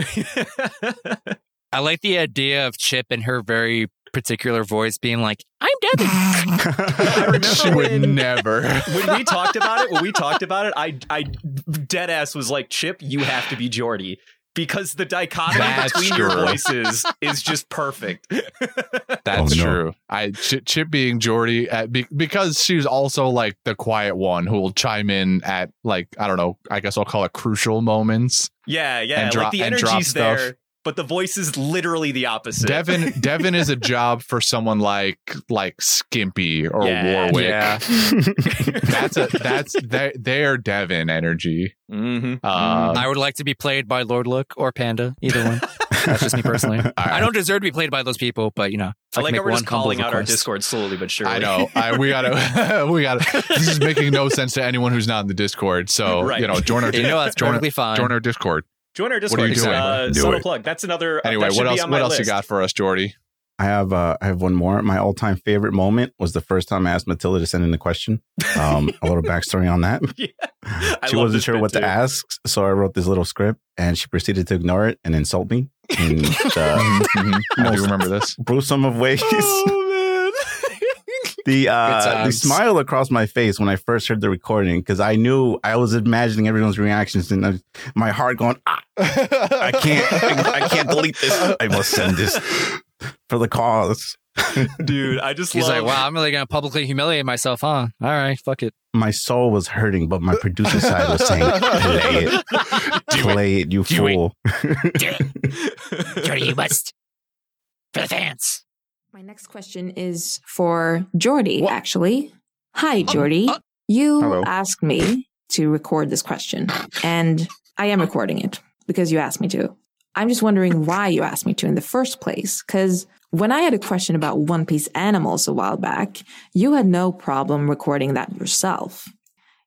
Speaker 5: I like the idea of Chip and her very particular voice being like, "I'm Devin."
Speaker 2: I remember
Speaker 3: she would
Speaker 2: when-
Speaker 3: never.
Speaker 2: when we talked about it, when we talked about it, I I dead ass was like, Chip, you have to be Jordy. Because the dichotomy
Speaker 3: That's
Speaker 2: between your voices is just perfect.
Speaker 3: That's
Speaker 4: Oh, no.
Speaker 3: true. I Ch- Chip being Jordy at, be, because she's also like the quiet one who will chime in at like I don't know. I guess I'll call it crucial moments.
Speaker 2: Yeah, yeah.
Speaker 3: And drop-
Speaker 2: like the
Speaker 3: and drop
Speaker 2: energy's
Speaker 3: stuff.
Speaker 2: There, but the voice is literally the opposite.
Speaker 3: Devin Devin is a job for someone like like Skimpy or
Speaker 2: Yeah.
Speaker 3: Warwick.
Speaker 5: Yeah.
Speaker 3: That's a that's they they're Devin energy.
Speaker 2: mm-hmm.
Speaker 3: Uh,
Speaker 5: I would like to be played by Lord Look or Panda, either one. That's just me personally. I don't deserve to be played by those people, but you know,
Speaker 2: I
Speaker 5: can
Speaker 2: like
Speaker 5: make
Speaker 2: how we're
Speaker 5: one
Speaker 2: just calling
Speaker 5: humble
Speaker 2: out our. Discord slowly but surely.
Speaker 3: I know. I, we gotta. we gotta. This is making no sense to anyone who's not in the Discord. So
Speaker 2: Right.
Speaker 3: you know, join our.
Speaker 5: You know, that's perfectly fine.
Speaker 3: Join our Discord.
Speaker 2: Join our
Speaker 3: What
Speaker 2: Discord.
Speaker 3: are you doing?
Speaker 2: Uh,
Speaker 4: Do
Speaker 2: subtle
Speaker 4: it.
Speaker 2: plug. That's another. uh,
Speaker 3: Anyway,
Speaker 2: that
Speaker 3: what else? What
Speaker 2: my
Speaker 3: else you got for us, Jordy?
Speaker 4: I have uh, I have one more. My all time favorite moment was the first time I asked Matilda to send in a question. Um, a little backstory on that.
Speaker 2: Yeah.
Speaker 4: She wasn't sure
Speaker 2: bit
Speaker 4: what to ask, so I wrote this little script, and she proceeded to ignore it and insult me in the
Speaker 3: Mhm. I do
Speaker 4: most
Speaker 3: remember this.
Speaker 4: gruesome of ways.
Speaker 2: Oh
Speaker 4: the uh, the smile across my face when I first heard the recording because I knew I was imagining everyone's reactions and I, my heart going, ah, I can't, I, I can't delete this. I must send this for the cause.
Speaker 2: Dude, I just
Speaker 5: He's
Speaker 2: love.
Speaker 5: like, wow, I'm really gonna publicly humiliate myself, huh? All right, fuck it.
Speaker 4: My soul was hurting, but my producer side was saying, "Play it, play it, you
Speaker 5: Do it.
Speaker 4: fool."
Speaker 5: Jordy, you must. For the fans.
Speaker 23: My next question is for Jordy, actually. Hi, Jordy. you
Speaker 4: Hello.
Speaker 23: asked me to record this question, and I am recording it because you asked me to. I'm just wondering why you asked me to in the first place, because when I had a question about One Piece animals a while back, you had no problem recording that yourself.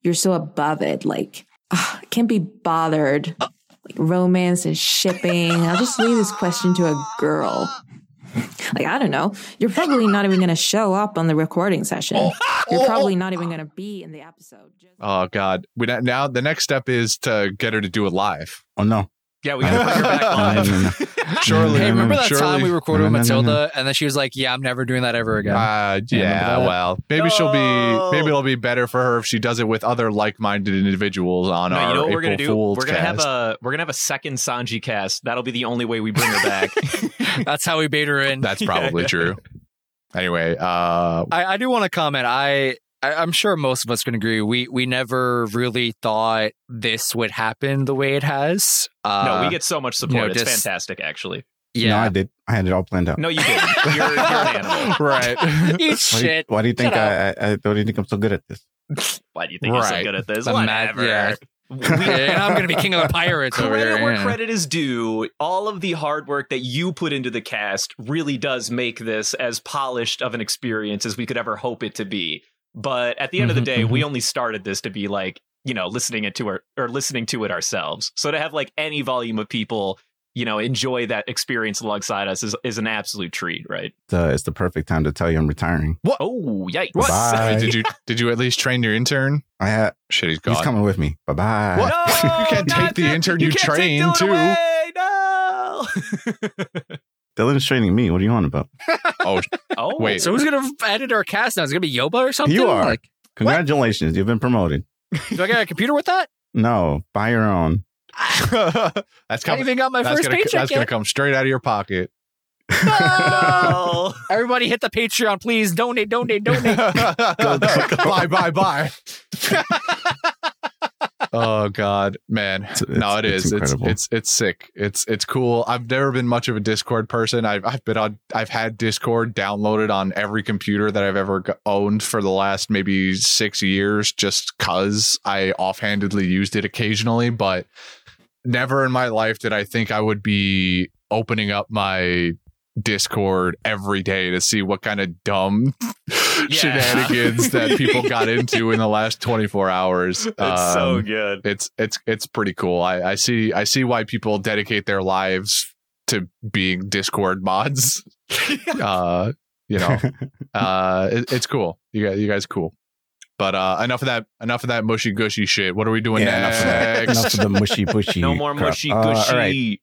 Speaker 23: You're so above it, like, ah, I can't be bothered. Like romance and shipping. I'll just leave this question to a girl. Like, I don't know. You're probably not even going to show up on the recording session. Oh. You're probably not even going to be in the episode.
Speaker 3: Oh God. We now the next step is to get her to do it live.
Speaker 4: Oh no.
Speaker 2: Yeah, we gotta bring her back live.
Speaker 3: Surely.
Speaker 5: Hey, remember that
Speaker 3: surely-
Speaker 5: time we recorded with
Speaker 3: No, no, no, no.
Speaker 5: Matilda, and then she was like, "Yeah, I'm never doing that ever again."
Speaker 3: Uh, yeah, well, maybe she'll be. Maybe it'll be better for her if she does it with other like-minded individuals on
Speaker 2: No,
Speaker 3: our
Speaker 2: you know what we're
Speaker 3: April
Speaker 2: gonna do?
Speaker 3: Fool's
Speaker 2: we're gonna have a we're gonna have a second Sanji cast. That'll be the only way we bring her back.
Speaker 5: That's how we bait her in.
Speaker 3: That's probably true. Anyway, uh,
Speaker 5: I, I do want to comment. I, I I'm sure most of us can agree. We we never really thought this would happen the way it has. Uh,
Speaker 2: no, we get so much support.
Speaker 5: you know,
Speaker 2: it's
Speaker 5: just-
Speaker 2: fantastic, actually.
Speaker 5: Yeah.
Speaker 4: No, I did. I had it all planned out.
Speaker 2: No, you didn't. You're, you're an animal.
Speaker 3: right.
Speaker 5: Eat
Speaker 4: Why do, you,
Speaker 5: shit.
Speaker 4: why do you think I, I, I? Why do you think I'm so good at this?
Speaker 2: Why do you think you're so good at this?
Speaker 5: The mad-
Speaker 2: Whatever.
Speaker 5: yeah.
Speaker 2: We-
Speaker 5: and I'm gonna be king of the pirates over here.
Speaker 2: where
Speaker 5: yeah.
Speaker 2: credit is due. All of the hard work that you put into the cast really does make this as polished of an experience as we could ever hope it to be. But at the end of the
Speaker 5: Mhm,
Speaker 2: day, we only started this to be like, you know, listening it to our or listening to it ourselves. So to have like any volume of people, you know, enjoy that experience alongside us is is an absolute treat, right?
Speaker 4: Uh, it's the perfect time to tell you I'm retiring. What?
Speaker 2: Oh, yikes.
Speaker 4: Bye.
Speaker 3: did you did you at least train your intern?
Speaker 4: I had.
Speaker 3: Shit, he's gone.
Speaker 4: He's coming with me. Bye bye.
Speaker 3: What? you can't take the intern you,
Speaker 2: can't take
Speaker 3: trained
Speaker 2: Dylan
Speaker 3: too.
Speaker 2: away! No.
Speaker 4: Dylan's training me. What are you on about?
Speaker 3: Oh,
Speaker 2: oh,
Speaker 3: wait.
Speaker 5: So who's gonna edit our cast now? Is it gonna be Yoba or something?
Speaker 4: You are.
Speaker 5: Like,
Speaker 4: Congratulations, you've been promoted.
Speaker 5: do I get a computer with that?
Speaker 4: No, buy your own.
Speaker 3: that's coming.
Speaker 5: I
Speaker 3: coming.
Speaker 5: even got my
Speaker 3: that's
Speaker 5: first
Speaker 3: gonna,
Speaker 5: paycheck
Speaker 3: That's gonna come straight out of your pocket.
Speaker 2: No.
Speaker 5: Everybody hit the Patreon, please. Donate, donate, donate.
Speaker 3: bye, bye, bye. Oh God, man! no, it
Speaker 4: it's
Speaker 3: is. It's, it's it's sick. It's it's cool. I've never been much of a Discord person. I've I've been on. I've had Discord downloaded on every computer that I've ever owned for the last maybe six years, just cause I offhandedly used it occasionally. But never in my life did I think I would be opening up my Discord every day to see what kind of dumb shenanigans that people got into in the last 24 hours.
Speaker 2: It's so
Speaker 3: Um,
Speaker 2: good.
Speaker 3: It's it's it's pretty cool. I, I see I see why people dedicate their lives to being Discord mods. uh, you know, uh, it, it's cool. You guys, you guys, cool. But uh, enough of that. Enough of that mushy gushy shit. What are we doing
Speaker 4: Yeah, enough of
Speaker 3: next?
Speaker 4: Enough of the mushy bushy.
Speaker 2: No more
Speaker 4: crap.
Speaker 2: mushy
Speaker 4: Uh, all
Speaker 2: gushy.
Speaker 4: right.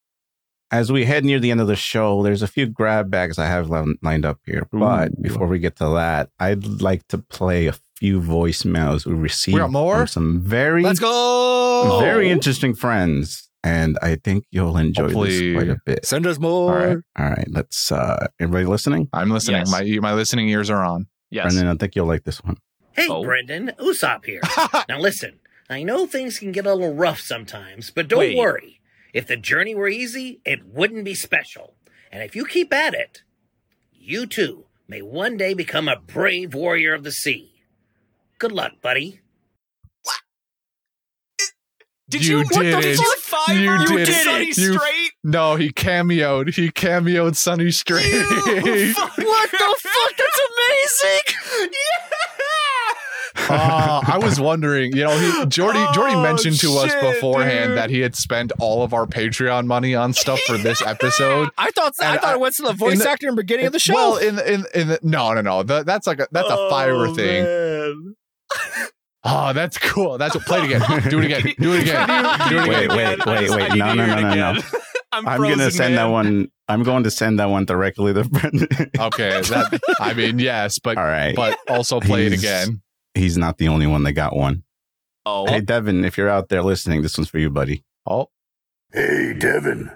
Speaker 4: As we head near the end of the show, there's a few grab bags I have lined up here. But
Speaker 3: Ooh.
Speaker 4: before we get to that, I'd like to play a few voicemails we received
Speaker 3: We more?
Speaker 4: from some very,
Speaker 5: Let's go.
Speaker 4: very interesting friends, and I think you'll enjoy
Speaker 3: Hopefully-
Speaker 4: this quite a bit.
Speaker 5: Send us more.
Speaker 4: All right, all right. Let's. uh Everybody listening?
Speaker 3: I'm listening.
Speaker 2: Yes.
Speaker 3: My my listening ears are on.
Speaker 2: Yes.
Speaker 4: Brendan, I think you'll like this one.
Speaker 24: Hey,
Speaker 2: Oh.
Speaker 24: Brendan, Usopp here. now listen, I know things can get a little rough sometimes, but don't
Speaker 2: Wait.
Speaker 24: worry. If the journey were easy, it wouldn't be special. And if you keep at it, you too may one day become a brave warrior of the sea. Good luck, buddy. What?
Speaker 2: Did you, what
Speaker 3: did
Speaker 2: the
Speaker 3: it.
Speaker 2: fuck? Fiverr
Speaker 3: You
Speaker 2: with
Speaker 3: did it.
Speaker 2: Sunny
Speaker 3: You-
Speaker 2: Straight?
Speaker 3: No, he cameoed. He cameoed Sonny Strait.
Speaker 5: what the fuck? That's amazing.
Speaker 3: Uh, I was wondering, you know, he, Jordy Jordy
Speaker 2: Oh,
Speaker 3: mentioned to us beforehand
Speaker 2: dude.
Speaker 3: that he had spent all of our Patreon money on stuff for this episode.
Speaker 5: I thought I thought
Speaker 3: I-
Speaker 5: it went to the voice
Speaker 3: in the-
Speaker 5: actor in the beginning of the show.
Speaker 3: Well, in in in the, no no no, the, that's like a that's a fire thing. Oh, that's cool. That's what. Play it again. Do it again. Do it again. Do it
Speaker 4: Wait,
Speaker 3: again.
Speaker 4: wait, wait, wait. No, no, no, no, no.
Speaker 2: I'm,
Speaker 4: I'm gonna
Speaker 2: frozen,
Speaker 4: send that one. I'm going to send that one directly to Brendan.
Speaker 3: Okay. That, I mean, yes, but
Speaker 4: All right.
Speaker 3: but also play it again.
Speaker 4: He's not the only one that got one.
Speaker 2: Oh,
Speaker 4: Hey, Devin, if you're out there listening, this one's for you, buddy.
Speaker 3: Oh,
Speaker 7: Hey, Devin.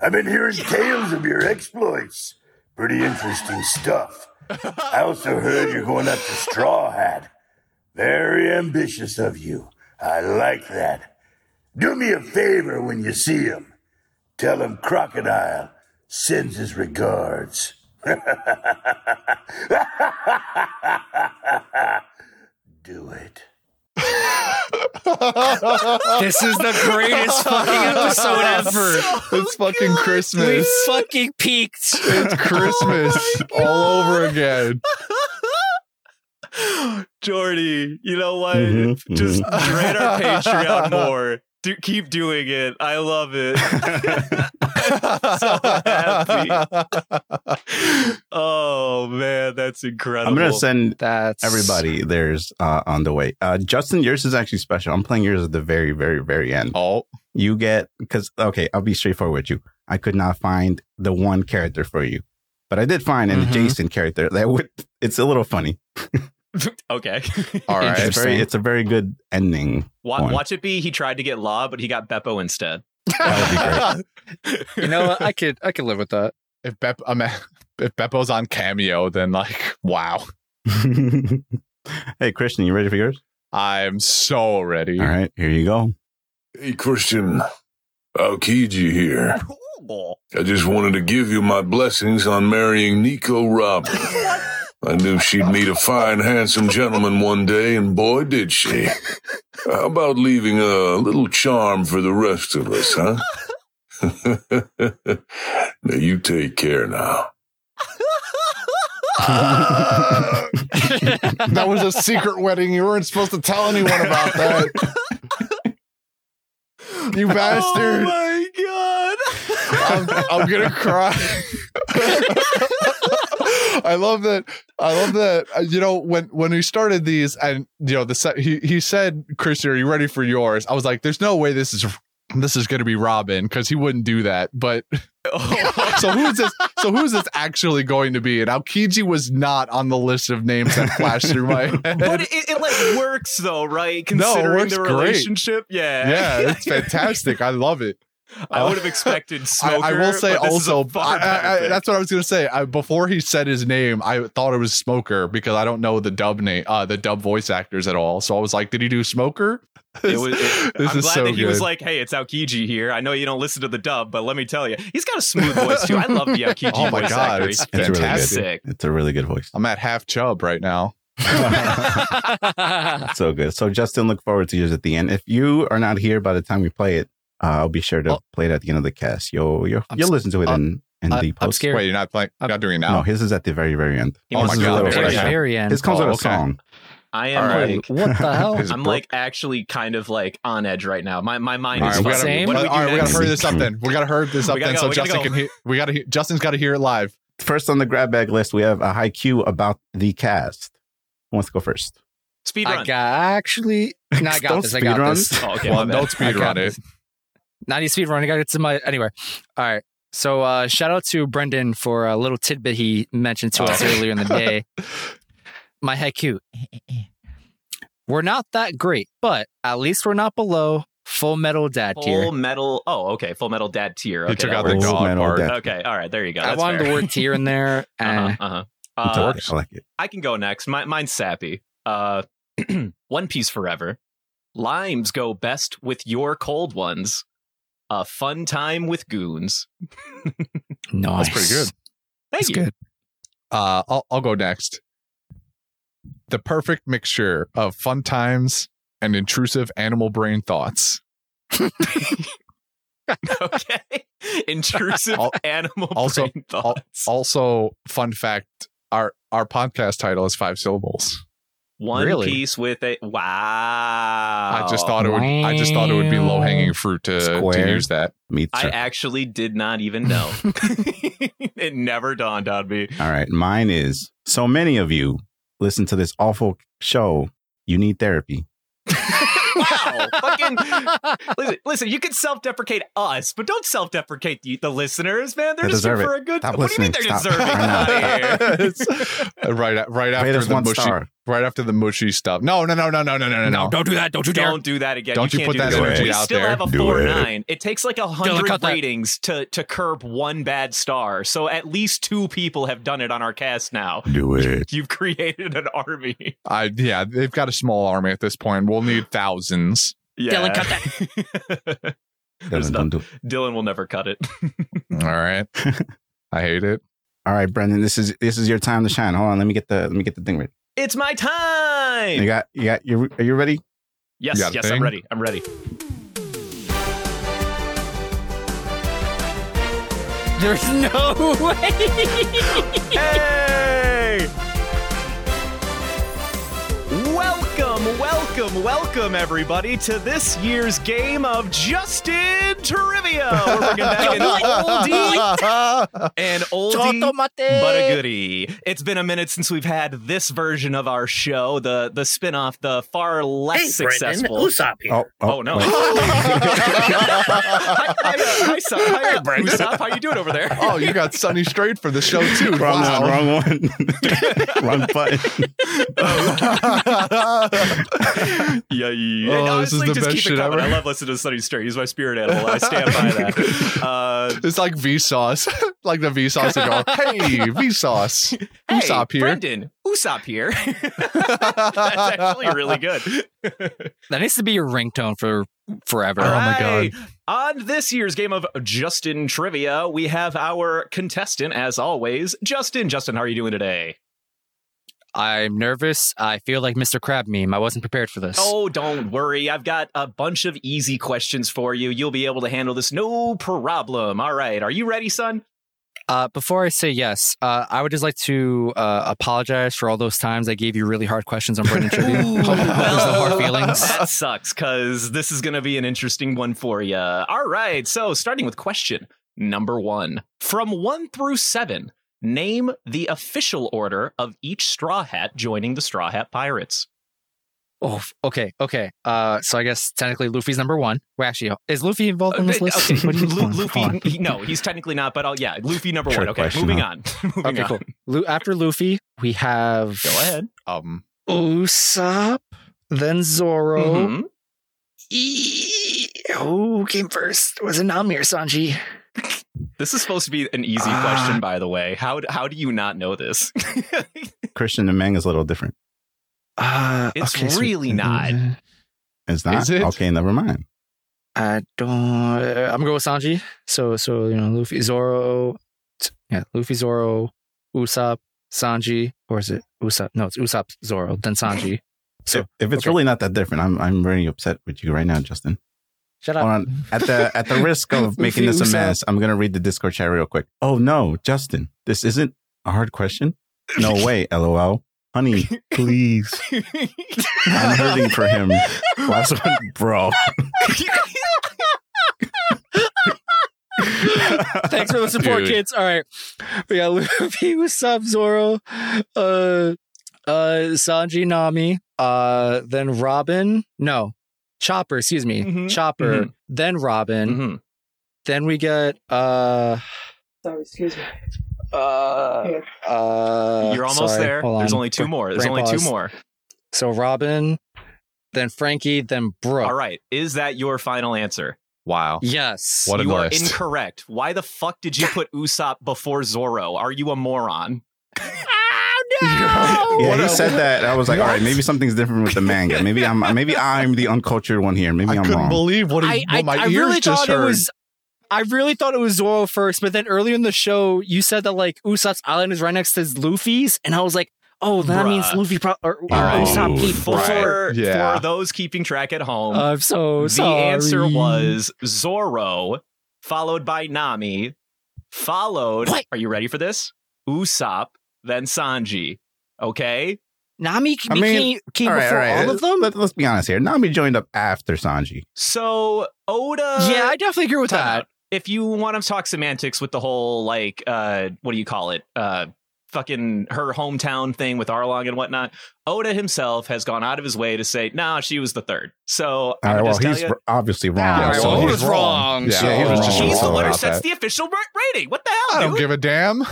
Speaker 7: I've been hearing tales of your exploits. Pretty interesting stuff. I also heard you're going up to Straw Hat. Very ambitious of you. I like that. Do me a favor when you see him. Tell him Crocodile sends his regards. Do it.
Speaker 5: This is the greatest fucking episode ever.
Speaker 3: It's fucking Christmas.
Speaker 5: We fucking peaked.
Speaker 3: It's Christmas all over again.
Speaker 2: Jordy, you know what?
Speaker 3: Mhm,
Speaker 2: Just
Speaker 3: mhm.
Speaker 2: grade our Patreon more. Do, keep doing it. I love it. so happy. Oh man, that's incredible.
Speaker 4: I'm gonna send
Speaker 5: That's
Speaker 4: everybody theirs uh, on the way. Uh, Justin, yours is actually special. I'm playing yours at the very, very, very end.
Speaker 3: Oh,
Speaker 4: you get because okay, I'll be straightforward with you. I could not find the one character for you, but I did find an
Speaker 3: Mm-hmm.
Speaker 2: Mhm.
Speaker 4: adjacent character that would. It's a little funny.
Speaker 2: okay.
Speaker 3: All right.
Speaker 4: It's very. It's a very good ending.
Speaker 2: Wa- watch it be. He tried to get Law, but he got Beppo instead.
Speaker 5: You know? I could I could live with that.
Speaker 3: If Bep, I mean, if Beppo's on cameo, then like, wow.
Speaker 4: hey, Christian, you ready for yours?
Speaker 3: I'm so ready.
Speaker 4: All right, here you go.
Speaker 25: Hey, Christian. Aokiji here. I just wanted to give you my blessings on marrying Nico Robin. I knew she'd meet a fine, handsome gentleman one day, and boy, did she. How about leaving a little charm for the rest of us, huh? now, you take care now.
Speaker 3: that was a secret wedding. You weren't supposed to tell anyone about that. you oh bastard.
Speaker 2: Oh my god.
Speaker 3: I'm, I'm gonna cry. I love that. I love that. uh, You know, when when we started these, and you know, the he he said, "Christian, are you ready for yours?" I was like, "There's no way this is this is going to be Robin because he wouldn't do that." But so who's this? So who's this actually going to be? And Aokiji was not on the list of names that flashed through my head.
Speaker 2: But it, it like works though, right?
Speaker 3: No, it
Speaker 2: Considering
Speaker 3: works
Speaker 2: the
Speaker 3: great.
Speaker 2: relationship. Yeah.
Speaker 3: yeah, it's fantastic. I love it.
Speaker 2: I would have expected
Speaker 3: I,
Speaker 2: Smoker.
Speaker 3: I will say
Speaker 2: but this is a
Speaker 3: also,
Speaker 2: far
Speaker 3: I, I, I, that's what I was going to say. I, before he said his name, I thought it was Smoker because I don't know the dub name, uh, the dub voice actors at all. So I was like, did he do Smoker?
Speaker 2: It was, it-
Speaker 3: This
Speaker 2: I'm
Speaker 3: is
Speaker 2: glad
Speaker 3: so
Speaker 2: that he was like, "Hey, it's Aokiji here. I know you don't listen to the dub, but let me tell you, he's got a smooth voice too. I love the Aokiji
Speaker 3: Oh my
Speaker 2: voice
Speaker 3: God,
Speaker 2: actor.
Speaker 3: it's
Speaker 2: He's
Speaker 4: It's really
Speaker 2: fantastic.
Speaker 4: good. It's a really good voice.
Speaker 3: I'm at half chub right now.
Speaker 4: so good. So Justin, look forward to yours at the end. If you are not here by the time we play it, uh, I'll be sure to play it at the end of the cast. You'll you'll,
Speaker 3: I'm
Speaker 4: you'll listen to it
Speaker 3: uh,
Speaker 4: in in
Speaker 3: I-
Speaker 4: the
Speaker 3: I'm
Speaker 4: post.
Speaker 3: scared. Wait, you're not playing? You're not doing it now?
Speaker 4: No, his is at the very very end.
Speaker 2: He
Speaker 3: Oh
Speaker 2: wants
Speaker 3: my God,
Speaker 2: it
Speaker 3: very
Speaker 5: very end.
Speaker 4: His comes
Speaker 3: Oh,
Speaker 4: with a
Speaker 3: okay.
Speaker 4: song.
Speaker 2: I am
Speaker 3: All right.
Speaker 2: like,
Speaker 5: What the hell?
Speaker 3: His
Speaker 2: I'm
Speaker 3: bro-
Speaker 2: like actually kind of like on edge right now. My my mind
Speaker 3: All
Speaker 2: is
Speaker 3: right, gotta.
Speaker 5: Same.
Speaker 2: What do we do
Speaker 3: we
Speaker 2: next?
Speaker 3: gotta hurry this up then. We gotta hurry this up then,
Speaker 2: go,
Speaker 3: so
Speaker 2: we gotta
Speaker 3: Justin
Speaker 2: go.
Speaker 3: can hear. We gotta hear. Justin's got to hear it live.
Speaker 4: First on the grab bag list, we have a high Q about the cast. Who wants to go first?
Speaker 2: Speed
Speaker 5: I
Speaker 2: run.
Speaker 5: got actually. No, I got
Speaker 4: Don't
Speaker 5: this. I
Speaker 4: speed
Speaker 5: got
Speaker 4: run.
Speaker 5: this.
Speaker 2: Oh, okay,
Speaker 3: well, don't speed
Speaker 5: I got
Speaker 3: run
Speaker 5: this.
Speaker 3: it.
Speaker 5: Not need speed run. I got to get to my anyway. All right. So uh, shout out to Brendan for a little tidbit he mentioned to us
Speaker 3: Oh.
Speaker 5: earlier in the day. My haiku. We're not that great, but at least we're not below full metal dad
Speaker 2: Full
Speaker 5: tier.
Speaker 2: Full Metal. Oh, okay. Full metal dad tier.
Speaker 3: He
Speaker 2: Okay,
Speaker 3: took out the
Speaker 2: works.
Speaker 4: Full
Speaker 3: dog part.
Speaker 4: Dad.
Speaker 2: Okay, all right. There you go.
Speaker 5: I wanted
Speaker 2: fair.
Speaker 5: the word tier in there.
Speaker 2: Uh-huh,
Speaker 5: Uh,
Speaker 2: uh-huh. Uh,
Speaker 4: okay. I like it.
Speaker 2: I can go next. My, mine's sappy. Uh, One Piece Forever. Limes go best with your cold ones. A fun time with goons.
Speaker 5: nice.
Speaker 3: That's pretty good.
Speaker 2: Thank
Speaker 5: That's
Speaker 2: you.
Speaker 5: good.
Speaker 3: Uh, I'll I'll go next. The perfect mixture of fun times and intrusive animal brain thoughts.
Speaker 2: okay. Intrusive
Speaker 3: Al-
Speaker 2: animal
Speaker 3: also-
Speaker 2: brain
Speaker 3: al-
Speaker 2: thoughts.
Speaker 3: Also, fun fact: our our podcast title is five syllables.
Speaker 2: One
Speaker 5: really?
Speaker 2: Piece with a wow.
Speaker 3: I just thought it would. I just thought it would be low hanging fruit to, to use that.
Speaker 4: Meet
Speaker 2: I
Speaker 4: circle.
Speaker 2: actually did not even know. it never dawned on me.
Speaker 4: All right. Mine is so many of you listen to this awful show. You need therapy.
Speaker 2: wow. Fucking listen, listen, you can self-deprecate us, but don't self-deprecate the, the listeners, man. They're
Speaker 4: They
Speaker 2: just here
Speaker 4: deserve
Speaker 2: for
Speaker 4: it.
Speaker 2: a good
Speaker 4: Stop
Speaker 2: What do you mean they're
Speaker 4: Stop
Speaker 2: deserving?
Speaker 4: right now.
Speaker 2: Get out of here.
Speaker 3: It's- right, right
Speaker 4: Rate
Speaker 3: after
Speaker 4: us
Speaker 3: the
Speaker 4: one
Speaker 3: mushy,
Speaker 4: star.
Speaker 3: Right after the mushy stuff. No, no, no, no, no, no, no, no, no.
Speaker 5: don't do that. Don't you dare.
Speaker 2: Don't do that again.
Speaker 3: Don't you
Speaker 2: can't
Speaker 3: put
Speaker 2: do
Speaker 3: that
Speaker 2: this.
Speaker 3: energy
Speaker 2: we
Speaker 3: out
Speaker 2: still
Speaker 3: there.
Speaker 2: have a
Speaker 3: Do
Speaker 2: four
Speaker 3: it.
Speaker 2: nine. It takes like a hundred
Speaker 5: cut that.
Speaker 2: ratings to to curb one bad star. So at least two people have done it on our cast now.
Speaker 4: Do it.
Speaker 2: You've created an army.
Speaker 3: I yeah, they've got a small army at this point. We'll need thousands.
Speaker 2: Yeah.
Speaker 5: Dylan, cut that.
Speaker 2: There's
Speaker 4: Dylan,
Speaker 2: no-
Speaker 4: don't do it.
Speaker 2: Dylan will never cut it.
Speaker 3: All right. I hate it.
Speaker 4: All right, Brendan, this is this is your time to shine. Hold on, let me get the let me get the thing ready.
Speaker 2: It's my time.
Speaker 4: You got you got you are you ready?
Speaker 2: yes,
Speaker 3: You
Speaker 2: yes,
Speaker 3: thing?
Speaker 2: I'm ready. I'm ready.
Speaker 5: There's no way.
Speaker 2: Hey! Welcome, welcome, welcome, everybody, to this year's game of Justin Trivia. We're bringing back an oldie, an oldie, but a goodie. It's been a minute since we've had this version of our show, the the spin-off, the far less
Speaker 24: Hey, Brendan,
Speaker 2: successful.
Speaker 24: Usopp here.
Speaker 4: Oh,
Speaker 2: Oh, no!
Speaker 4: wait.
Speaker 2: hi, hi, uh, hi, son. Hi, uh, Usopp. How you doing over there?
Speaker 3: Oh, you got Sonny Strait for the show too.
Speaker 4: wrong
Speaker 3: wow.
Speaker 4: one, wrong one. wrong button.
Speaker 2: Yeah, yeah.
Speaker 3: Oh,
Speaker 2: And
Speaker 3: this is the
Speaker 2: just
Speaker 3: best
Speaker 2: keep
Speaker 3: shit
Speaker 2: it coming.
Speaker 3: ever.
Speaker 2: I love listening to Sonny Strait. He's my spirit animal. I stand by that. Uh,
Speaker 3: It's like Vsauce, like the Vsauce to go. Hey, Vsauce,
Speaker 2: hey,
Speaker 3: Usopp here.
Speaker 2: Brendan, Usopp here. That's actually really good.
Speaker 5: That needs to be your ringtone for forever.
Speaker 3: Oh my God.
Speaker 2: On this year's game of Justin Trivia, we have our contestant, as always, Justin. Justin, how are you doing today?
Speaker 5: I'm nervous. I feel like Mr. Crab meme. I wasn't prepared for this.
Speaker 2: Oh, don't worry. I've got a bunch of easy questions for you. You'll be able to handle this no problem. All right. Are you ready, son?
Speaker 5: Uh, before I say yes, uh, I would just like to uh, apologize for all those times I gave you really hard questions on Brendan Trivia. Hope, hope there's no hard feelings.
Speaker 2: That sucks because this is going to be an interesting one for you. All right. So, starting with question number one From one through seven, name the official order of each Straw Hat joining the Straw Hat Pirates.
Speaker 5: Oh, okay, okay. Uh, so I guess technically Luffy's number one. Well, actually, is Luffy involved in this
Speaker 2: Uh,
Speaker 5: list?
Speaker 2: Okay, Lu- Luffy. he- no, he's technically not, but I'll, yeah, Luffy number
Speaker 4: Trick
Speaker 2: one. Okay, moving
Speaker 4: huh?
Speaker 2: on. moving
Speaker 5: Okay,
Speaker 2: on.
Speaker 5: cool. After Luffy, we have
Speaker 2: Go ahead.
Speaker 3: Um,
Speaker 5: Usopp, then Zoro.
Speaker 2: Mhm.
Speaker 5: E- Who came first? Was it Nami or Sanji?
Speaker 2: This is supposed to be an easy
Speaker 5: Ah.
Speaker 2: question, by the way. How how do you not know this?
Speaker 4: Christian and Mang is a little different.
Speaker 5: Uh,
Speaker 2: It's
Speaker 5: okay, so-
Speaker 2: really not.
Speaker 4: It's not
Speaker 3: Is it?
Speaker 4: okay. Never mind.
Speaker 5: I don't. uh, I'm gonna go with Sanji. So, so you know, Luffy, Zoro, yeah, Luffy, Zoro, Usopp, Sanji, or is it Usopp? No, it's Usopp, Zoro, then Sanji. So,
Speaker 4: if, if it's
Speaker 5: okay.
Speaker 4: really not that different, I'm I'm very upset with you right now, Justin.
Speaker 5: Shut
Speaker 4: Hold
Speaker 5: up.
Speaker 4: on. At the at the risk of making this a mess, I'm gonna read the Discord chat real quick. Oh no, Justin, this isn't a hard question. No way, lol. Honey, please. I'm hurting for him. Last one, bro.
Speaker 5: Thanks for the support,
Speaker 3: Dude.
Speaker 5: kids. All right, we got Luffy, Usopp, Zoro, uh, uh, Sanji, Nami, uh, then Robin. No, Chopper. Excuse me,
Speaker 2: Mhm,
Speaker 5: Chopper.
Speaker 2: mhm.
Speaker 5: Then Robin.
Speaker 2: Mhm.
Speaker 5: Then we get uh.
Speaker 19: Sorry, excuse me.
Speaker 5: Uh, uh,
Speaker 2: You're almost
Speaker 5: sorry,
Speaker 2: there.
Speaker 5: hold
Speaker 2: There's only two more. There's
Speaker 5: Brain
Speaker 2: only two more.
Speaker 5: So Robin, then Franky, then Brook.
Speaker 2: All right. Is that your final answer?
Speaker 3: wow.
Speaker 5: Yes.
Speaker 3: What a
Speaker 2: you are
Speaker 3: list.
Speaker 2: incorrect. Why the fuck did you put Usopp before Zoro? Are you a moron?
Speaker 4: Yeah,
Speaker 3: What
Speaker 4: he
Speaker 3: a-
Speaker 4: said that. I was like, all right, maybe something's different with the manga. Maybe I'm maybe I'm the uncultured one here. Maybe
Speaker 3: I
Speaker 4: I'm
Speaker 3: couldn't
Speaker 4: wrong.
Speaker 3: believe what, he,
Speaker 5: I,
Speaker 3: what my
Speaker 5: I
Speaker 3: ears
Speaker 5: really
Speaker 3: just
Speaker 5: thought
Speaker 3: heard.
Speaker 5: it was. I really thought it was Zoro first, but then earlier in the show, you said that like Usopp's island is right next to Luffy's, and I was like, oh, that
Speaker 2: Bruh.
Speaker 5: means Luffy pro- or, or
Speaker 4: Oh,
Speaker 5: Usopp came
Speaker 2: For,
Speaker 5: before.
Speaker 3: Yeah.
Speaker 2: for those keeping track at home,
Speaker 5: I'm so
Speaker 2: the
Speaker 5: sorry.
Speaker 2: answer was Zoro, followed by Nami, followed.
Speaker 5: What?
Speaker 2: Are you ready for this? Usopp, then Sanji. Okay.
Speaker 5: Nami
Speaker 4: I
Speaker 5: became,
Speaker 4: mean,
Speaker 5: came
Speaker 4: all right,
Speaker 5: before
Speaker 4: all right.
Speaker 5: all of them.
Speaker 4: Let, us be honest here. Nami joined up after Sanji.
Speaker 2: So Oda.
Speaker 5: yeah, I definitely agree with that.
Speaker 2: If you want to talk semantics with the whole like uh what do you call it? Uh fucking her hometown thing with Arlong and whatnot. Oda himself has gone out of his way to say, nah, she was the third. So
Speaker 4: All
Speaker 2: I'm
Speaker 4: right,
Speaker 2: gonna
Speaker 4: well, he's
Speaker 2: you,
Speaker 4: r- obviously wrong.
Speaker 5: All right,
Speaker 4: so
Speaker 5: well,
Speaker 3: he
Speaker 5: he
Speaker 3: was
Speaker 5: was wrong.
Speaker 3: Yeah,
Speaker 5: so-
Speaker 3: he was just
Speaker 2: she's the one who sets
Speaker 3: that.
Speaker 2: the official rating. What the hell,
Speaker 3: I don't give a damn.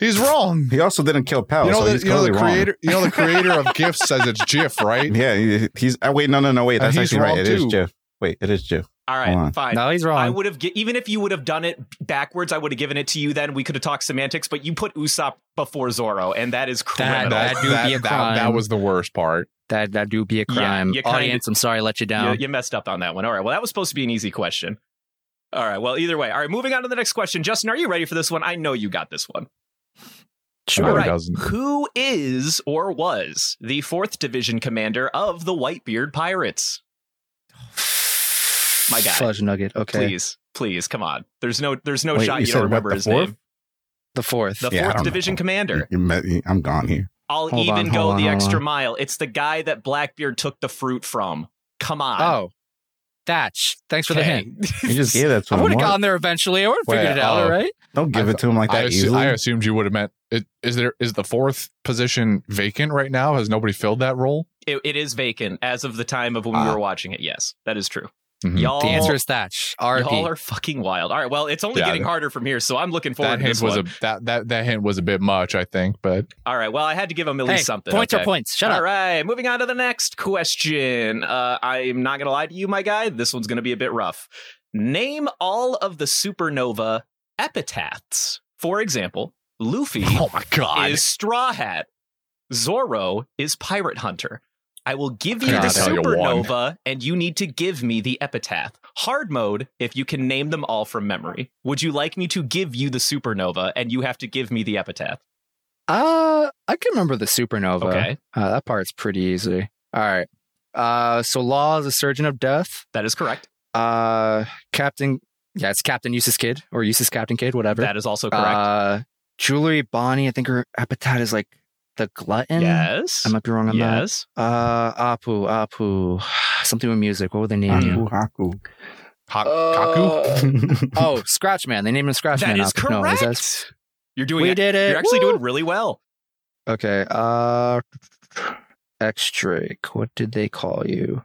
Speaker 3: He's wrong.
Speaker 4: He also didn't kill Pell.
Speaker 3: you know
Speaker 4: so
Speaker 3: the
Speaker 4: he's
Speaker 3: you know the
Speaker 4: clearly wrong.
Speaker 3: creator you know the creator of GIF says it's GIF, right?
Speaker 4: Yeah, he's. Uh, wait, no, no, no. Wait, that's
Speaker 3: he's
Speaker 4: actually right.
Speaker 3: wrong
Speaker 4: It is
Speaker 3: too.
Speaker 4: Jeff. Wait, it is Jeff.
Speaker 2: All right,
Speaker 4: Hold
Speaker 2: right, fine.
Speaker 5: No, he's wrong.
Speaker 2: I would have even if you would have done it backwards, I would have given it to you. Then we could have talked semantics, but you put Usopp before Zoro, and that is criminal.
Speaker 5: That, that do
Speaker 3: that,
Speaker 5: be a
Speaker 3: that-
Speaker 5: crime.
Speaker 3: that was the worst part.
Speaker 5: that that do be a
Speaker 2: Yeah,
Speaker 5: crime.
Speaker 2: you kinda-
Speaker 5: Audience, I'm sorry, I let you down.
Speaker 2: You, you messed up on that one. All right. Well, that was supposed to be an easy question. All right. Well, either way. All right. Moving on to the next question. Justin, are you ready for this one? I know you got this one.
Speaker 3: Sure.
Speaker 2: Right.
Speaker 3: doesn't.
Speaker 2: Who is or was the fourth division commander of the Whitebeard Pirates? My guy.
Speaker 5: Fudge nugget. Okay.
Speaker 2: Please, please, come on. There's no, there's no
Speaker 4: Wait,
Speaker 2: shot
Speaker 4: you
Speaker 2: you, don't remember
Speaker 4: the
Speaker 2: his
Speaker 4: fourth?
Speaker 2: name.
Speaker 5: The fourth.
Speaker 2: The
Speaker 4: Yeah,
Speaker 2: fourth
Speaker 4: don't know.
Speaker 2: division commander.
Speaker 4: I'm gone here.
Speaker 2: I'll
Speaker 5: Hold
Speaker 2: even
Speaker 5: on,
Speaker 2: go
Speaker 5: on,
Speaker 2: the extra
Speaker 5: on.
Speaker 2: mile. It's the guy that Blackbeard took the fruit from. Come on.
Speaker 5: Oh, Thatch. Thanks for the
Speaker 2: Okay.
Speaker 5: hint.
Speaker 4: You just gave that to
Speaker 5: I
Speaker 4: him.
Speaker 5: would have gone there eventually. I would have figured it out.
Speaker 3: oh.
Speaker 5: all right.
Speaker 4: Don't give
Speaker 3: I
Speaker 4: it to him like
Speaker 3: I,
Speaker 4: that
Speaker 3: assu-
Speaker 4: easily.
Speaker 3: I assumed you would have meant it. Is there is the fourth position vacant right now? Has nobody filled that role?
Speaker 2: It, it is vacant as of the time of when we
Speaker 3: Ah.
Speaker 2: were watching it. Yes, that is true.
Speaker 3: Mhm.
Speaker 2: Y'all,
Speaker 5: The answer is Thatch. RP.
Speaker 2: y'all are fucking wild. All right, well, it's only
Speaker 3: Yeah,
Speaker 2: getting harder from here, so I'm looking forward
Speaker 3: That
Speaker 2: to
Speaker 3: hint
Speaker 2: this
Speaker 3: was
Speaker 2: one.
Speaker 3: a that, that that hint was a bit much, I think, but
Speaker 2: All right, well, I had to give him at
Speaker 5: Hey,
Speaker 2: least something.
Speaker 5: points are points. Shut
Speaker 2: All
Speaker 5: up.
Speaker 2: right, moving on to the next question. Uh, I'm not gonna lie to you, my guy. This one's gonna be a bit rough. Name all of the supernova epitaphs. For example, Luffy
Speaker 3: oh my god,
Speaker 2: is Straw Hat. Zoro is Pirate Hunter. I will give you the
Speaker 3: I you
Speaker 2: supernova, and you need to give me the epitaph. Hard mode, if you can name them all from memory. Would you like me to give you the supernova, and you have to give me the epitaph?
Speaker 5: Uh, I can remember the supernova.
Speaker 2: Okay.
Speaker 5: Uh, that part's pretty easy. All right. Uh, so Law is a surgeon of death.
Speaker 2: That is correct.
Speaker 5: Uh, Captain. Yeah, it's Captain Eustass Kid or Eustass Captain Kid, whatever.
Speaker 2: That is also correct.
Speaker 5: Uh, Jewelry Bonnie. I think her epitaph is like the glutton.
Speaker 2: yes.
Speaker 5: I might be wrong on
Speaker 2: yes.
Speaker 5: that. Uh, Apoo, Apoo. Something with music. What would they name you?
Speaker 4: Haku, Haku.
Speaker 3: Ha-
Speaker 5: Uh,
Speaker 3: Kaku.
Speaker 5: oh, Scratch Man. They named him Scratch
Speaker 2: That
Speaker 5: Man.
Speaker 2: is
Speaker 5: Apoo. No,
Speaker 2: correct.
Speaker 5: that-
Speaker 2: You're doing
Speaker 5: We
Speaker 2: it.
Speaker 5: did it.
Speaker 2: You're actually
Speaker 5: Woo!
Speaker 2: doing really well.
Speaker 5: Okay. Uh, X Drake. What did they call you?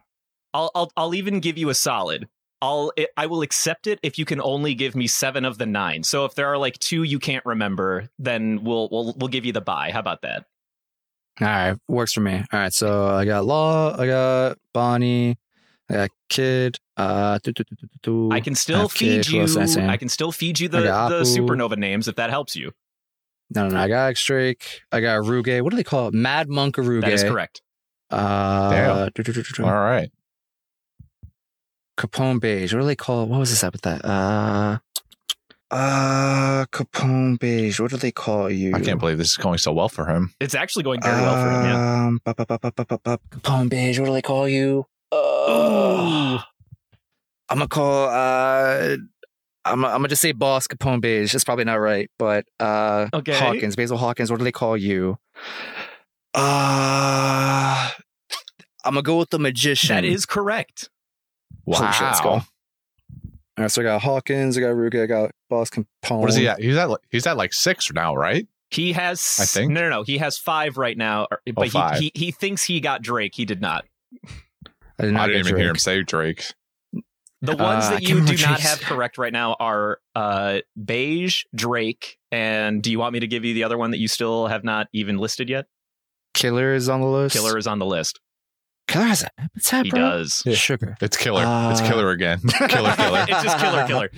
Speaker 2: I'll, I'll I'll even give you a solid. I'll I will accept it if you can only give me seven of the nine. So if there are like two you can't remember, then we'll we'll we'll give you the buy. How about that?
Speaker 5: All right, works for me. All right, so I got Law, I got Bonnie, I got Kid. Uh, do, do, do, do, do, do.
Speaker 2: I can still
Speaker 5: have
Speaker 2: feed
Speaker 5: Kid.
Speaker 2: You.
Speaker 5: I?
Speaker 2: I can still feed you the, the supernova names if that helps you.
Speaker 5: No, no, no. I got X Drake. I got Ruge. What do they call it? Mad Monk Ruge.
Speaker 2: That is correct.
Speaker 5: Uh, do, do, do, do, do.
Speaker 3: All right.
Speaker 5: Capone Bege. What do they call it? What was this epithet? Uh, uh, Capone Bege. What do they call you?
Speaker 3: I can't believe this is going so well for him.
Speaker 2: It's actually going very well for him. Yeah.
Speaker 5: Um, bup, bup, bup, bup, bup, bup, bup. Capone Bege. What do they call you? Uh, I'm gonna call. Uh, I'm, I'm gonna just say Boss Capone Bege. That's probably not right, but uh,
Speaker 2: Okay.
Speaker 5: Hawkins, Basil Hawkins. What do they call you? Uh, I'm gonna go with the magician.
Speaker 2: That is correct.
Speaker 5: Holy shit, let's go.
Speaker 3: Wow.
Speaker 5: All right, so I got Hawkins, I got Ruge, I got Boss Capone.
Speaker 3: What is he at? He's at like, he's at like six now, right?
Speaker 2: He has.
Speaker 3: I think.
Speaker 2: no, no, no. He has five right now, but
Speaker 3: Oh, five.
Speaker 2: he, he he thinks he got Drake. He did not.
Speaker 5: I did not
Speaker 3: I didn't even hear him say Drake.
Speaker 2: The ones
Speaker 5: Uh,
Speaker 2: that you do not
Speaker 5: Drake's-
Speaker 2: have correct right now are uh, Bege, Drake, and do you want me to give you the other one that you still have not even listed yet?
Speaker 5: Killer is on the list.
Speaker 2: Killer is on the list.
Speaker 5: Killer has an epitaph,
Speaker 2: He
Speaker 5: bro?
Speaker 2: does.
Speaker 5: Sugar.
Speaker 3: It's killer.
Speaker 5: Uh,
Speaker 3: it's killer again. killer, killer.
Speaker 2: it's just killer, killer.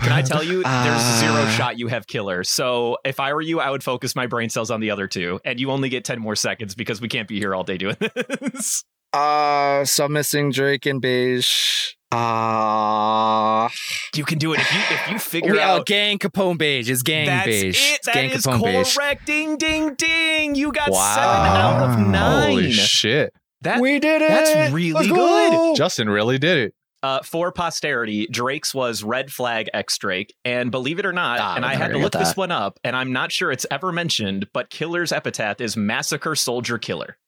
Speaker 2: Can I tell you, there's zero
Speaker 5: Uh,
Speaker 2: shot you have killer. So if I were you, I would focus my brain cells on the other two, and you only get ten more seconds because we can't be here all day doing this.
Speaker 5: Uh, so I'm missing Drake and Bege. Uh,
Speaker 2: You can do it if you if you figure
Speaker 5: we, oh,
Speaker 2: out.
Speaker 5: Gang Capone Bege. is Gang
Speaker 2: That's
Speaker 5: Bege.
Speaker 2: it.
Speaker 5: It's
Speaker 2: That
Speaker 5: Gang
Speaker 2: is
Speaker 5: Capone Bege.
Speaker 2: correct. Ding, ding, ding. You got
Speaker 3: Wow.
Speaker 2: seven out of nine.
Speaker 3: Holy shit.
Speaker 2: That,
Speaker 5: we did it.
Speaker 2: That's really
Speaker 5: Let's
Speaker 2: good.
Speaker 5: go.
Speaker 3: Justin really did it.
Speaker 2: Uh, for posterity, Drake's was Red Flag X Drake, and believe it or not,
Speaker 5: Ah,
Speaker 2: and
Speaker 5: I'm
Speaker 2: I
Speaker 5: never
Speaker 2: had to look this one up, and I'm not sure it's ever mentioned, but Killer's epitaph is Massacre Soldier Killer.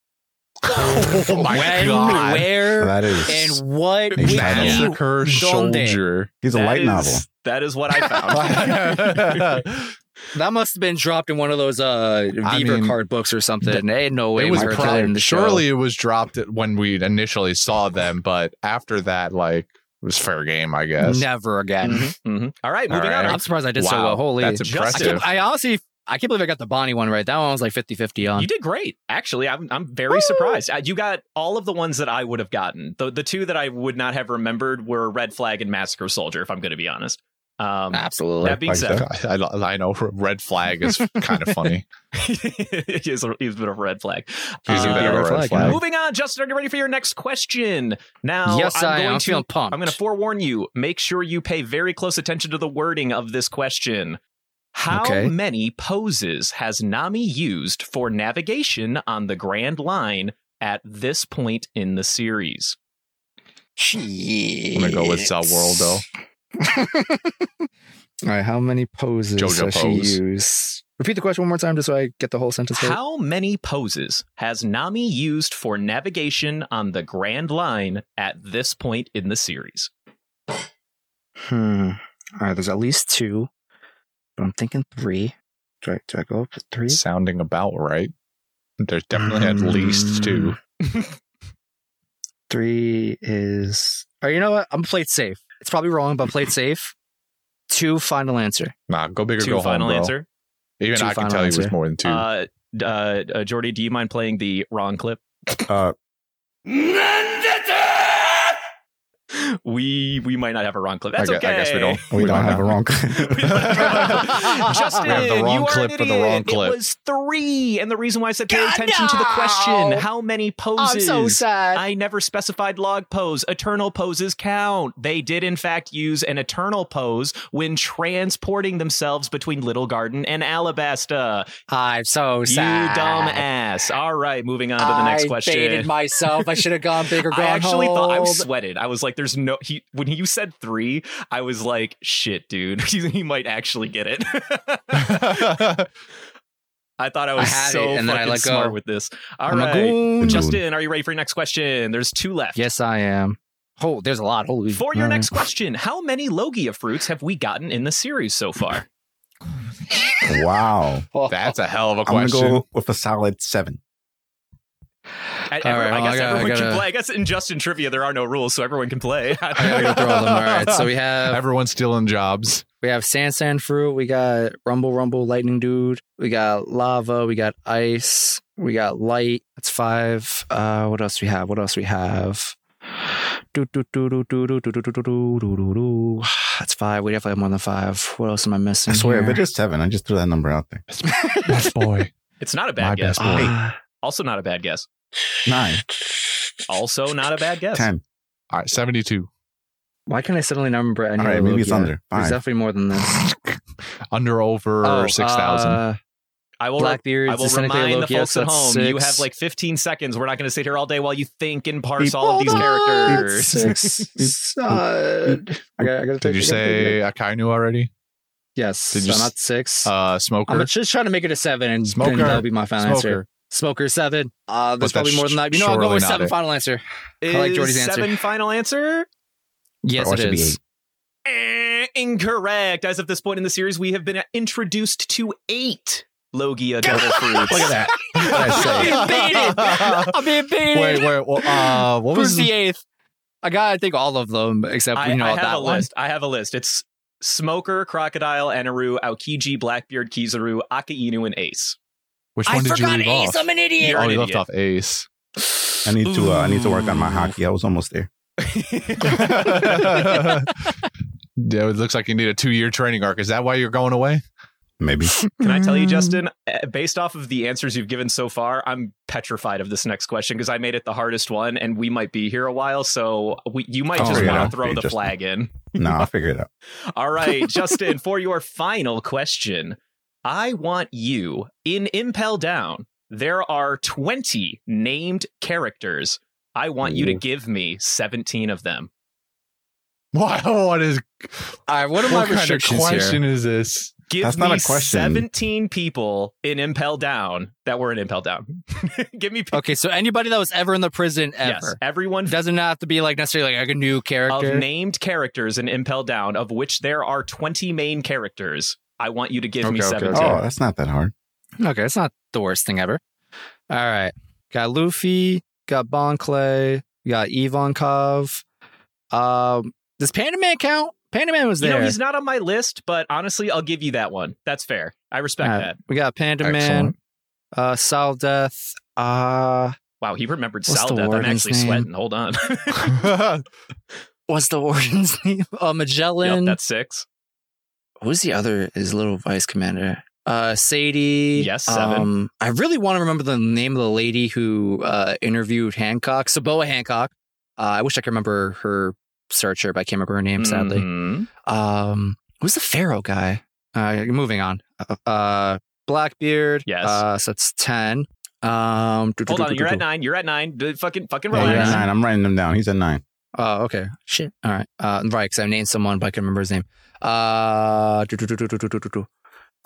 Speaker 3: Oh my
Speaker 5: when,
Speaker 3: god.
Speaker 5: where,
Speaker 4: That is-
Speaker 5: and what?
Speaker 4: Big
Speaker 5: wiki,
Speaker 4: title.
Speaker 3: Massacre
Speaker 5: donde?
Speaker 3: Soldier.
Speaker 4: He's a
Speaker 2: That
Speaker 4: light
Speaker 2: is-
Speaker 4: novel.
Speaker 2: That is what I found.
Speaker 5: That must have been dropped in one of those uh
Speaker 3: I
Speaker 5: Vivre
Speaker 3: mean,
Speaker 5: card books or something. Ain't no way
Speaker 3: it was
Speaker 5: heard
Speaker 3: probably,
Speaker 5: in the show.
Speaker 3: surely it was dropped when we initially saw them, but after that, like it was fair game, I guess.
Speaker 5: Never again.
Speaker 2: Mhm, mhm. All right, moving
Speaker 3: right.
Speaker 2: on.
Speaker 5: I'm surprised I did so well. Holy,
Speaker 3: that's
Speaker 2: Justin.
Speaker 5: I,
Speaker 3: impressive.
Speaker 5: can't- I honestly I can't believe I got the Bonnie one right. That one was like 50 50 on.
Speaker 2: You did great. Actually, I'm I'm very surprised. Uh, You got all of the ones that I would have gotten. The the two that I would not have remembered were Red Flag and Massacre Soldier. If I'm going to be honest. Um,
Speaker 5: Absolutely.
Speaker 2: That being said,
Speaker 3: I, I, I know red flag is kind of funny.
Speaker 2: he's, a, he's a bit of a red flag.
Speaker 3: He's a bit of a
Speaker 2: Uh,
Speaker 3: red flag.
Speaker 2: Moving on, Justin, are you ready for your next question? Now,
Speaker 5: Yes,
Speaker 2: I'm
Speaker 5: I am.
Speaker 2: going
Speaker 5: I'm
Speaker 2: to,
Speaker 5: feeling pumped.
Speaker 2: I'm going to forewarn you. Make sure you pay very close attention to the wording of this question. How
Speaker 5: Okay.
Speaker 2: many poses has Nami used for navigation on the Grand Line at this point in the series?
Speaker 5: Shit.
Speaker 3: I'm gonna go with uh, Worldo.
Speaker 5: All right, how many poses
Speaker 3: JoJo
Speaker 5: has
Speaker 3: pose.
Speaker 5: she used? Repeat the question one more time just so I get the whole sentence right.
Speaker 2: How many poses has Nami used for navigation on the Grand Line at this point in the series?
Speaker 5: Hmm. All right, there's at least two, but I'm thinking three. Do I, do I go up to three?
Speaker 3: Sounding about right. There's definitely at least two.
Speaker 5: Three is. Or you know what? I'm played safe. It's probably wrong, but played safe. Two final answer.
Speaker 3: Nah, go big or
Speaker 2: Two
Speaker 3: go
Speaker 2: final
Speaker 3: home, bro.
Speaker 2: answer.
Speaker 3: Even
Speaker 5: Two
Speaker 3: I can
Speaker 5: final
Speaker 3: tell you it was more than two.
Speaker 2: Uh, uh, uh, Jordy, do you mind playing the wrong clip?
Speaker 4: Uh,
Speaker 2: We we might not have a wrong clip. That's
Speaker 3: I gue-
Speaker 2: okay.
Speaker 3: I guess we don't.
Speaker 4: we don't have a wrong.
Speaker 2: Justin,
Speaker 3: We have the wrong
Speaker 2: you
Speaker 3: clip
Speaker 2: an
Speaker 3: for the wrong clip.
Speaker 2: It was three, and the reason why I said pay attention to the question: how many poses?
Speaker 5: I'm so sad.
Speaker 2: I never specified log pose. Eternal poses count. They did in fact use an eternal pose when transporting themselves between Little Garden and Alabasta.
Speaker 5: I'm so sad.
Speaker 2: You
Speaker 5: sad.
Speaker 2: dumb ass. All right, moving on to the next question.
Speaker 5: I
Speaker 2: question.
Speaker 5: baited myself. I should have gone bigger. gone
Speaker 2: I actually thought I was sweated. I was like, "There's no." He when you said three, I was like, "Shit, dude, he, he might actually get it." I thought I was
Speaker 5: had
Speaker 2: so
Speaker 5: it, and then I
Speaker 2: fucking
Speaker 5: let go.
Speaker 2: smart with this. All
Speaker 5: I'm
Speaker 2: right. Justin, are you ready for your next question? There's two left.
Speaker 5: Yes, I am. Oh, there's a lot. Holy.
Speaker 2: For your
Speaker 5: All right.
Speaker 2: next question, how many Logia fruits have we gotten in the series so far?
Speaker 4: wow. Oh.
Speaker 3: That's a hell of a
Speaker 4: I'm gonna
Speaker 3: question.
Speaker 4: go with a solid seven.
Speaker 5: At, right, well, I
Speaker 2: guess
Speaker 5: I gotta,
Speaker 2: everyone
Speaker 5: I gotta, can
Speaker 2: play. I guess in Justin trivia there are no rules, so everyone can play.
Speaker 5: I gotta throw them. All right, so we have
Speaker 3: everyone stealing jobs.
Speaker 5: We have Sand Sand Fruit. We got Rumble Rumble Lightning Dude. We got Lava. We got Ice. We got Light. That's five. Uh, what else we have? What else we have? That's five. We definitely have more than five. What else am I missing?
Speaker 4: I swear,
Speaker 5: here?
Speaker 4: but it's seven. I just threw that number out there.
Speaker 3: best boy.
Speaker 2: It's not a bad
Speaker 3: My
Speaker 2: guess.
Speaker 3: Best boy.
Speaker 5: Uh,
Speaker 2: also not a bad guess.
Speaker 4: Nine,
Speaker 2: Also not a bad guess.
Speaker 4: ten.
Speaker 3: All right, 72.
Speaker 5: why can't I suddenly number any?
Speaker 4: All right, maybe it's
Speaker 5: Logia?
Speaker 4: under.
Speaker 5: There's definitely more than this.
Speaker 3: Under over
Speaker 5: Oh,
Speaker 3: 6,000.
Speaker 5: uh,
Speaker 2: I will.
Speaker 5: Blackbeard's
Speaker 2: I will
Speaker 5: Disintegrate
Speaker 2: remind the
Speaker 5: Logia,
Speaker 2: folks
Speaker 5: so
Speaker 2: at
Speaker 5: that's
Speaker 2: home. You
Speaker 5: six.
Speaker 2: have like 15 seconds. We're not going to sit here all day while you think and parse
Speaker 5: Beep.
Speaker 2: all of these
Speaker 5: Hold
Speaker 2: characters.
Speaker 5: Six. Uh, I gotta, I gotta
Speaker 3: Did
Speaker 5: take-
Speaker 3: you
Speaker 5: I
Speaker 3: say. Akainu already?
Speaker 5: yes?
Speaker 3: Did
Speaker 5: so
Speaker 3: you s-
Speaker 5: not six.
Speaker 3: Uh, Smoker?
Speaker 5: I'm just trying to make it a seven, and
Speaker 3: Smoker.
Speaker 5: then that'll be my final answer.
Speaker 3: Smoker.
Speaker 5: Smoker seven. Uh, there's
Speaker 3: But
Speaker 5: probably more than that. You know, I'll go with seven.
Speaker 3: it.
Speaker 5: Final answer.
Speaker 2: Is
Speaker 5: I like Jordy's answer.
Speaker 2: seven final answer?
Speaker 5: Yes,
Speaker 4: Or
Speaker 5: it
Speaker 4: should be
Speaker 2: Eh, incorrect. As of this point in the series, we have been introduced to eight Logia devil fruits.
Speaker 4: Look at that. I say?
Speaker 5: I'm being baited. I'm being baited.
Speaker 3: Wait, wait. Well, uh, what
Speaker 5: Who's
Speaker 3: was
Speaker 5: the eighth? I got, I think, all of them except
Speaker 2: I,
Speaker 5: you know
Speaker 2: I have
Speaker 5: that
Speaker 2: a
Speaker 5: one.
Speaker 2: list. I have a list. It's Smoker, Crocodile, Eneru, Aokiji, Blackbeard, Kizaru, Akainu, and Ace.
Speaker 3: Which
Speaker 5: I
Speaker 3: one did you
Speaker 5: forgot
Speaker 3: leave
Speaker 5: Ace.
Speaker 3: off?
Speaker 5: I'm an idiot.
Speaker 2: You're
Speaker 3: oh,
Speaker 2: an
Speaker 3: you left
Speaker 2: idiot.
Speaker 3: off Ace.
Speaker 4: I need to. Uh, I need to work on my haki. I was almost there.
Speaker 3: yeah, it looks like you need a two-year training arc. Is that why you're going away?
Speaker 4: Maybe.
Speaker 2: Can I tell you, Justin, eh, based off of the answers you've given so far, I'm petrified of this next question because I made it the hardest one and we might be here a while. So we, you might
Speaker 4: Oh,
Speaker 2: just
Speaker 4: yeah.
Speaker 2: want to throw the
Speaker 4: Justin.
Speaker 2: flag in.
Speaker 4: No, I'll figure it out.
Speaker 2: All right, Justin, for your final question, I want you in Impel Down. There are 20 named characters. I want you to give me 17 of them.
Speaker 3: Why? What is?
Speaker 5: All right, what are my
Speaker 3: What kind of question
Speaker 5: here?
Speaker 3: is this?
Speaker 2: Give
Speaker 4: That's
Speaker 2: me
Speaker 4: not a question.
Speaker 2: 17 people in Impel Down that were in Impel Down. give me
Speaker 5: Okay, so anybody that was ever in the prison
Speaker 2: yes,
Speaker 5: ever
Speaker 2: everyone
Speaker 5: doesn't have to be like necessarily like a new character.
Speaker 2: of
Speaker 5: character.
Speaker 2: named characters in Impel Down, of which there are 20 main characters. I want you to give me
Speaker 5: Okay, okay,
Speaker 2: 17.
Speaker 4: Oh, that's not that hard.
Speaker 5: Okay, it's not the worst thing ever. All right. Got Luffy, got Bon Clay, got Ivankov. Um, does Panda Man count? Panda Man was
Speaker 2: You
Speaker 5: there.
Speaker 2: know, he's not on my list, but honestly, I'll give you that one. That's fair. I respect
Speaker 5: Uh,
Speaker 2: that.
Speaker 5: we got Panda Man, uh, Sal Death. Uh,
Speaker 2: Wow, he remembered
Speaker 5: What's
Speaker 2: Sal Death. I'm actually
Speaker 5: name?
Speaker 2: sweating. Hold on.
Speaker 5: what's the warden's name? Uh, Magellan.
Speaker 2: Yep, that's six.
Speaker 5: Who's the other? His little vice commander. Uh, Sadie.
Speaker 2: Yes, seven.
Speaker 5: Um, I really want to remember the name of the lady who uh, interviewed Hancock, Saboa Hancock. Uh, I wish I could remember her searcher, but I can't remember her name. Sadly.
Speaker 2: Mhm.
Speaker 5: Um, who's the Pharaoh guy? Uh, moving on. Uh, uh Blackbeard.
Speaker 2: Yes.
Speaker 5: Uh, so that's ten. Um,
Speaker 2: Hold on, you're at nine. You're at nine. D- Fucking, fucking
Speaker 4: Yeah, you're at
Speaker 2: relax.
Speaker 4: nine. I'm writing them down. He's at nine.
Speaker 5: Oh, okay. Shit. All right. Uh, right, because I named someone, but I can remember his name. Uh,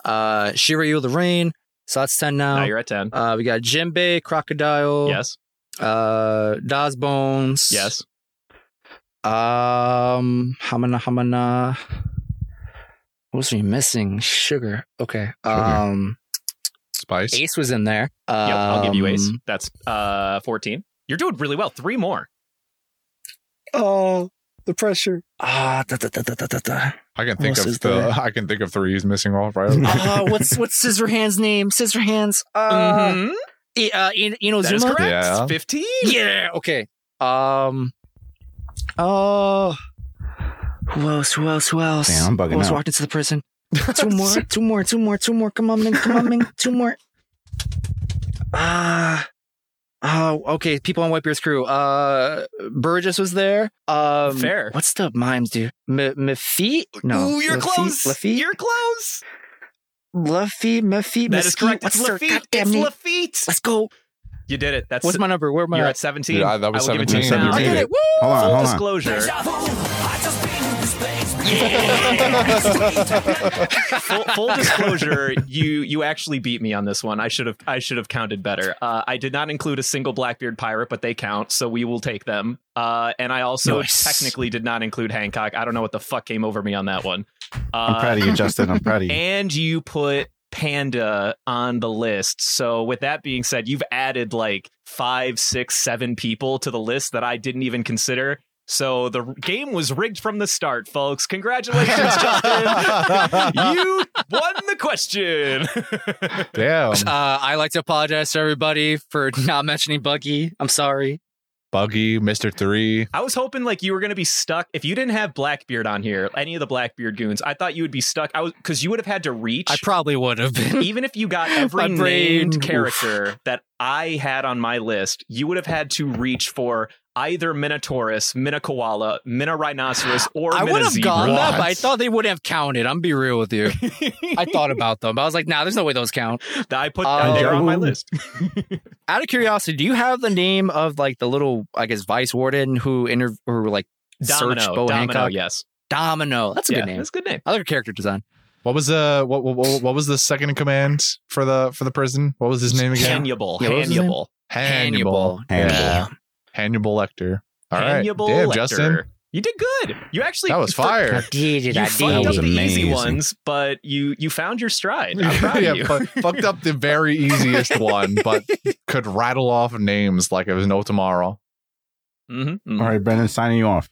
Speaker 5: uh, Shiryu the Rain. So that's 10 now.
Speaker 2: Now you're at 10.
Speaker 5: Uh, we got Jimbei, Crocodile.
Speaker 2: Yes.
Speaker 5: Uh, Daz Bones.
Speaker 2: Yes.
Speaker 5: Um, Hamana Hamana. What was we missing? Sugar. Okay. Sugar. Um,
Speaker 3: Spice.
Speaker 5: Ace was in there.
Speaker 2: Um, I'll give you Ace.
Speaker 5: Um,
Speaker 2: that's uh 14. You're doing really well. Three more.
Speaker 5: Oh, the pressure. Ah, da, da, da, da, da, da, da.
Speaker 3: I can think of the.
Speaker 5: there?
Speaker 3: I can think of three he's missing off right.
Speaker 5: Uh, what's what's Scissorhands' name? Scissorhands. Uh,
Speaker 2: Mhm.
Speaker 5: I- uh, In- Inazuma.
Speaker 2: That is correct.
Speaker 3: Yeah.
Speaker 2: 15.
Speaker 5: Yeah. Okay. Um. Oh. Who else? Who else? Who else?
Speaker 4: Damn, I'm bugging
Speaker 5: Who else
Speaker 4: out.
Speaker 5: walked into the prison? Two more. two more. Two more. Two more. Come on, Ming. Come on, Ming. Two more. Ah. Oh, okay. People on Whitebeard's crew. Uh, Burgess was there. Um,
Speaker 2: Fair.
Speaker 5: What's the mimes do? M- Mafeet? No.
Speaker 2: Ooh, you're
Speaker 5: Lafitte?
Speaker 2: close.
Speaker 5: Lafitte?
Speaker 2: You're close.
Speaker 5: Luffy, Muffy,
Speaker 2: That is correct. It's
Speaker 5: What's their
Speaker 2: Lafitte. It's
Speaker 5: name?
Speaker 2: Lafitte.
Speaker 5: Let's go.
Speaker 2: You did it. That's
Speaker 5: What's my number? Where am I?
Speaker 2: You're
Speaker 5: at?
Speaker 2: at 17.
Speaker 3: Yeah, that was
Speaker 2: I will give it to you
Speaker 3: 17.
Speaker 2: now.
Speaker 3: I did
Speaker 5: it. Woo!
Speaker 4: Hold on,
Speaker 2: Full
Speaker 4: hold on.
Speaker 2: disclosure. full, full disclosure, you you actually beat me on this one. I should have I should have counted better. Uh, I did not include a single Blackbeard pirate, but they count, so we will take them. Uh, and I also
Speaker 5: Nice.
Speaker 2: technically did not include Hancock. I don't know what the fuck came over me on that one. Uh,
Speaker 4: I'm proud of you, Justin. I'm proud of you.
Speaker 2: and you put Panda on the list. So with that being said, you've added like five, six, seven people to the list that I didn't even consider. So the game was rigged from the start, folks. Congratulations, Justin. you won the question.
Speaker 3: Damn.
Speaker 5: Uh, I like to apologize to everybody for not mentioning Buggy. I'm sorry.
Speaker 3: Buggy, Mister Three.
Speaker 2: I was hoping like you were gonna be stuck if you didn't have Blackbeard on here, any of the Blackbeard goons. I thought you would be stuck. I was because you would have had to reach.
Speaker 5: I probably would have been.
Speaker 2: even if you got every
Speaker 5: My brain-
Speaker 2: named
Speaker 5: oof.
Speaker 2: character that I had on my list, you would have had to reach for either Minotaurus, Minokoala, Minorhinoceros, or
Speaker 5: I would have gone that, but I thought they would have counted. I'm be real with you. I thought about them, but I was like, nah, there's no way those count.
Speaker 2: I put
Speaker 5: Oh.
Speaker 2: Um, they're on my list.
Speaker 5: Out of curiosity, do you have the name of like the little, I guess, vice warden who inter who like searched
Speaker 2: Domino,
Speaker 5: Bo
Speaker 2: Domino,
Speaker 5: Hancock?
Speaker 2: yes,
Speaker 5: Domino. That's a
Speaker 2: yeah,
Speaker 5: good name.
Speaker 2: That's a good name.
Speaker 5: I like her character design.
Speaker 3: What was the what, what what what was the second in command for the for the prison? What was his name again?
Speaker 2: Hannibal,
Speaker 5: Yeah, what was his name?
Speaker 2: Hannibal,
Speaker 3: Hannibal.
Speaker 4: Hannibal.
Speaker 3: Yeah. Hannibal Lecter. All right.
Speaker 2: Hannibal
Speaker 3: Damn,
Speaker 2: Lecter.
Speaker 3: Justin.
Speaker 2: You did good. You actually
Speaker 3: That was
Speaker 2: for-
Speaker 3: fire.
Speaker 5: did
Speaker 2: You
Speaker 4: That
Speaker 2: fucked up
Speaker 4: was
Speaker 2: the easy ones, but you you found your stride. I'm proud
Speaker 3: yeah,
Speaker 2: of you.
Speaker 3: fu- fucked up the very easiest one, but could rattle off names like it was no tomorrow.
Speaker 2: Mhm,
Speaker 4: All right, Brendan, signing you off.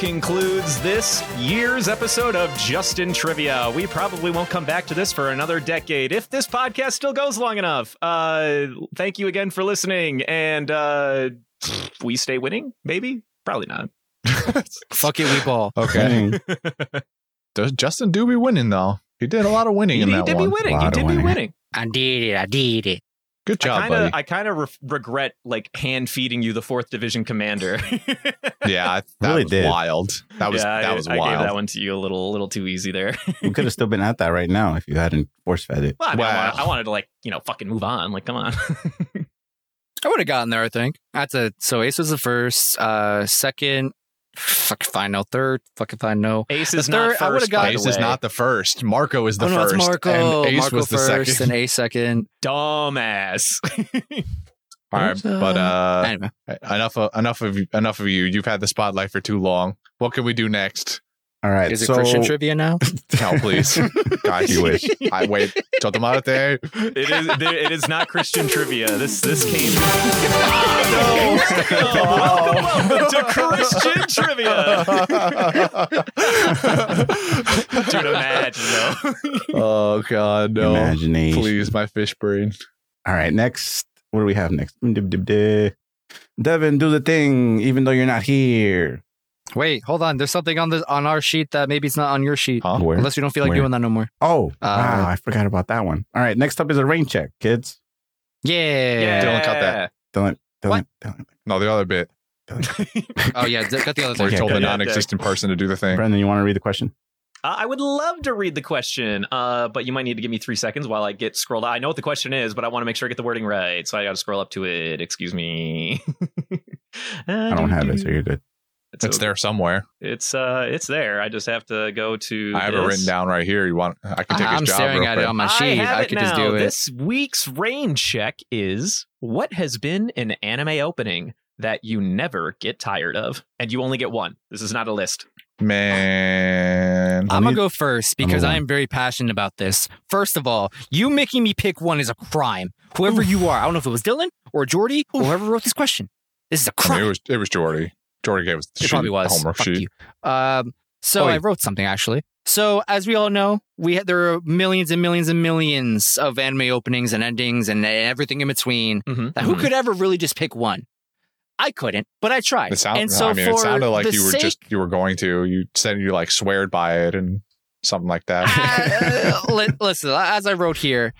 Speaker 2: And that concludes this year's episode of Justin Trivia. We probably won't come back to this for another decade if this podcast still goes long enough. Uh, thank you again for listening, and uh, we stay winning. Maybe, probably not.
Speaker 5: Fuck it, we ball.
Speaker 3: Okay. Does Justin do be winning though? He did a lot of winning
Speaker 2: He,
Speaker 3: in
Speaker 2: he
Speaker 3: that
Speaker 2: did
Speaker 3: one.
Speaker 2: be winning.
Speaker 4: Lot
Speaker 2: He
Speaker 4: of
Speaker 2: did be
Speaker 4: winning.
Speaker 2: winning.
Speaker 5: I did it. I did it.
Speaker 3: Good job,
Speaker 2: I kind of,
Speaker 3: buddy.
Speaker 2: I kind of re- regret like hand feeding you the fourth division commander.
Speaker 3: yeah, that
Speaker 4: Really
Speaker 3: was
Speaker 4: did.
Speaker 3: wild. That was
Speaker 2: yeah,
Speaker 3: that
Speaker 2: I,
Speaker 3: was
Speaker 2: I
Speaker 3: wild.
Speaker 2: gave that one to you a little, little too easy there.
Speaker 4: We could have still been at that right now if you hadn't force fed it.
Speaker 2: Well, I, mean, I, wanted, I wanted to like you know fucking move on. Like, come on.
Speaker 5: I would have gotten there, I think. That's a so Ace was the first. Uh second, fuck if I know. Third, fuck if I know.
Speaker 2: Ace is not
Speaker 5: third, I would've
Speaker 2: first.
Speaker 5: got-
Speaker 2: by
Speaker 3: Ace
Speaker 2: the
Speaker 3: is not the first. Marco is the
Speaker 5: oh, no,
Speaker 3: first.
Speaker 5: Marco.
Speaker 3: And Ace
Speaker 5: Marco
Speaker 3: was the
Speaker 5: first
Speaker 3: second.
Speaker 5: and Ace second.
Speaker 2: dumbass.
Speaker 3: All right, but uh,
Speaker 5: anyway.
Speaker 3: enough of enough of enough of you. You've had the spotlight for too long. What can we do next?
Speaker 4: All right,
Speaker 5: Is it
Speaker 4: so
Speaker 5: Christian trivia now?
Speaker 3: Hell, please, guys.
Speaker 4: You wish.
Speaker 3: I wait. Chotomate.
Speaker 2: It is. It is not Christian trivia. This this came. welcome, oh, welcome to Christian trivia. Dude, imagine though.
Speaker 3: oh God, no!
Speaker 4: Imagination.
Speaker 3: Please, my fish brain.
Speaker 4: All right, next. What do we have next? Devin, do the thing, even though you're not here.
Speaker 5: Wait, hold on. There's something on the on our sheet that maybe it's not on your sheet.
Speaker 4: Where?
Speaker 5: Unless you don't feel like
Speaker 4: Where?
Speaker 5: doing that no more.
Speaker 4: Oh,
Speaker 5: Uh,
Speaker 4: wow, I forgot about that one. All right, next up is a rain check, kids.
Speaker 5: Yeah.
Speaker 3: Dylan, cut that.
Speaker 4: Dylan, Dylan, Dylan.
Speaker 3: No, the other bit.
Speaker 5: Oh yeah, d- got the other
Speaker 3: Where
Speaker 5: thing.
Speaker 3: told the non-existent person to do the thing.
Speaker 4: Brendan, you want to read the question?
Speaker 2: Uh, I would love to read the question, uh, but you might need to give me three seconds while I get scrolled. I know what the question is, but I want to make sure I get the wording right, so I got to scroll up to it. Excuse me.
Speaker 4: I don't have it, so you're good.
Speaker 3: It's there somewhere.
Speaker 2: It's uh, it's there. I just have to go to.
Speaker 3: I have it written down right here. You want? I can take
Speaker 5: I'm
Speaker 3: his job
Speaker 5: staring
Speaker 3: real
Speaker 5: at it on my
Speaker 2: I
Speaker 5: sheet.
Speaker 2: have
Speaker 5: I,
Speaker 2: it
Speaker 5: could
Speaker 2: now.
Speaker 5: just do it.
Speaker 2: This week's rain check is what has been an anime opening that you never get tired of, and you only get one. This is not a list.
Speaker 3: Man,
Speaker 5: I'm gonna go first because. I am very passionate about this. First of all, you making me pick one is a crime. Whoever you are, I don't know if it was Dylan or Jordy or whoever wrote this question. This is a crime.
Speaker 3: mean, it was it was Jordy. Gave us the
Speaker 5: It probably was.
Speaker 3: homework
Speaker 5: Fuck
Speaker 3: sheet.
Speaker 5: you. Um, so
Speaker 3: Oi.
Speaker 5: I wrote something actually. So as we all know, we had, there are millions and millions and millions of anime openings and endings and everything in between.
Speaker 2: Mhm,
Speaker 5: Now, who
Speaker 2: mhm.
Speaker 5: could ever really just pick one? I couldn't, but I tried.
Speaker 3: It sound,
Speaker 5: and so
Speaker 3: I mean, it sounded like you were
Speaker 5: sake-
Speaker 3: just you were going to. You said you like sweared by it and something like that.
Speaker 5: Uh, listen, as I wrote here,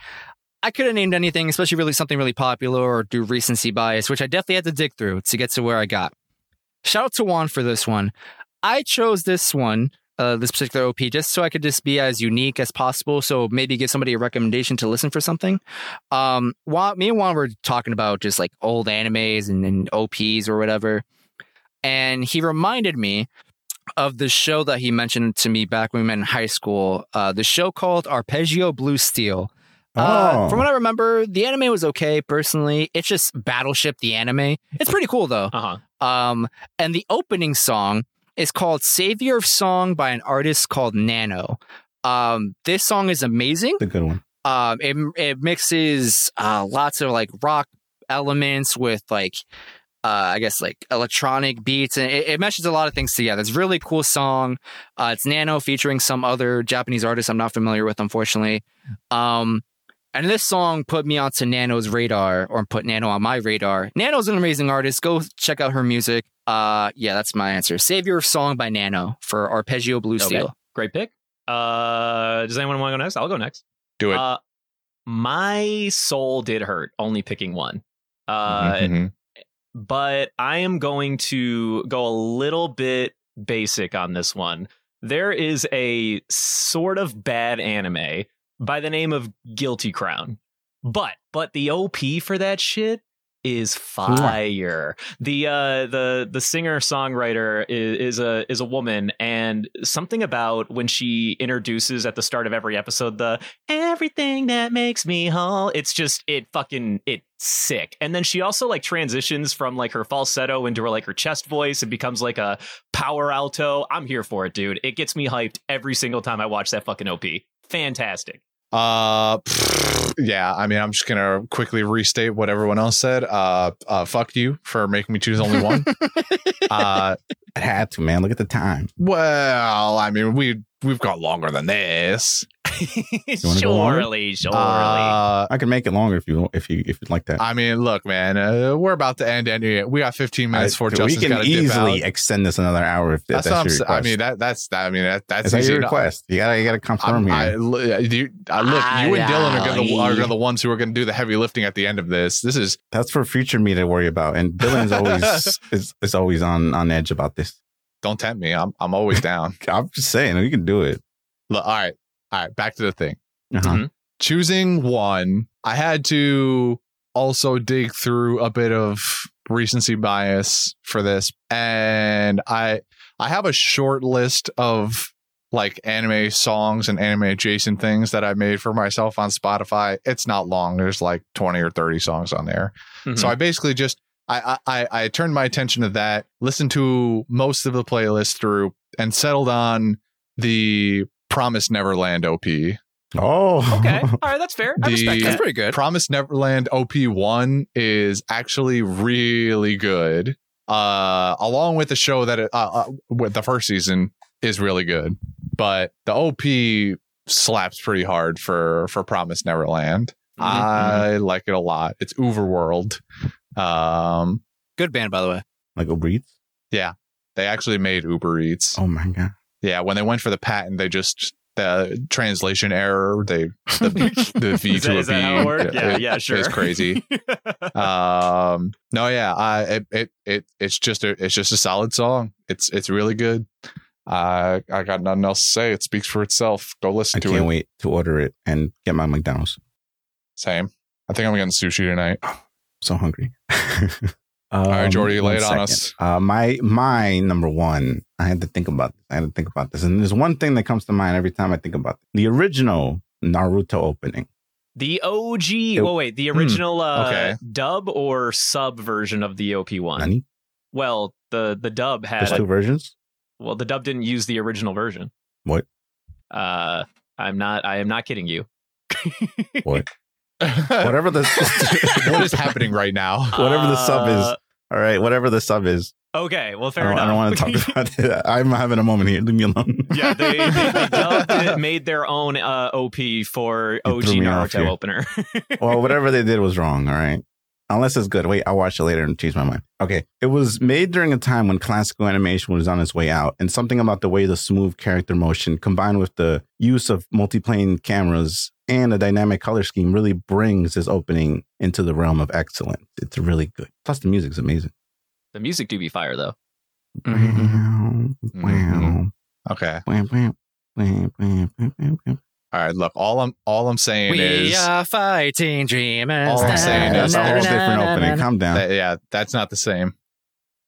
Speaker 5: I could have named anything, especially really something really popular or do recency bias, which I definitely had to dig through to get to where I got. Shout out to Juan for this one. I chose this one, uh, this particular OP, just so I could just be as unique as possible. So maybe give somebody a recommendation to listen for something. Um, Juan, me and Juan were talking about just like old animes and, and OPs or whatever. And he reminded me of the show that he mentioned to me back when we met in high school. Uh, the show called Arpeggio Blue Steel. Uh,
Speaker 4: Oh.
Speaker 5: from what I remember, the anime was okay personally. It's just Battleship, the anime. It's pretty cool though.
Speaker 2: Uh huh.
Speaker 5: Um, and the opening song is called Savior of Song by an artist called Nano. Um, this song is amazing.
Speaker 4: It's a good one.
Speaker 5: Um, it, it mixes uh, lots of like rock elements with like uh, I guess like electronic beats, and it, it meshes a lot of things together. It's a really cool song. Uh, it's Nano featuring some other Japanese artists I'm not familiar with, unfortunately. Um, and this song put me onto Nano's radar, or put Nano on my radar. Nano's an amazing artist. Go check out her music. Uh, yeah, that's my answer. Savior of Song by Nano for Arpeggio Blue
Speaker 2: Okay.
Speaker 5: Steel.
Speaker 2: Great pick. Uh, does anyone want to go next? I'll go next.
Speaker 3: Do it.
Speaker 2: Uh, my soul did hurt only picking one. Uh,
Speaker 3: Mhm.
Speaker 2: but I am going to go a little bit basic on this one. There is a sort of bad anime by the name of Guilty Crown. But but the OP for that shit is fire. The uh the the singer songwriter is, is a is a woman and something about when she introduces at the start of every episode the everything that makes me whole it's just it fucking it's sick. And then she also like transitions from like her falsetto into her like her chest voice and becomes like a power alto. I'm here for it, dude. It gets me hyped every single time I watch that fucking OP. Fantastic.
Speaker 3: Uh, pfft, yeah. I mean, I'm just gonna quickly restate what everyone else said. Uh, uh, fuck you for making me choose only one. uh,
Speaker 4: I had to, man. Look at the time.
Speaker 3: well, I mean, we we've got longer than this.
Speaker 4: wanna go longer?
Speaker 2: surely, surely.
Speaker 3: Uh,
Speaker 4: I can make it longer if you if you if you'd like that.
Speaker 3: I mean, look, man, uh, we're about to end anyway. We got 15 minutes before
Speaker 4: I- we
Speaker 3: Justin's
Speaker 4: can
Speaker 3: got to dip
Speaker 4: easily extend this another hour if
Speaker 3: That's,
Speaker 4: that's,
Speaker 3: what I'm
Speaker 4: your
Speaker 3: saying. I mean, that that's I mean that that's
Speaker 4: Is that
Speaker 3: easy
Speaker 4: your request? You gotta you gotta confirm
Speaker 3: I'm-
Speaker 4: here.
Speaker 3: I, li- you, uh, look, you and Dylan are gonna are gonna the ones who are gonna do the heavy lifting at the end of this. This is
Speaker 4: That's for future me to worry about. And Dylan's always is, is always on on edge about this.
Speaker 3: Don't tempt me. I'm I'm always down.
Speaker 4: I'm just saying you can do it.
Speaker 3: Look, all right, all right. Back to the thing.
Speaker 4: Uh-huh.
Speaker 2: Mhm.
Speaker 3: choosing one, I had to also dig through a bit of recency bias for this, and I I have a short list of like anime songs and anime adjacent things that I made for myself on Spotify. It's not long. There's like 20 or 30 songs on there.
Speaker 2: Mhm.
Speaker 3: So I basically just I, I I- I turned my attention to that, listened to most of the playlist through, and settled on the Promise Neverland OP
Speaker 4: Oh,
Speaker 2: Okay, all right, that's fair. I respect that.
Speaker 5: pretty good.
Speaker 3: Promise Neverland OP1 is actually really good. Uh, along with the show that it, uh, uh, with the first season is really good, but the OP slaps pretty hard for for Promise Neverland. I like it a lot. It's Overworld. Um,
Speaker 5: Good band, by the way.
Speaker 4: Like Uber Eats.
Speaker 3: Yeah, they actually made Uber Eats.
Speaker 4: Oh my god.
Speaker 3: Yeah, when they went for the patent, they just the translation error. They the, the V to
Speaker 2: that-
Speaker 3: a
Speaker 2: that
Speaker 3: V.
Speaker 2: it worked? Yeah,
Speaker 3: it-
Speaker 2: yeah, sure.
Speaker 3: It's crazy. um, no, yeah, I it, it it it's just a it's just a solid song. It's it's really good. Uh, I got nothing else to say. It speaks for itself. Go listen
Speaker 4: I
Speaker 3: to it.
Speaker 4: I can't wait to order it and get my McDonald's.
Speaker 3: Same. I think I'm getting sushi tonight.
Speaker 4: So hungry.
Speaker 3: All right, Jordy, lay
Speaker 4: one
Speaker 3: it on us.
Speaker 4: Uh, my my number one. I had to think about this. I had to think about this, and there's one thing that comes to mind every time I think about it. the original Naruto opening.
Speaker 2: The OG.
Speaker 4: It-
Speaker 2: well, wait, the
Speaker 4: Hmm,
Speaker 2: original uh,
Speaker 4: okay.
Speaker 2: dub or sub version of the OP one.
Speaker 4: Nani?
Speaker 2: Well, the the dub had
Speaker 4: There's two versions.
Speaker 2: Well, the dub didn't use the original version.
Speaker 4: What?
Speaker 2: Uh, I'm not. I am not kidding you.
Speaker 4: What? Whatever the
Speaker 3: what is happening right now?
Speaker 4: Whatever the sub is.
Speaker 2: Uh,
Speaker 4: All right, whatever the sub is.
Speaker 2: Okay, well,
Speaker 4: I
Speaker 2: fair
Speaker 4: don't,
Speaker 2: enough.
Speaker 4: I don't want to talk about it. I'm having a moment here. Leave me alone.
Speaker 2: yeah, they, they, they dubbed it, made their own uh, OP for OG
Speaker 4: threw me off
Speaker 2: Naruto opener.
Speaker 4: well, whatever they did was wrong. All right. Unless it's good. Wait, I'll watch it later and change my mind. Okay. It was made during a time when classical animation was on its way out, and something about the way the smooth character motion combined with the use of multiplane cameras and a dynamic color scheme really brings this opening into the realm of excellence. It's really good. Plus, the music's amazing.
Speaker 2: the music do be fire though.
Speaker 4: Mm-hmm.
Speaker 3: Mm-hmm.
Speaker 4: Wow. Okay. Wow, wow,
Speaker 3: All right. Look, all I'm all I'm saying
Speaker 5: We
Speaker 3: is
Speaker 5: are fighting dreamers.
Speaker 3: all I'm saying is
Speaker 5: Na, na,
Speaker 3: there's
Speaker 5: na, na, na, na.
Speaker 4: Calm down.
Speaker 3: That- yeah, that's not the same.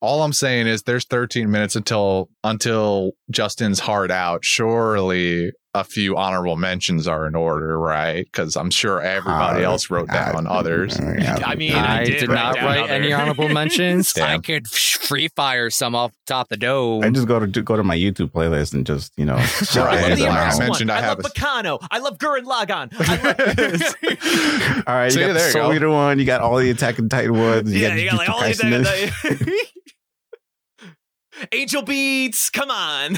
Speaker 3: All I'm saying is there's 13 minutes until until Justin's hard out. Surely a few honorable mentions are in order, right? Because I'm sure everybody
Speaker 4: Uh,
Speaker 3: else wrote down others.
Speaker 2: I mean, I,
Speaker 5: I
Speaker 2: did,
Speaker 5: did
Speaker 2: write
Speaker 5: not write
Speaker 2: other-
Speaker 5: any honorable mentions. I could free fire some off the top of the dome.
Speaker 4: I just go to go to my YouTube playlist and just you know. shout
Speaker 3: Right,
Speaker 2: I love the
Speaker 3: like I mentioned. I
Speaker 2: I,
Speaker 3: have
Speaker 2: love
Speaker 3: a-
Speaker 2: Baccano. I love Gurren Lagann. Love-
Speaker 4: All right, you
Speaker 3: See,
Speaker 4: got the Soul. Eater one. You got all the Attack on Titan ones. You
Speaker 2: yeah,
Speaker 4: got,
Speaker 2: you got like all these.
Speaker 4: Jujutsu Kaisen.
Speaker 2: Angel Beats, come on.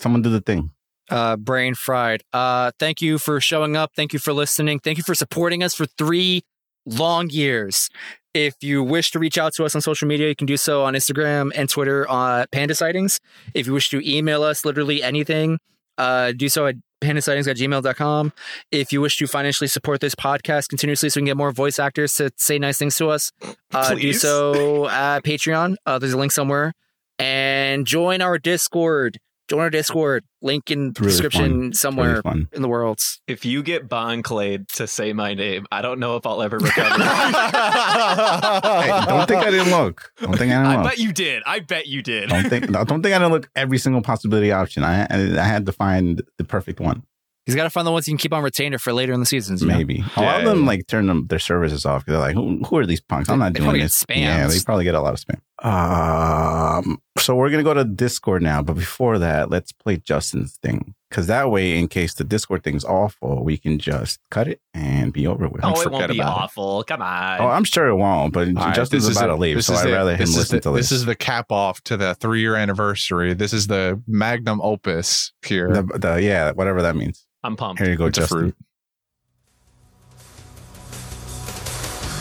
Speaker 4: Someone do the thing.
Speaker 5: Uh, brain fried. Uh, thank you for showing up. Thank you for listening. Thank you for supporting us for three long years. If you wish to reach out to us on social media, you can do so on Instagram and Twitter uh, Panda Sightings. If you wish to email us literally anything, uh, do so at pandasightings at gmail.com. If you wish to financially support this podcast continuously so we can get more voice actors to say nice things to us, uh, do so at Patreon. Uh, there's a link somewhere. And join our Discord. Join our Discord. Link in
Speaker 4: It's really
Speaker 5: description
Speaker 4: fun.
Speaker 5: Somewhere
Speaker 4: really
Speaker 5: in the world.
Speaker 2: If you get Bon Clay to say my name, I don't know if I'll ever recover.
Speaker 4: Hey, don't think I didn't look. Don't think I didn't
Speaker 2: I
Speaker 4: look.
Speaker 2: bet you did. I bet you did.
Speaker 4: Don't think. Don't think I didn't look every single possibility option. I I had to find the perfect one.
Speaker 5: He's got to find the ones you can keep on retainer for later in the seasons. you know?
Speaker 4: Maybe a lot of them like turn them their services off because they're like, who, who are these punks? I'm not
Speaker 5: They
Speaker 4: doing this.
Speaker 5: get spams.
Speaker 4: Yeah, they probably get a lot of spam. Um, so we're gonna go to Discord now, but before that, let's play Justin's thing because that way, in case the Discord thing's awful, we can just cut it and be over with.
Speaker 2: Oh, it won't be
Speaker 3: about it.
Speaker 2: awful. Come on.
Speaker 4: Oh, I'm sure it won't, but
Speaker 3: All right,
Speaker 4: Justin's
Speaker 3: this is
Speaker 4: about to leave, so I'd
Speaker 3: it.
Speaker 4: rather him
Speaker 3: this is
Speaker 4: listen
Speaker 3: the,
Speaker 4: to this.
Speaker 3: This is the cap off to the three year anniversary. This is the magnum opus here.
Speaker 4: the, the yeah, whatever that means.
Speaker 2: I'm pumped.
Speaker 4: Here you go,
Speaker 3: It's a
Speaker 4: Justin.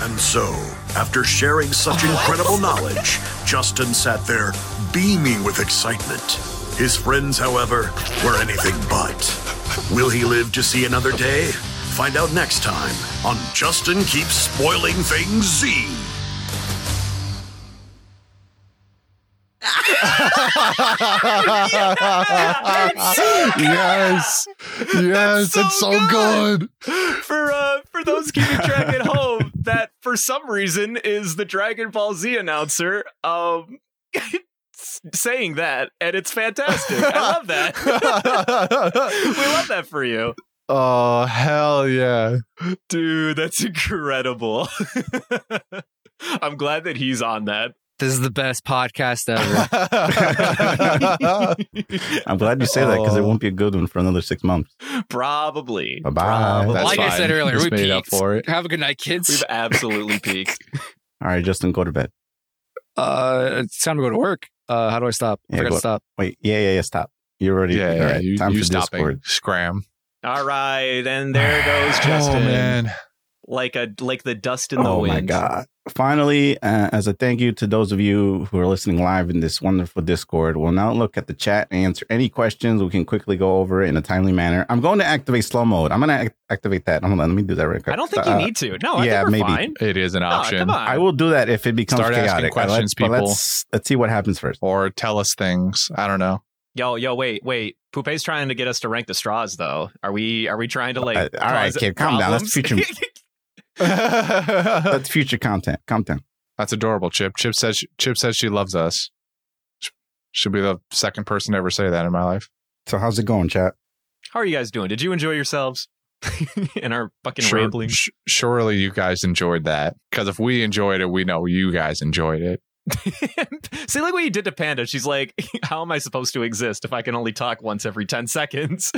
Speaker 14: And so, after sharing such incredible knowledge, Justin sat there beaming with excitement. His friends, however, were anything but. Will he live to see another day? Find out next time on Justin Keeps Spoiling Things Z.
Speaker 3: yes, yes, it's so good.
Speaker 2: for uh for those keeping track at home, that for some reason is the Dragon Ball Z announcer um saying that, and it's fantastic. I love that. we love that for you.
Speaker 3: Oh hell yeah!
Speaker 2: Dude, that's incredible. I'm glad that he's on that.
Speaker 5: This is the best podcast ever.
Speaker 4: I'm glad you say that because it
Speaker 3: Oh.
Speaker 4: won't be a good one for another six months.
Speaker 2: Probably.
Speaker 4: Bye bye.
Speaker 2: Probably.
Speaker 5: like I said earlier,
Speaker 3: Just
Speaker 5: we
Speaker 3: made up for it.
Speaker 5: Have a good night, kids.
Speaker 2: We've absolutely peaked.
Speaker 4: All right, Justin, go to bed.
Speaker 5: Uh, it's time to go to work. Uh, how do I stop? I
Speaker 4: Yeah,
Speaker 5: forgot
Speaker 4: go-
Speaker 5: to stop.
Speaker 4: Wait, yeah, yeah, yeah. Stop. You're already.
Speaker 3: Yeah,
Speaker 4: all
Speaker 3: yeah.
Speaker 4: right,
Speaker 3: You,
Speaker 4: time
Speaker 3: you
Speaker 4: for
Speaker 3: stopping.
Speaker 4: Discord.
Speaker 3: Scram.
Speaker 2: All right, and there goes Justin.
Speaker 3: Oh man.
Speaker 2: Like a like the dust in the
Speaker 4: Oh
Speaker 2: wind.
Speaker 4: my god! Finally, uh, as a thank you to those of you who are listening live in this wonderful Discord, we'll now look at the chat and answer any questions. We can quickly go over it in a timely manner. I'm going to activate slow mode. I'm going to act- activate that. Hold on, let me do that real quick.
Speaker 2: I don't think
Speaker 4: Uh,
Speaker 2: you need to. No, I
Speaker 4: yeah,
Speaker 2: think we're
Speaker 4: maybe.
Speaker 2: fine.
Speaker 3: It is an option.
Speaker 2: come on.
Speaker 4: I will do that if it becomes
Speaker 3: Start asking
Speaker 4: chaotic.
Speaker 3: questions,
Speaker 4: let's,
Speaker 3: people.
Speaker 4: Let's, let's see what happens first.
Speaker 3: Or tell us things. I don't know.
Speaker 2: Yo, yo, wait, wait. Poupe's trying to get us to rank the straws, though. Are we? Are we trying to like?
Speaker 4: Uh, all right, kid, calm down. That's
Speaker 2: problems?
Speaker 4: future. That's future content. Content.
Speaker 3: That's adorable. Chip. Chip says. Chip says she loves us. She'll be the second person to ever say that in my life.
Speaker 4: So how's it going, chat?
Speaker 2: How are you guys doing? Did you enjoy yourselves? in our fucking
Speaker 3: Sure-
Speaker 2: rambling.
Speaker 3: sh- surely you guys enjoyed that because if we enjoyed it, we know you guys enjoyed it.
Speaker 2: See, like what you did to Panda. She's like, "How am I supposed to exist if I can only talk once every ten seconds?"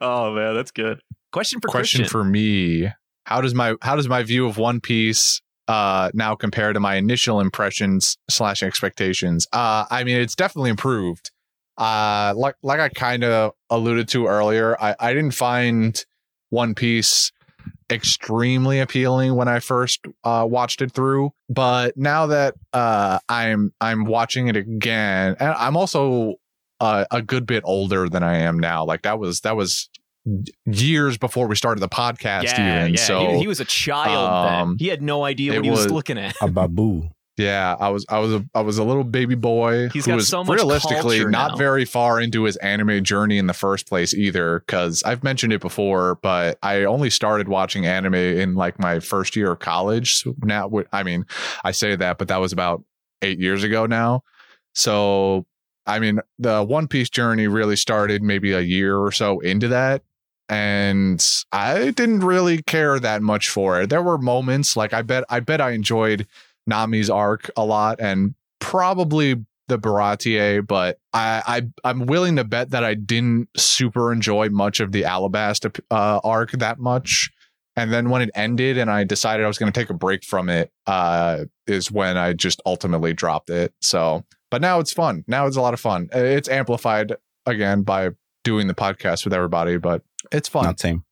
Speaker 2: oh man, that's good. Question for
Speaker 3: Question
Speaker 2: Christian.
Speaker 3: for me: How does my how does my view of One Piece uh, now compare to my initial impressions slash expectations? Uh, I mean, it's definitely improved. Uh, like like I kind of alluded to earlier, I, I didn't find One Piece extremely appealing when I first uh, watched it through, but now that uh, I'm I'm watching it again, and I'm also uh, a good bit older than I am now. Like that was that was years before we started the podcast.
Speaker 2: yeah,
Speaker 3: even
Speaker 2: yeah.
Speaker 3: so,
Speaker 2: he, he was a child then.
Speaker 3: um,
Speaker 2: He had no idea what he was,
Speaker 3: was-
Speaker 2: looking at.
Speaker 4: A babu.
Speaker 3: yeah, I was I was a I was a little baby boy
Speaker 2: He's
Speaker 3: who
Speaker 2: got
Speaker 3: was
Speaker 2: so much
Speaker 3: realistically not
Speaker 2: now.
Speaker 3: very far into his anime journey in the first place either. Because I've mentioned it before, but I only started watching anime in like my first year of college. So now, I mean, I say that, but that was about eight years ago now. So I mean, the One Piece journey really started maybe a year or so into that. And I didn't really care that much for it. There were moments like I bet I bet I enjoyed Nami's arc a lot and probably the Baratier, but I, I I'm willing to bet that I didn't super enjoy much of the Alabasta uh, arc that much. And then when it ended and I decided I was going to take a break from it, uh, is when I just ultimately dropped it. So, but now it's fun. Now it's a lot of fun. It's amplified again by doing the podcast with everybody, but it's fun.
Speaker 4: Not same.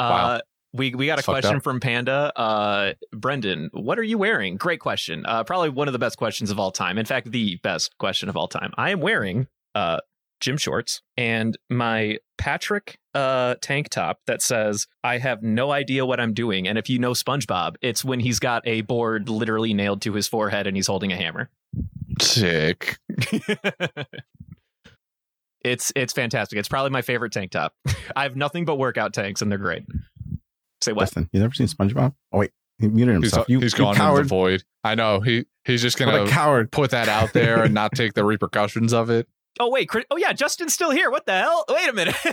Speaker 2: Uh, we we got a
Speaker 3: It's fucked
Speaker 2: question
Speaker 3: up.
Speaker 2: from Panda. Uh, Brendan, what are you wearing? Great question. Uh, probably one of the best questions of all time. In fact, the best question of all time. I am wearing uh gym shorts and my Patrick uh tank top that says I have no idea what I'm doing. And if you know SpongeBob, it's when he's got a board literally nailed to his forehead and he's holding a hammer.
Speaker 3: Sick.
Speaker 2: It's it's fantastic. It's probably my favorite tank top. I have nothing but workout tanks and they're great. Say what?
Speaker 4: Listen, you never seen SpongeBob? Oh wait, he muted
Speaker 3: He's,
Speaker 4: himself. you,
Speaker 3: he's
Speaker 4: you
Speaker 3: gone into the
Speaker 4: coward.
Speaker 3: void. I know he he's just
Speaker 4: What a
Speaker 3: gonna
Speaker 4: coward.
Speaker 3: put that out there and not take the repercussions of it.
Speaker 2: Oh wait, oh yeah, Justin's still here. What the hell? Wait a minute.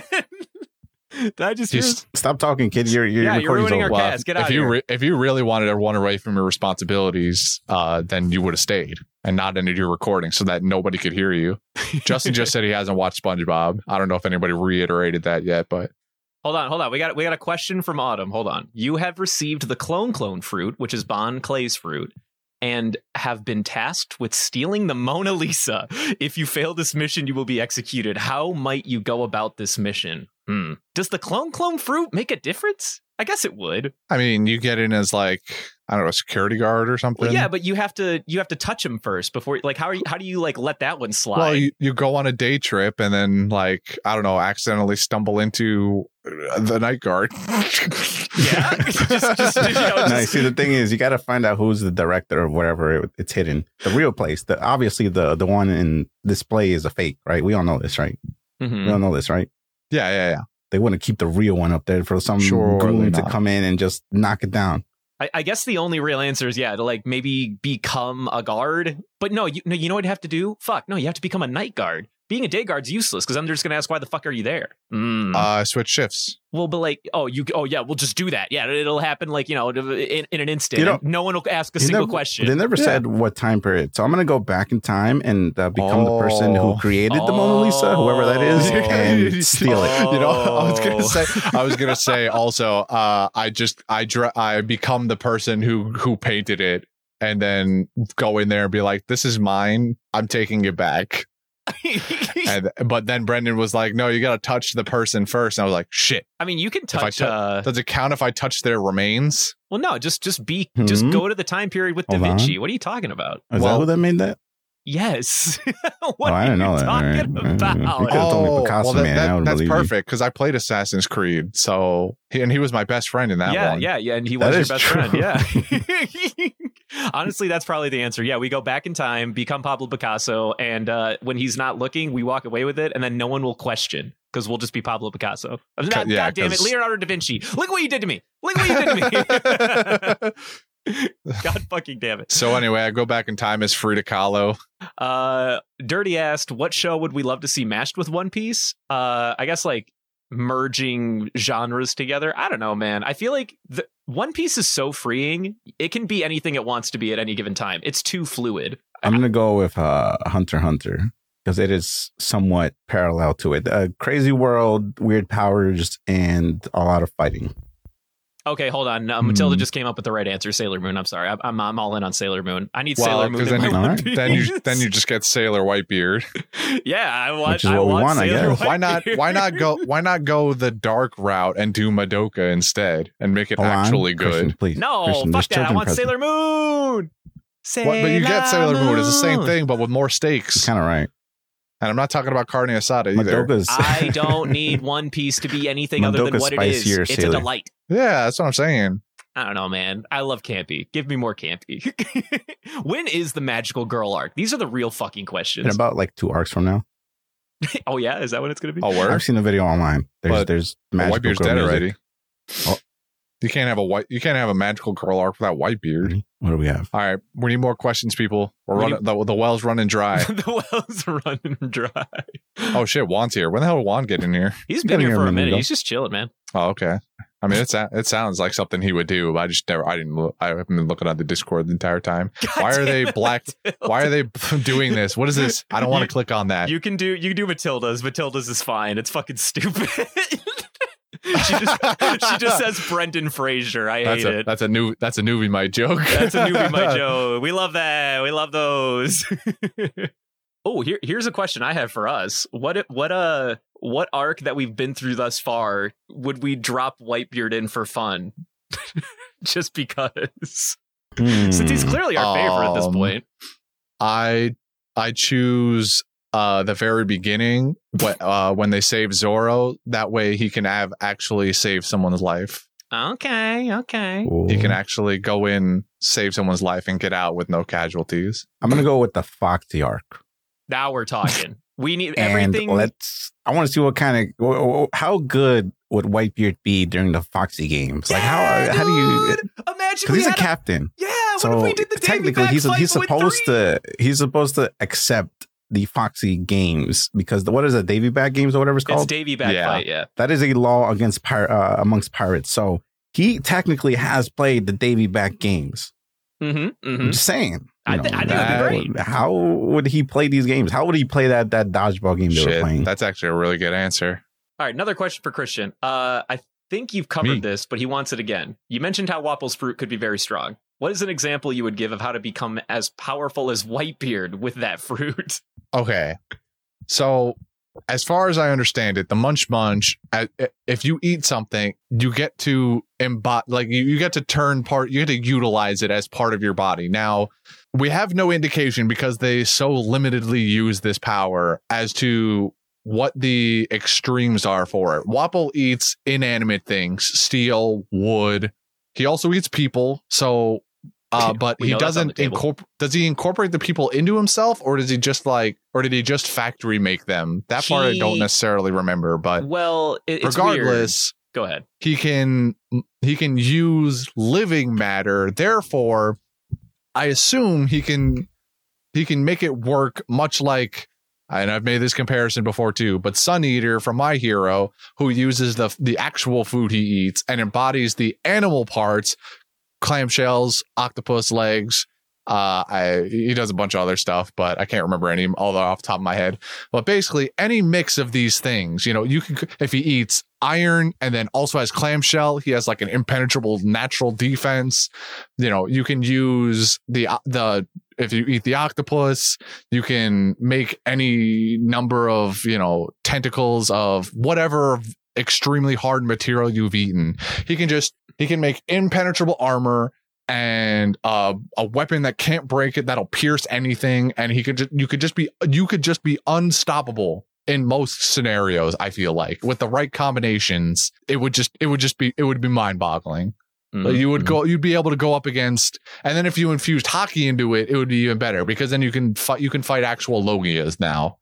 Speaker 2: Did I just hear?
Speaker 4: Stop talking, kid. Your your
Speaker 2: Yeah, you're
Speaker 4: recording's
Speaker 2: ruining our
Speaker 3: Well,
Speaker 2: cast. Get out.
Speaker 3: if
Speaker 2: out
Speaker 3: you
Speaker 2: here.
Speaker 3: re- if you really wanted to run away from your responsibilities, uh, then you would have stayed and not ended your recording so that nobody could hear you. Justin just said he hasn't watched SpongeBob. I don't know if anybody reiterated that yet, but
Speaker 2: Hold on, hold on. We got we got a question from Autumn. Hold on. You have received the clone clone fruit, which is Bon Clay's fruit, and have been tasked with stealing the Mona Lisa. If you fail this mission, you will be executed. How might you go about this mission? Hmm. Does the clone clone fruit make a difference? I guess it would.
Speaker 3: I mean, you get in as like I don't know, a security guard or something.
Speaker 2: Well, yeah, but you have to you have to touch him first before. Like, how are you? How do you like let that one slide?
Speaker 3: Well, you, you go on a day trip and then like I don't know, accidentally stumble into uh, the night guard.
Speaker 2: yeah, just, just, you know,
Speaker 4: no,
Speaker 2: just-
Speaker 4: see, the thing is, you got to find out who's the director of whatever it, it's hidden. The real place, the obviously the the one in display is a fake, right? We all know this, right?
Speaker 2: Mhm.
Speaker 4: We all know this, right?
Speaker 3: Yeah, yeah, yeah.
Speaker 4: They want to keep the real one up there for some
Speaker 3: Surely
Speaker 4: goon to come in and just knock it down.
Speaker 2: I, I guess the only real answer is yeah to like maybe become a guard. But no, you no, you know what you have to do? Fuck no, you have to become a night guard being a day guard's useless because I'm just gonna ask why the fuck are you there? Mm.
Speaker 3: Uh, switch shifts.
Speaker 2: well, but like, oh, you, oh yeah, we'll just do that. Yeah, it'll happen like you know in, in an instant.
Speaker 4: You know-
Speaker 2: no one will ask a single
Speaker 4: never-
Speaker 2: question.
Speaker 4: They never said what time period. So I'm going to go back in time and uh, become the person who
Speaker 3: Oh.
Speaker 4: created the Mona Lisa, whoever that is, and steal it.
Speaker 3: You know, I was gonna
Speaker 2: Oh.
Speaker 3: say, I was gonna say also, uh, I just, I, dr- I become the person who who painted it, and then go in there and be like, "This is mine. I'm taking it back." And but then Brendan was like, "No, you got to touch the person first. And I was like, "Shit."
Speaker 2: I mean, you can touch.
Speaker 3: tou-
Speaker 2: uh,
Speaker 3: does it count if I touch their remains?
Speaker 2: well, no, just just be just
Speaker 4: Hmm?
Speaker 2: go to the time period with Da
Speaker 4: Hold on.
Speaker 2: Vinci. What are you talking about?
Speaker 4: Is that who that made that?
Speaker 2: Yes. what
Speaker 4: Oh, I
Speaker 2: are
Speaker 4: didn't
Speaker 2: you
Speaker 4: know that.
Speaker 2: talking
Speaker 4: All right. All right.
Speaker 2: about?
Speaker 4: You could've told me Picasso,
Speaker 3: that-
Speaker 4: man.
Speaker 3: that-
Speaker 4: I
Speaker 3: that's perfect because I played Assassin's Creed, so and he was my best friend in that
Speaker 2: yeah,
Speaker 3: one.
Speaker 2: yeah, yeah, and he
Speaker 3: That
Speaker 2: was your best
Speaker 3: true.
Speaker 2: friend. Yeah. Honestly, that's probably the answer. Yeah, we go back in time, become Pablo Picasso, and uh, when he's not looking, we walk away with it, and then no one will question because we'll just be Pablo Picasso. Not-
Speaker 3: yeah,
Speaker 2: God damn it, Leonardo da Vinci! Look what you did to me! Look what you did to me! God fucking damn it!
Speaker 3: So anyway, I go back in time as Frida Kahlo.
Speaker 2: Uh, Dirty asked, "What show would we love to see mashed with One Piece?" Uh, I guess like merging genres together. I don't know, man. I feel like the One Piece is so freeing; it can be anything it wants to be at any given time. It's too fluid.
Speaker 4: I'm going to go with uh, Hunter Hunter because it is somewhat parallel to it. A crazy world, weird powers, and a lot of fighting.
Speaker 2: Okay, hold on. Uh, Matilda
Speaker 4: Hmm.
Speaker 2: just came up with the right answer. Sailor Moon. I'm sorry. I'm I'm, I'm all in on Sailor Moon. I need
Speaker 3: Well,
Speaker 2: Sailor Moon.
Speaker 3: 'cause
Speaker 2: in
Speaker 3: then
Speaker 2: my
Speaker 3: you, then you then you just get Sailor Whitebeard.
Speaker 2: yeah, I want.
Speaker 4: Which is
Speaker 2: I
Speaker 4: what we
Speaker 2: want
Speaker 4: want, I
Speaker 2: Sailor
Speaker 4: guess.
Speaker 3: Why not? Why not go? Why not go the dark route and do Madoka instead and make it
Speaker 4: Hold on,
Speaker 3: actually
Speaker 4: Christian,
Speaker 3: good?
Speaker 4: please.
Speaker 2: No,
Speaker 4: Christian,
Speaker 2: fuck that. I want
Speaker 4: present.
Speaker 2: Sailor Moon. Sailor
Speaker 3: What, but you get Sailor Moon. It's the same thing, but with more stakes.
Speaker 4: Kind of right.
Speaker 3: And I'm not talking about carne asada either.
Speaker 4: Madoka's
Speaker 2: I don't need One Piece to be anything other than
Speaker 4: Madoka's
Speaker 2: what it is.
Speaker 4: spicier,
Speaker 2: It's
Speaker 4: Sailor.
Speaker 2: a delight.
Speaker 3: Yeah, that's what I'm saying.
Speaker 2: I don't know, man. I love campy. Give me more campy. when is the magical girl arc? These are the real fucking
Speaker 4: in
Speaker 2: questions.
Speaker 4: about like two arcs from now.
Speaker 2: oh yeah, is that what it's gonna be?
Speaker 3: Oh, word.
Speaker 4: I've seen the video online. There's
Speaker 3: But
Speaker 4: there's
Speaker 3: Well,
Speaker 4: magical
Speaker 3: Whitebeard's
Speaker 4: girl
Speaker 3: dead
Speaker 4: music.
Speaker 3: already.
Speaker 4: Oh.
Speaker 3: You can't have a white. You can't have a magical girl arc without white beard.
Speaker 4: What do we have?
Speaker 3: All right, we need more questions, people. We're
Speaker 2: We
Speaker 3: running. The, the well's running dry.
Speaker 2: the well's running dry.
Speaker 3: oh shit, Juan's here. When the hell did Juan get in here?
Speaker 2: He's
Speaker 4: Got
Speaker 2: been here
Speaker 4: here
Speaker 2: for a
Speaker 4: minute
Speaker 2: minute.
Speaker 4: ago.
Speaker 2: He's just chilling, man.
Speaker 3: Oh, okay. I mean, it's it sounds like something he would do. But I just never. I didn't. Look, I haven't been looking at the Discord the entire time. why are they
Speaker 2: damn
Speaker 3: black?
Speaker 2: Matilda.
Speaker 3: Why are they doing this? What is this? I don't want to click on that.
Speaker 2: You can do you can do Matilda's. Matilda's is fine. It's fucking stupid. she just she just says Brendan Fraser. I
Speaker 3: that's
Speaker 2: hate
Speaker 3: a
Speaker 2: it.
Speaker 3: that's a new that's a newbie my joke.
Speaker 2: That's a newbie, my joke. We love that. We love those. oh, here here's a question I have for us. What what uh what arc that we've been through thus far would we drop Whitebeard in for fun? Just because. Since he's clearly our favorite at this
Speaker 3: Um,
Speaker 2: point.
Speaker 3: I I choose uh the very beginning what uh when they save Zoro that way he can have actually save someone's life.
Speaker 2: Okay, okay.
Speaker 3: He can actually go in save someone's life and get out with no casualties.
Speaker 4: I'm gonna go with the Foxy arc.
Speaker 2: Now we're talking. We need
Speaker 4: And
Speaker 2: everything.
Speaker 4: let's. I want to see what kind of wh- wh- how good would Whitebeard be during the Foxy games? Like how how do you?
Speaker 2: Imagine
Speaker 4: Because he's a
Speaker 2: had
Speaker 4: captain.
Speaker 2: Yeah,
Speaker 4: so
Speaker 2: what if we did the
Speaker 4: technically he's he's supposed to he's supposed to accept the Foxy games because the, what is it Davy Back games or whatever it's
Speaker 2: It's
Speaker 4: called.
Speaker 2: Davy Back
Speaker 3: Yeah.
Speaker 2: fight, yeah.
Speaker 4: That is a law against pir- uh, amongst pirates. So he technically has played the Davy Back games.
Speaker 2: Mm-hmm.
Speaker 4: I'm just saying.
Speaker 2: I
Speaker 4: you
Speaker 2: thi-
Speaker 4: know,
Speaker 2: I think it'd be great.
Speaker 4: How would he play these games? How would he play that that dodgeball game they were
Speaker 3: Shit,
Speaker 4: playing?
Speaker 3: that's actually a really good answer.
Speaker 2: All right, another question for Christian. Uh, I think you've covered
Speaker 3: Me.
Speaker 2: this, but he wants it again. You mentioned how Wapol's fruit could be very strong. What is an example you would give of how to become as powerful as Whitebeard with that fruit?
Speaker 3: Okay. So, as far as I understand it, the munch munch, if you eat something, you get to embody, like you, you get to turn part, you get to utilize it as part of your body. Now, we have no indication because they so limitedly use this power as to what the extremes are for it. Wapol eats inanimate things, steel, wood. He also eats people. So, uh, but he
Speaker 2: know that's on the
Speaker 3: doesn't incorporate. Does he incorporate the people into himself, or does he just like, or did he just factory make them? That part I don't necessarily remember. But
Speaker 2: Well, it, it's
Speaker 3: regardless,
Speaker 2: weird. Go ahead.
Speaker 3: he can he can use living matter. Therefore, I assume he can he can make it work much like and I've made this comparison before too, but Sun Eater from My Hero, who uses the the actual food he eats and embodies the animal parts, clamshells, octopus legs. Uh, I he does a bunch of other stuff, but I can't remember any all off top of my head. But basically, any mix of these things, you know, you can if he eats iron and then also has clamshell, he has like an impenetrable natural defense. You know, you can use the the if you eat the octopus, you can make any number of you know tentacles of whatever extremely hard material you've eaten. He can just he can make impenetrable armor and uh, a weapon that can't break it that'll pierce anything. And he could just you could just be you could just be unstoppable in most scenarios i feel like. With the right combinations it would just it would just be it would be mind-boggling. Like, you would go you'd be able to go up against and then if you infused haki into it it would be even better because then you can fight you can fight actual logias now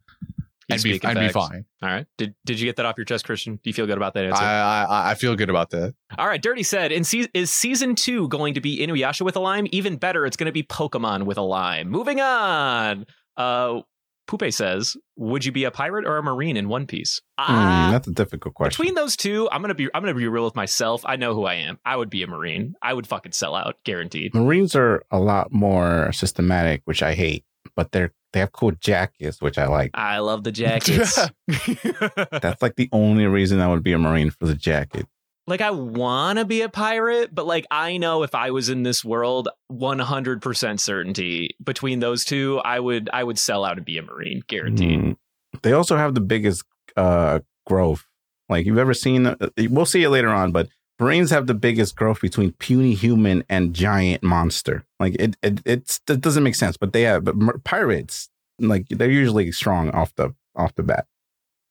Speaker 3: And be,
Speaker 2: speak in
Speaker 3: and be fine
Speaker 2: All right. Did Did you get that off your chest, Christian? Do you feel good about that answer?
Speaker 3: I, I I feel good about that
Speaker 2: All right. Dirty said, in se- is season two going to be Inuyasha with a lime? Even better, it's going to be Pokemon with a lime. Moving on. Uh, Poupe says, would you be a pirate or a marine in One Piece?
Speaker 4: Hmm, that's a difficult question.
Speaker 2: Between those two, I'm gonna be I'm gonna be real with myself. I know who I am. I would be a marine. I would fucking sell out, guaranteed.
Speaker 4: Marines are a lot more systematic, which I hate, but they're they have cool jackets, which I like.
Speaker 2: I love the jackets.
Speaker 4: That's like the only reason I would be a Marine for the jacket.
Speaker 2: like I want to be a pirate, but like I know if I was in this world, 100% certainty between those two, I would I would sell out and be a marine, guaranteed.
Speaker 4: Mm. They also have the biggest uh, growth. Like you've ever seen, uh, we'll see it later on, but Marines have the biggest growth between puny human and giant monster. Like it, it, it doesn't make sense, but they have. But pirates, like they're usually strong off the off the bat.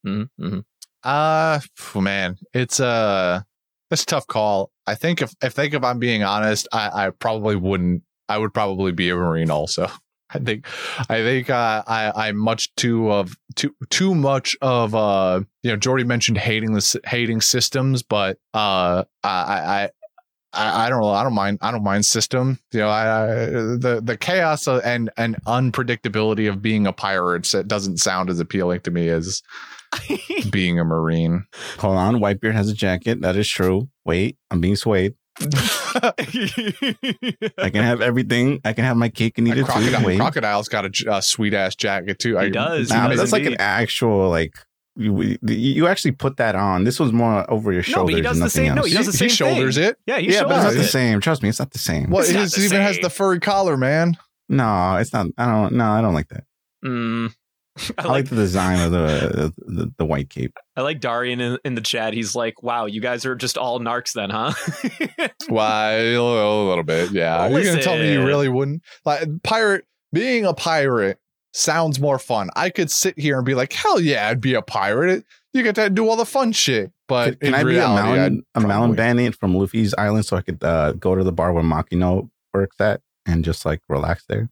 Speaker 2: Mm-hmm.
Speaker 3: Uh man, it's a it's a tough call. I think if I think if I'm being honest, I, I probably wouldn't. I would probably be a marine also. I think I think uh, I I'm much too of too too much of uh you know Jordy mentioned hating the hating systems, but uh I I. I, I don't know. I don't mind. I don't mind system. You know, I, I the the chaos and and unpredictability of being a pirate so it doesn't sound as appealing to me as being a marine.
Speaker 4: Hold on, Whitebeard has a jacket. That is true. Wait, I'm being swayed. I can have everything. I can have my cake and eat it too.
Speaker 3: Crocodile,
Speaker 4: Wait.
Speaker 3: Crocodile's got a, j- a sweet ass jacket too. I,
Speaker 4: Nah, but that's like an actual like. You, you actually put that on. This was more over your
Speaker 3: No, but
Speaker 4: shoulders.
Speaker 3: he does the
Speaker 4: nothing
Speaker 3: same- no, he does the He- he shoulders thing. it. Yeah, he
Speaker 4: yeah, but it's not
Speaker 3: shoulders
Speaker 4: the same. Trust me, it's not the same.
Speaker 3: Well, it is- even has the furry collar, man.
Speaker 4: No, it's not. I don't. No, I don't like that.
Speaker 2: Mm.
Speaker 4: I, like, the design of the, the the white cape.
Speaker 2: I like Darian in, in the chat. He's like, "Wow, you guys are just all narcs then, huh?"
Speaker 3: Why a little, a little bit, yeah. You're gonna tell me you really wouldn't like pirate being a pirate sounds more fun. I could sit here and be like, hell yeah, I'd be a pirate. You get to do all the fun shit. But
Speaker 4: Can
Speaker 3: in
Speaker 4: I be a
Speaker 3: reality,
Speaker 4: mountain
Speaker 3: I'd
Speaker 4: a mountain bandit from Luffy's island so I could uh, go to the bar where Makino works at and just like relax there?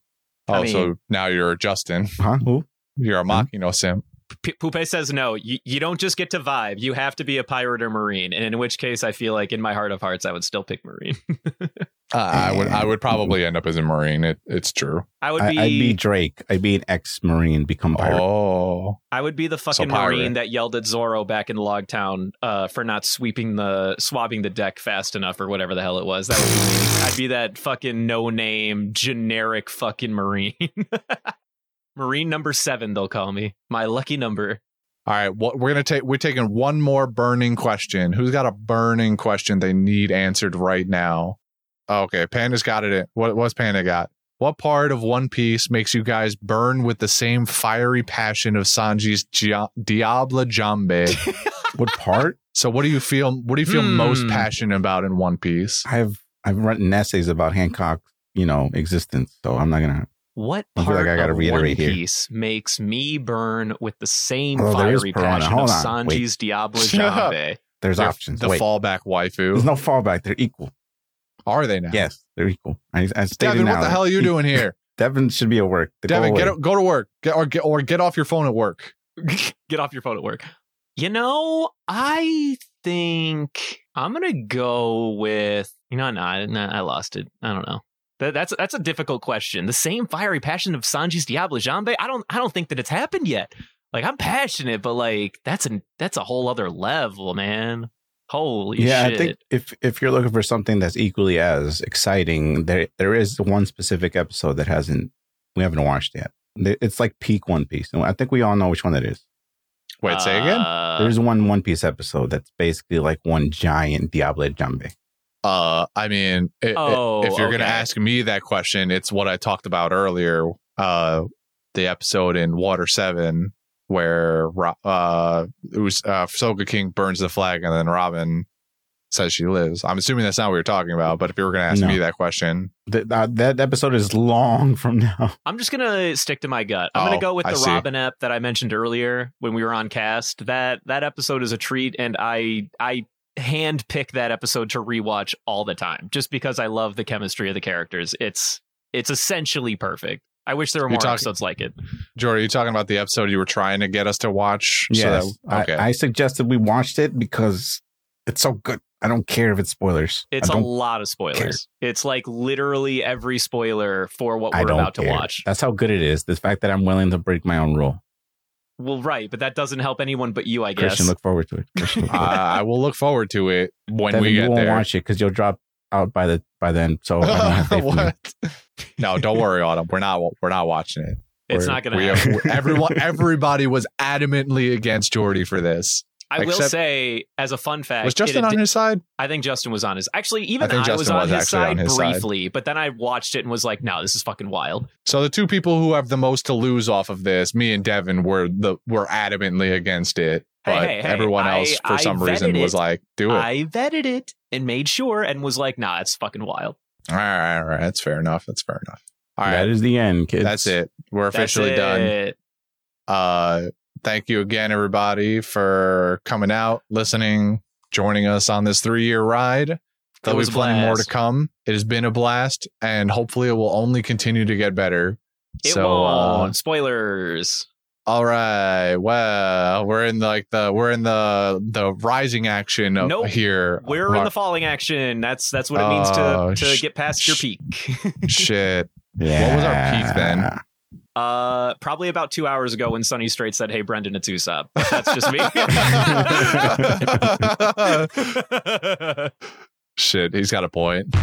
Speaker 3: Oh, so now you're Justin.
Speaker 4: Huh? Who?
Speaker 3: You're a Makino simp.
Speaker 2: P- Poupe says no. You, you don't just get to vibe. You have to be a pirate or marine. And in which case, I feel like in my heart of hearts, I would still pick marine.
Speaker 3: Uh, I would I would probably end up as a marine. It, it's true.
Speaker 2: I would be.
Speaker 4: I'd be Drake. I'd be an ex Marine, become pirate.
Speaker 3: Oh,
Speaker 2: I would be the fucking
Speaker 4: pirate.
Speaker 2: marine that yelled at Zoro back in Logtown uh, for not sweeping the swabbing the deck fast enough or whatever the hell it was. That would be. I'd be that fucking no name generic fucking marine. marine number seven, they'll call me my lucky number.
Speaker 3: All right, what we're gonna take we're taking one more burning question. Who's got a burning question they need answered right now? Okay, Panda's got it. What what's Panda got? What part of One Piece makes you guys burn with the same fiery passion of Sanji's Gia- Diablo Jambe?
Speaker 4: what part?
Speaker 3: So, what do you feel? What do you feel most
Speaker 4: Hmm.
Speaker 3: passionate about in One Piece?
Speaker 4: I've I've written essays about Hancock's you know existence, so I'm not gonna.
Speaker 2: What
Speaker 4: I feel
Speaker 2: part
Speaker 4: like I gotta
Speaker 2: of
Speaker 4: reiterate
Speaker 2: One
Speaker 4: here.
Speaker 2: Piece makes me burn with the same
Speaker 4: Oh,
Speaker 2: fiery passion
Speaker 4: Hold
Speaker 2: of
Speaker 4: on, wait.
Speaker 2: Sanji's Diablo Jambe?
Speaker 4: There's
Speaker 3: They're
Speaker 4: options.
Speaker 3: The
Speaker 4: Wait.
Speaker 3: fallback waifu.
Speaker 4: There's no fallback. They're equal.
Speaker 3: Are they now?
Speaker 4: Yes, they're equal. I, I stated
Speaker 3: Devin, what the
Speaker 4: that-
Speaker 3: hell are you doing here?
Speaker 4: Devin should be at work. Go
Speaker 3: Devin,
Speaker 4: away.
Speaker 3: get go to work. Get or get or get off your phone at work.
Speaker 2: Get off your phone at work. You know, I think I'm gonna go with you know, no, I, no, I lost it. I don't know. That, that's that's a difficult question. The same fiery passion of Sanji's Diable Jambe. I don't I don't think that it's happened yet. Like I'm passionate, but like that's a that's a whole other level, man. Holy
Speaker 4: yeah,
Speaker 2: shit!
Speaker 4: I think if if you're looking for something that's equally as exciting, there there is one specific episode that hasn't we haven't watched yet. It's like peak One Piece, and I think we all know which one it is.
Speaker 3: Wait, say again.
Speaker 2: Uh,
Speaker 4: There's one One Piece episode that's basically like one giant Diable Jambe.
Speaker 3: Uh, I mean, i- i-
Speaker 2: Oh,
Speaker 3: if you're gonna ask me that question, it's what I talked about earlier. Uh, the episode in Water Seven where uh it was uh Sogeking burns the flag and then Robin says she lives. I'm assuming that's not what you're talking about. But if you were gonna ask
Speaker 4: No.
Speaker 3: me that question,
Speaker 4: That that- that episode is long from now.
Speaker 2: I'm just gonna stick to my gut. I'm
Speaker 3: Oh,
Speaker 2: gonna go with
Speaker 3: I
Speaker 2: the
Speaker 3: see.
Speaker 2: Robin ep that I mentioned earlier when we were on cast. That that episode is a treat, and I I hand pick that episode to rewatch all the time, just because I love the chemistry of the characters. It's it's essentially perfect. I wish there were
Speaker 3: You're
Speaker 2: more
Speaker 3: talking-
Speaker 2: episodes like it.
Speaker 3: Jordan, are you talking about the episode you were trying to get us to watch? so that- okay.
Speaker 4: I, I suggested we watched it because it's so good. I don't care if it's spoilers.
Speaker 2: It's a lot of spoilers. It's like literally every spoiler for what we're
Speaker 4: don't
Speaker 2: about to watch.
Speaker 4: That's how good it is. The fact that I'm willing to break my own rule.
Speaker 2: Well, right, but that doesn't help anyone but you, I guess.
Speaker 4: Christian, look forward to it. Christian, look
Speaker 3: uh,
Speaker 4: forward to it.
Speaker 3: I will look forward to it when
Speaker 4: Devin,
Speaker 3: we
Speaker 4: you
Speaker 3: get
Speaker 4: won't
Speaker 3: there.
Speaker 4: watch it because you'll drop out by the by then. So I don't have faith in you.
Speaker 3: what? No, don't worry, Autumn. We're not. We're not watching it.
Speaker 2: It's
Speaker 3: We're-
Speaker 2: not gonna
Speaker 3: we
Speaker 2: happen.
Speaker 3: have- everyone, everybody was adamantly against Jordy for this.
Speaker 2: I will say, as a fun fact,
Speaker 3: Was Justin
Speaker 2: it
Speaker 3: on
Speaker 2: did-
Speaker 3: his side?
Speaker 2: I think Justin was on his. Actually, even
Speaker 3: I think
Speaker 2: I, was on
Speaker 3: was
Speaker 2: his
Speaker 3: actually on
Speaker 2: side
Speaker 3: his side.
Speaker 2: briefly, but then I watched it and was like, "No, this is fucking wild."
Speaker 3: So the two people who have the most to lose off of this, me and Devin, were the were adamantly against it. But
Speaker 2: hey, hey,
Speaker 3: everyone
Speaker 2: I-
Speaker 3: else, for
Speaker 2: I
Speaker 3: some reason,
Speaker 2: vetted
Speaker 3: was like, "Do it."
Speaker 2: I vetted it and made sure, and was like, "Nah, it's fucking wild."
Speaker 3: all right, all right, that's fair enough. That's fair enough. All right,
Speaker 4: That is the end, kids.
Speaker 3: that's it. We're
Speaker 2: That's
Speaker 3: officially done. Uh, thank you again, everybody, for coming out, listening, joining us on this three year ride. There'll be
Speaker 2: was a
Speaker 3: plenty more to come. It has been a blast, and hopefully, it will only continue to get better.
Speaker 2: It
Speaker 3: so, uh,
Speaker 2: won't. Spoilers.
Speaker 3: all right. Well, we're in like the we're in the the rising action of
Speaker 2: Nope.
Speaker 3: here.
Speaker 2: We're in the falling action. That's that's what it means
Speaker 3: Oh,
Speaker 2: to to
Speaker 3: sh-
Speaker 2: get past your peak.
Speaker 3: shit. What was our peak then?
Speaker 2: Uh, probably about two hours ago when Sonny Strait said, "Hey, Brendan, it's Usopp." But that's just me.
Speaker 3: Shit, he's got a point.